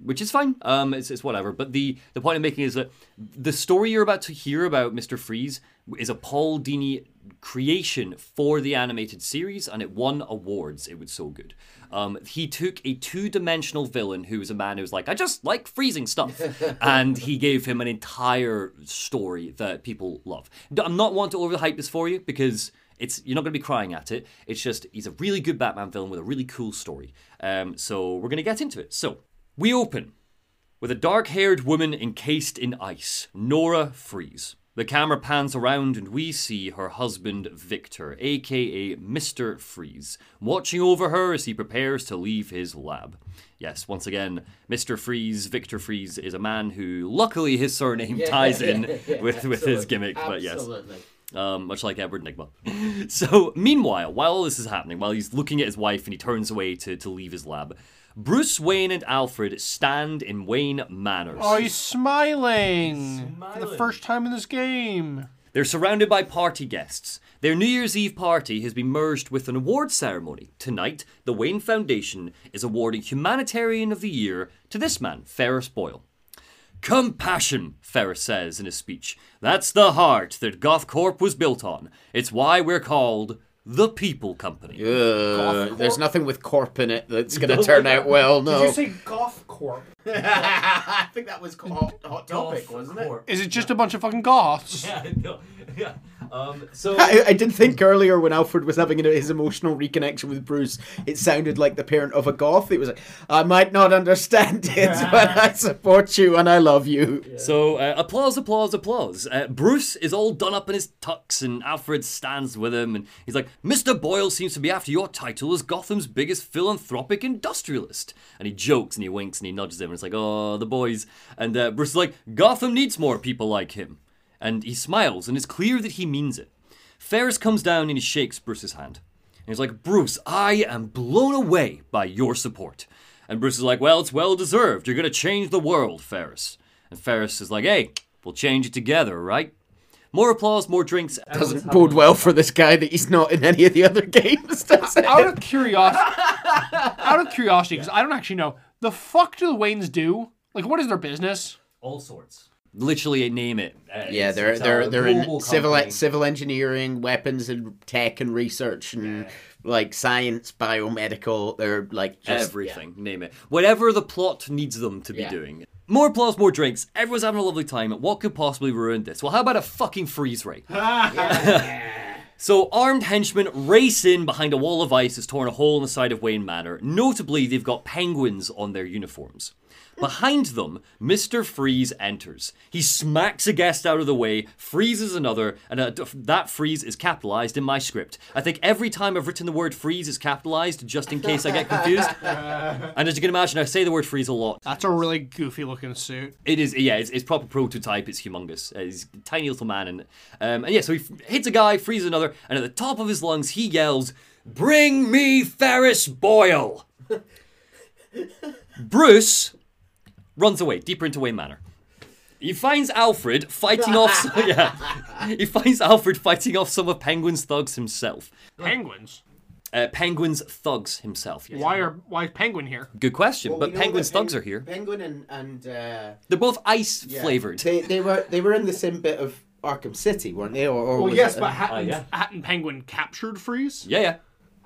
which is fine. Um, it's, it's whatever. But the, the point I'm making is that the story you're about to hear about Mr. Freeze is a Paul Dini creation for the animated series, and it won awards. It was so good. Um, he took a two-dimensional villain who was a man who was like, I just like freezing stuff, and he gave him an entire story that people love. I'm not wanting to overhype this for you because it's you're not going to be crying at it. It's just he's a really good Batman villain with a really cool story. Um, so we're going to get into it. So we open with a dark haired woman encased in ice, Nora Fries. The camera pans around and we see her husband Victor, aka Mr. Freeze, watching over her as he prepares to leave his lab. Yes, once again, Mr. Freeze, Victor Fries, is a man who, luckily, his surname ties in with, with his gimmick, but yes Absolutely. um, much like Edward Nygma. so, meanwhile, while all this is happening, while he's looking at his wife and he turns away to, to leave his lab, Bruce Wayne and Alfred stand in Wayne Manor. Oh, he's smiling, for the first time in this game. They're surrounded by party guests. Their New Year's Eve party has been merged with an award ceremony. Tonight, the Wayne Foundation is awarding Humanitarian of the Year to this man, Ferris Boyle. Compassion, Ferris says in his speech. That's the heart that Goth Corp was built on. It's why we're called the People Company. Uh, there's nothing with corp in it that's going to turn out well. No. Did you say Goth Corp? I think that was hot, hot topic, wasn't it? Is it just a bunch of fucking goths? Yeah, no, yeah. Um, so I, I did think earlier when Alfred was having his emotional reconnection with Bruce, it sounded like the parent of a goth. He was like, I might not understand it, but I support you and I love you. So, uh, applause, applause, applause. Uh, Bruce is all done up in his tux, and Alfred stands with him, and he's like, Mr. Boyle seems to be after your title as Gotham's biggest philanthropic industrialist. And he jokes and he winks and he nudges him, and it's like, oh, the boys. And uh, Bruce is like, Gotham needs more people like him. And he smiles, and it's clear that he means it. Ferris comes down and he shakes Bruce's hand. And he's like, Bruce, I am blown away by your support. And Bruce is like, Well, it's well deserved. You're going to change the world, Ferris. And Ferris is like, Hey, we'll change it together, right? More applause, more drinks. Doesn't bode well for this guy that he's not in any of the other games, does it? out of curiosity, out of curiosity, because I don't actually know, the fuck do the Waynes do? Like, what is their business? all sorts. Literally name it. Uh, Yeah, they're they're a they're in global civil company. civil engineering, weapons and tech and research and like science, biomedical. They're like just Everything, name it. Whatever the plot needs them to be Yeah. doing. More applause, more drinks. Everyone's having a lovely time. What could possibly ruin this? Well, how about a fucking freeze ray? So, armed henchmen race in behind a wall of ice that's torn a hole in the side of Wayne Manor. Notably, they've got penguins on their uniforms. Behind them, Mr. Freeze enters. He smacks a guest out of the way, freezes another, and uh, that freeze is capitalized in my script. I think every time I've written the word freeze is capitalized just in case I get confused. and as you can imagine, I say the word freeze a lot. That's a really goofy looking suit. It is, yeah, it's, it's proper prototype. It's humongous. Uh, he's a tiny little man, and um, and yeah, so he f- hits a guy, freezes another, and at the top of his lungs, he yells, "Bring me Ferris Boyle!" Bruce runs away deeper into Wayne Manor. He finds Alfred fighting off. yeah, he finds Alfred fighting off some of Penguin's thugs himself. Penguins. Uh, Penguin's thugs himself. Yes. Why are why is Penguin here? Good question, Well, but Penguin's that Pen- thugs are here. Penguin and and uh, They're both ice yeah. flavored. They they were they were in the same bit of Arkham City, weren't they? Or, or Well, yes, it- but Hatton and, yeah. Hat and Penguin captured Freeze. Yeah, yeah.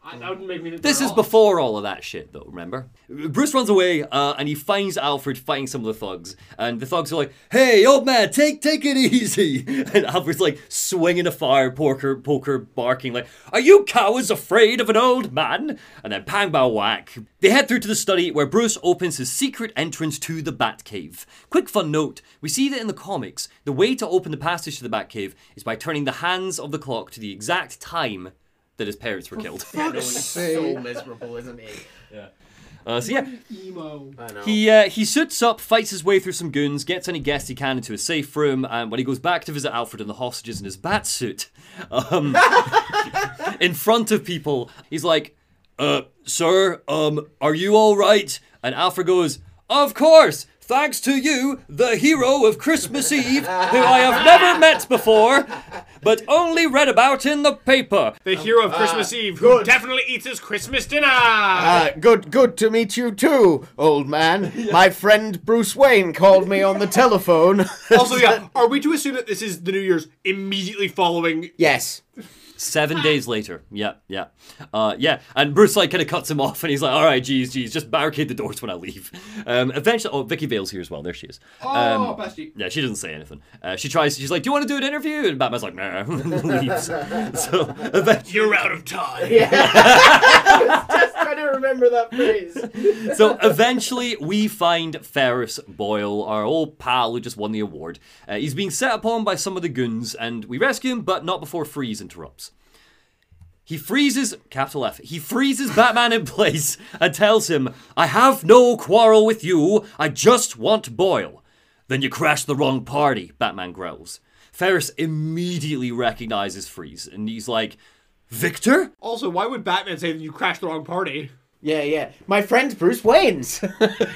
I, that wouldn't make me. This is all- before all of that shit, though, remember? Bruce runs away uh, and he finds Alfred fighting some of the thugs. And the thugs are like, hey, old man, take take it easy. And Alfred's like swinging a fire poker, poker barking, like, are you cowards afraid of an old man? And then pang, bow, whack. They head through to the study where Bruce opens his secret entrance to the Batcave. Quick fun note we see that in the comics, the way to open the passage to the Batcave is by turning the hands of the clock to the exact time that his parents were killed. so miserable, isn't he? Yeah. Uh, so yeah, emo. I know. He uh, he suits up, fights his way through some goons, gets any guests he can into a safe room, and when he goes back to visit Alfred and the hostages in his bat suit, um, in front of people, he's like, "Uh, sir, um, are you all right?" And Alfred goes, "Of course." Thanks to you, the hero of Christmas Eve, who I have never met before, but only read about in the paper. The hero of Christmas Eve, who definitely eats his Christmas dinner. Uh, good, good to meet you too, old man. My friend Bruce Wayne called me on the telephone. also, yeah, are we to assume that this is the New Year's immediately following? yes, Seven days later. Yeah, yeah. Uh, yeah. And Bruce, like, kind of cuts him off and he's like, all right, geez, geez, just barricade the doors when I leave. Um, eventually, oh, Vicki Vale's here as well. There she is. Oh, Um, bestie. yeah, she doesn't say anything. Uh, she tries, she's like, do you want to do an interview? And Batman's like, nah, leaves. So, eventually, You're out of time. Just trying to remember that phrase. so eventually, we find Ferris Boyle, our old pal who just won the award. Uh, he's being set upon by some of the goons, and we rescue him, but not before Freeze interrupts. He freezes, capital F, he freezes Batman in place and tells him, I have no quarrel with you, I just want Boyle. Then you crashed the wrong party, Batman growls. Ferris immediately recognizes Freeze, and he's like, Victor? Also, why would Batman say that you crashed the wrong party? Yeah, yeah. My friend Bruce Wayne's.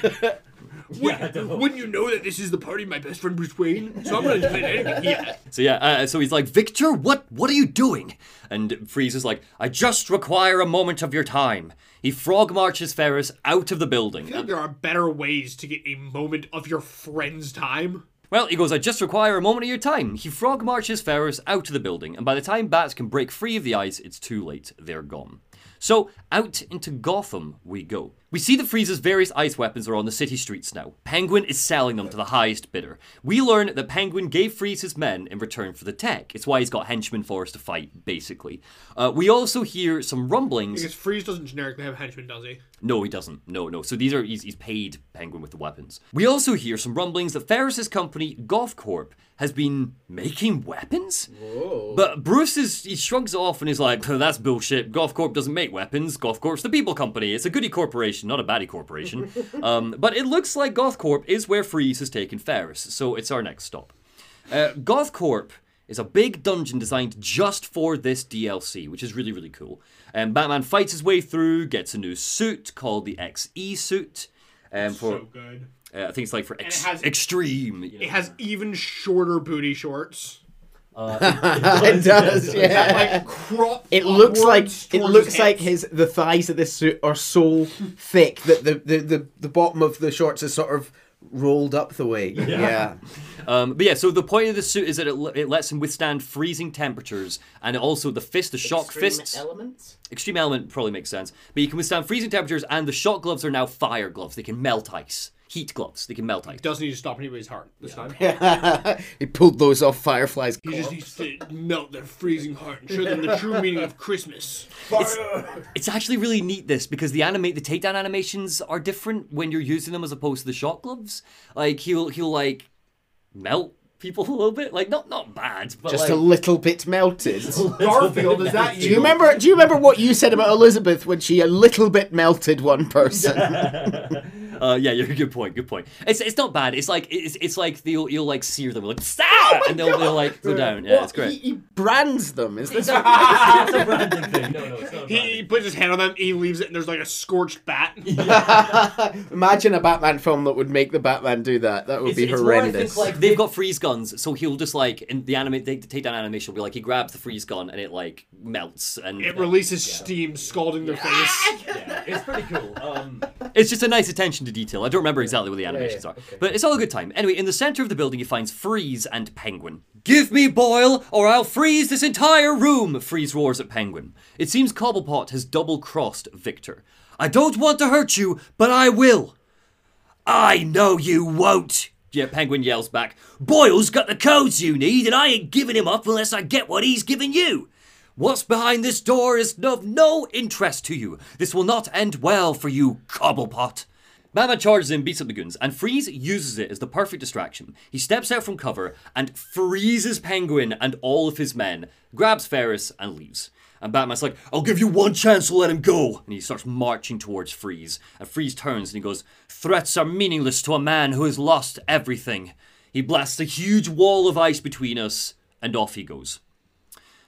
Wouldn't you know that this is the party of my best friend Bruce Wayne? So I'm to play anything. Yeah. So yeah, uh, so he's like, Victor, what what are you doing? And Freeze is like, I just require a moment of your time. He frog marches Ferris out of the building. I feel like there are better ways to get a moment of your friend's time. Well, he goes, I just require a moment of your time. He frog marches Ferris out of the building, and by the time bats can break free of the ice, it's too late. They're gone. So, out into Gotham we go. We see that Freeze's various ice weapons are on the city streets now. Penguin is selling them to the highest bidder. We learn that Penguin gave Freeze his men in return for the tech. It's why he's got henchmen for us to fight, basically. Uh, we also hear some rumblings. Because Freeze doesn't generically have henchmen, does he? No, he doesn't. No, no. So these are he's, he's paid Penguin with the weapons. We also hear some rumblings that Ferris's company, Goth Corp, has been making weapons. But Bruce is he shrugs off and is like, "Oh, "That's bullshit. Goth Corp doesn't make weapons. Goth Corp's the people company. It's a goody corporation, not a baddie corporation." um, but it looks like Goth Corp is where Freeze has taken Ferris, so it's our next stop. Uh, Goth Corp is a big dungeon designed just for this DLC, which is really, really cool. Um, Batman fights his way through, gets a new suit called the XE suit. Um, for So good. Uh, I think it's like for ex- it has- extreme. It has even shorter booty shorts. it does, yeah. Like crop. It looks like it looks his like his the thighs of this suit are so thick that the, the, the, the bottom of the shorts is sort of rolled up the way. Yeah. Um, but yeah, so the point of the suit is that it, l- it lets him withstand freezing temperatures, and also the fist, the shock fists. elements. Extreme element probably makes sense, but you can withstand freezing temperatures, and the shock gloves are now fire gloves. They can melt ice. Heat gloves. They can melt ice. doesn't need to stop anybody's heart this time. he pulled those off Firefly's. He just needs to melt their freezing heart and show them the true meaning of Christmas. It's actually really neat this because the animate the takedown animations are different when you're using them as opposed to the shock gloves. Like he'll he'll like melt people a little bit. Like not not bad, but Just like, a little bit melted. Garfield, is that Do you remember? Do you remember what you said about Elizabeth when she a little bit melted one person? uh, yeah, you're a good point. Good point. It's it's not bad. It's like it's it's like you'll you'll like sear them like Stop! and they'll they'll like go down. Yeah, it's great. he brands them. Is this? It's a branding thing. No, no, it's not. He, he puts his hand on them, he leaves it, and there's like a scorched bat. Imagine a Batman film that would make the Batman do that. That would It's- be it's more, think, horrendous. Like they've got freeze guns, so he'll just like in the anime the takedown animation will be like he grabs the freeze gun and it like melts and It releases steam, scalding their face. Yeah, it's pretty cool. Um, It's just a nice attention to detail. I don't remember exactly what the animations are, but it's all a good time. Anyway, in the center of the building, he finds Freeze and Penguin. Give me Boyle, or I'll freeze this entire room! Freeze roars at Penguin. It seems Cobblepot has double crossed Victor. I don't want to hurt you, but I will. I know you won't. Yeah, Penguin yells back. Boyle's got the codes you need, and I ain't giving him up unless I get what he's giving you. What's behind this door is of no interest to you. This will not end well for you, Cobblepot. Batman charges in, beats up the goons, and Freeze uses it as the perfect distraction. He steps out from cover and freezes Penguin and all of his men, grabs Ferris, and leaves. And Batman's like, I'll give you one chance to let him go. And he starts marching towards Freeze. And Freeze turns and he goes, Threats are meaningless to a man who has lost everything. He blasts a huge wall of ice between us, and off he goes.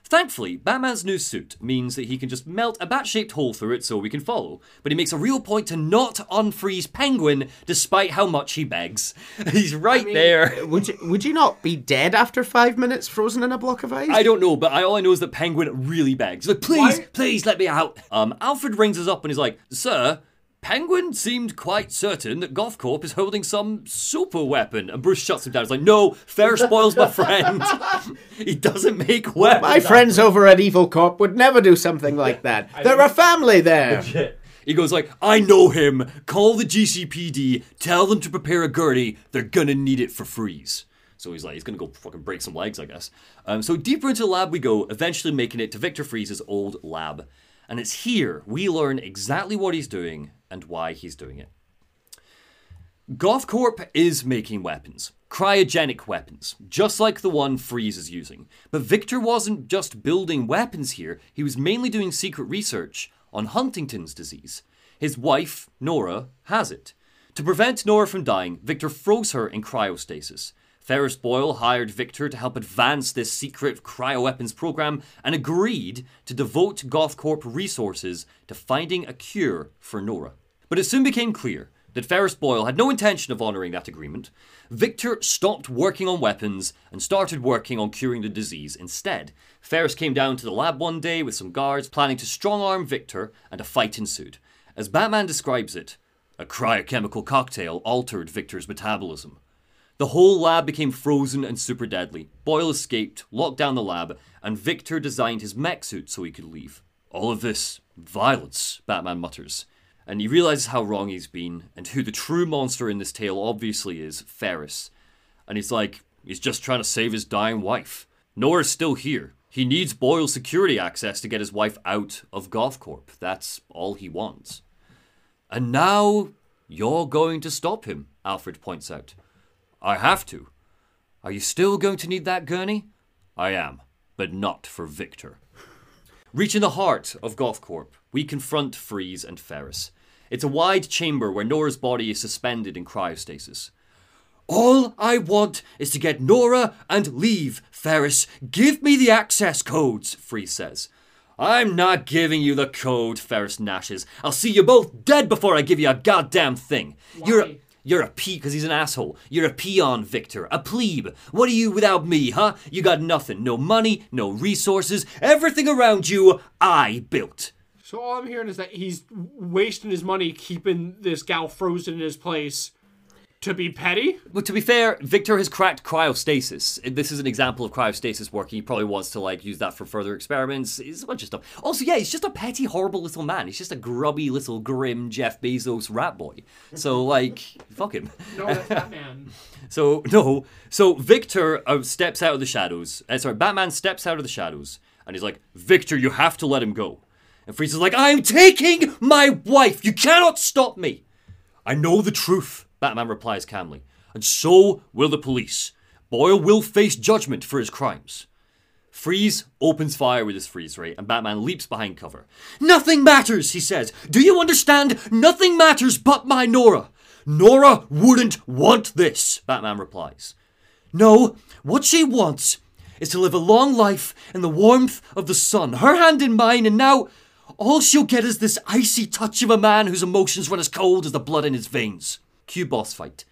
Thankfully, Batman's new suit means that he can just melt a bat shaped hole through it so we can follow, but he makes a real point to not unfreeze Penguin despite how much he begs. He's right there. Would you would you not be dead after five minutes frozen in a block of ice? I don't know, but I, all I know is that Penguin really begs. Like, please, Why- please let me out. Um, Alfred rings us up and he's like, Sir, Penguin seemed quite certain that Gothcorp is holding some super weapon. And Bruce shuts him down. He's like, no, Ferris Boyle's my friend. he doesn't make weapons. My friends over at Evil Corp would never do something like that. They're a family there. Shit. He goes like, I know him. Call the GCPD. Tell them to prepare a gurney. They're gonna need it for freeze. So he's like, he's gonna go fucking break some legs, I guess. Um, so deeper into the lab we go, eventually making it to Victor Fries's old lab. And it's here we learn exactly what he's doing and why he's doing it. Gothcorp is making weapons. Cryogenic weapons, just like the one Freeze is using. But Victor wasn't just building weapons here, he was mainly doing secret research on Huntington's disease. His wife, Nora, has it. To prevent Nora from dying, Victor froze her in cryostasis. Ferris Boyle hired Victor to help advance this secret cryoweapons program and agreed to devote Gothcorp resources to finding a cure for Nora. But it soon became clear that Ferris Boyle had no intention of honouring that agreement. Victor stopped working on weapons and started working on curing the disease instead. Ferris came down to the lab one day with some guards, planning to strong arm Victor, and a fight ensued. As Batman describes it, a cryochemical cocktail altered Victor's metabolism. The whole lab became frozen and super deadly. Boyle escaped, locked down the lab, and Victor designed his mech suit so he could leave. All of this violence, Batman mutters. And he realizes how wrong he's been, and who the true monster in this tale obviously is Ferris. And he's like, he's just trying to save his dying wife. Nora's still here. He needs Boyle's security access to get his wife out of Gothcorp. That's all he wants. And now you're going to stop him, Alfred points out. I have to. Are you still going to need that gurney? I am, but not for Victor. Reaching the heart of Gothcorp, we confront Freeze and Ferris. It's a wide chamber where Nora's body is suspended in cryostasis. All I want is to get Nora and leave, Ferris. Give me the access codes, Freeze says. I'm not giving you the code, Ferris gnashes. I'll see you both dead before I give you a goddamn thing. You're a, you're a pe because he's an asshole. You're a peon, Victor, a plebe. What are you without me, huh? You got nothing. No money, no resources. Everything around you, I built. So all I'm hearing is that he's wasting his money keeping this gal frozen in his place to be petty. But to be fair, Victor has cracked cryostasis. This is an example of cryostasis working. He probably wants to like use that for further experiments. It's a bunch of stuff. Also, yeah, he's just a petty, horrible little man. He's just a grubby little grim Jeff Bezos rat boy. So like, fuck him. No, that's Batman. So no. So Victor uh, steps out of the shadows. Uh, sorry, Batman steps out of the shadows, and he's like, "Victor, you have to let him go." And Freeze is like, "I'm taking my wife. You cannot stop me." I know the truth. Batman replies calmly, and so will the police. Boyle will face judgment for his crimes. Freeze opens fire with his freeze ray, and Batman leaps behind cover. Nothing matters, he says. Do you understand? Nothing matters but my Nora. Nora wouldn't want this, Batman replies. No, what she wants is to live a long life in the warmth of the sun, her hand in mine, and now all she'll get is this icy touch of a man whose emotions run as cold as the blood in his veins. Cue boss fight.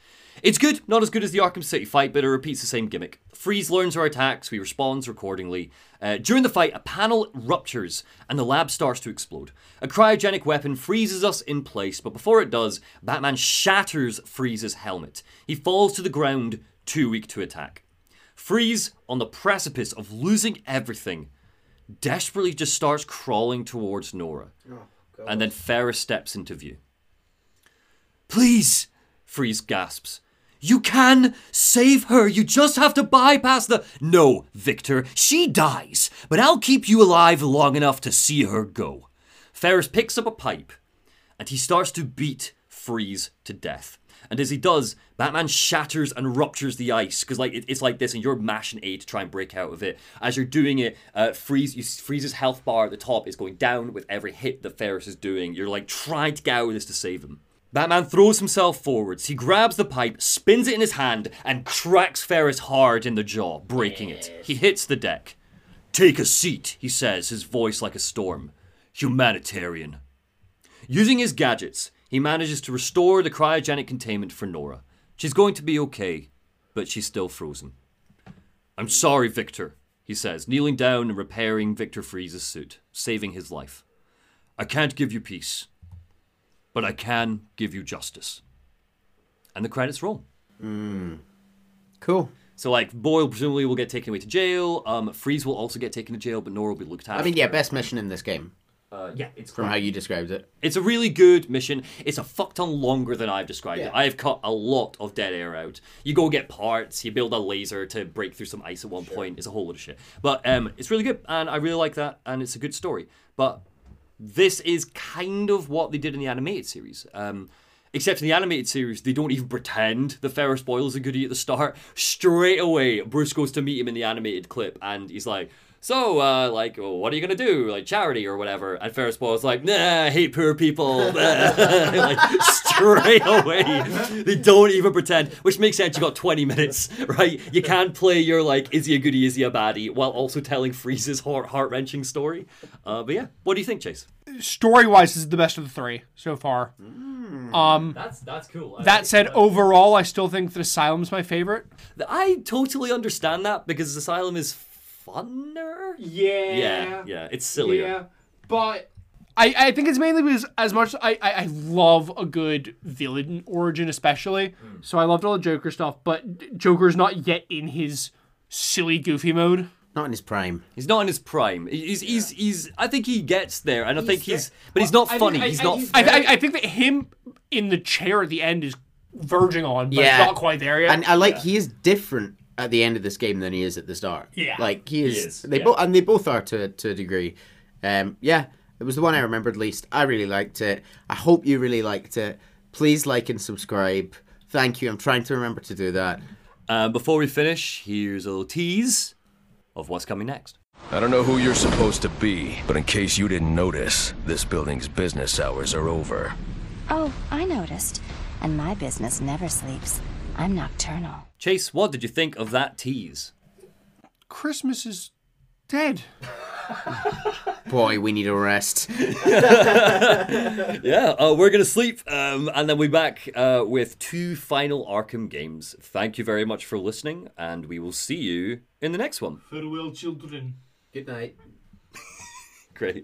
It's good, not as good as the Arkham City fight, but it repeats the same gimmick. Freeze learns our attacks, we respond accordingly. Uh, during the fight, a panel ruptures and the lab starts to explode. A cryogenic weapon freezes us in place, but before it does, Batman shatters Freeze's helmet. He falls to the ground, too weak to attack. Freeze, on the precipice of losing everything, desperately just starts crawling towards Nora. Oh, and then Ferris steps into view. Please, Freeze gasps. You can save her. You just have to bypass the. No, Victor, she dies, but I'll keep you alive long enough to see her go. Ferris picks up a pipe and he starts to beat Freeze to death. And as he does, Batman shatters and ruptures the ice because like it- it's like this, and you're mashing A to try and break out of it. As you're doing it, uh, Freeze, you, Freeze's health bar at the top is going down with every hit that Ferris is doing. You're like trying to get out of this to save him. Batman throws himself forwards. He grabs the pipe, spins it in his hand, and cracks Ferris hard in the jaw, breaking it. He hits the deck. Take a seat, he says, his voice like a storm. Humanitarian. Using his gadgets, he manages to restore the cryogenic containment for Nora. She's going to be okay, but she's still frozen. I'm sorry, Victor, he says, kneeling down and repairing Victor Fries's suit, saving his life. I can't give you peace, but I can give you justice. And the credits roll. Mm. Cool. So like Boyle presumably will get taken away to jail. Um, Freeze will also get taken to jail, but Nora will be looked after. I mean, yeah, best mission in this game Uh, yeah, it's from how you described it. It's a really good mission. It's a fuck ton longer than I've described it. I've cut a lot of dead air out. You go get parts, you build a laser to break through some ice at one point. It's a whole lot of shit. But um, it's really good, and I really like that, and it's a good story. But this is kind of what they did in the animated series. Um, except in the animated series, they don't even pretend the Ferris Boyle's a goodie at the start. Straight away, Bruce goes to meet him in the animated clip, and he's like, "So, uh, like, what are you gonna do? Like charity or whatever?" And Ferris Boyle's like, "Nah, I hate poor people." like straight away, they don't even pretend, which makes sense. You got twenty minutes, right? You can't play your like, is he a goodie, is he a baddie, while also telling Freeze's heart heart wrenching story. Uh, but yeah, what do you think, Chase? Story wise, this is the best of the three so far. Um, That's that's cool. I that like said, overall, I still think that Asylum's my favorite. I totally understand that because Asylum is funner. Yeah. Yeah, yeah, it's sillier. Yeah, but I, I think it's mainly because as much I, I, I love a good villain origin, especially. Hmm. So I loved all the Joker stuff, but Joker's not yet in his silly, goofy mode. Not in his prime. He's not in his prime. He's he's he's. I think he gets there, and I think he's. But he's not I funny. think- I- he's I- not. I, I, I think that him in the chair at the end is verging on, but Yeah. it's not quite there yet. And I like he is different at the end of this game than he is at the start. Yeah. like he is. is, they yeah. both and they both are to to a degree. Um, yeah, it was the one I remembered least. I really liked it. I hope you really liked it. Please like and subscribe. Thank you. I'm trying to remember to do that. Um, before we finish, here's a little tease of what's coming next. I don't know who you're supposed to be, but in case you didn't notice, this building's business hours are over. Oh, I noticed. And my business never sleeps. I'm nocturnal. Chase, what did you think of that tease? Christmas is dead. Boy, we need a rest. Yeah, uh, we're gonna sleep, um, and then we'll be back uh, with two final Arkham games. Thank you very much for listening, and we will see you in the next one. Farewell, children. Good night. Great.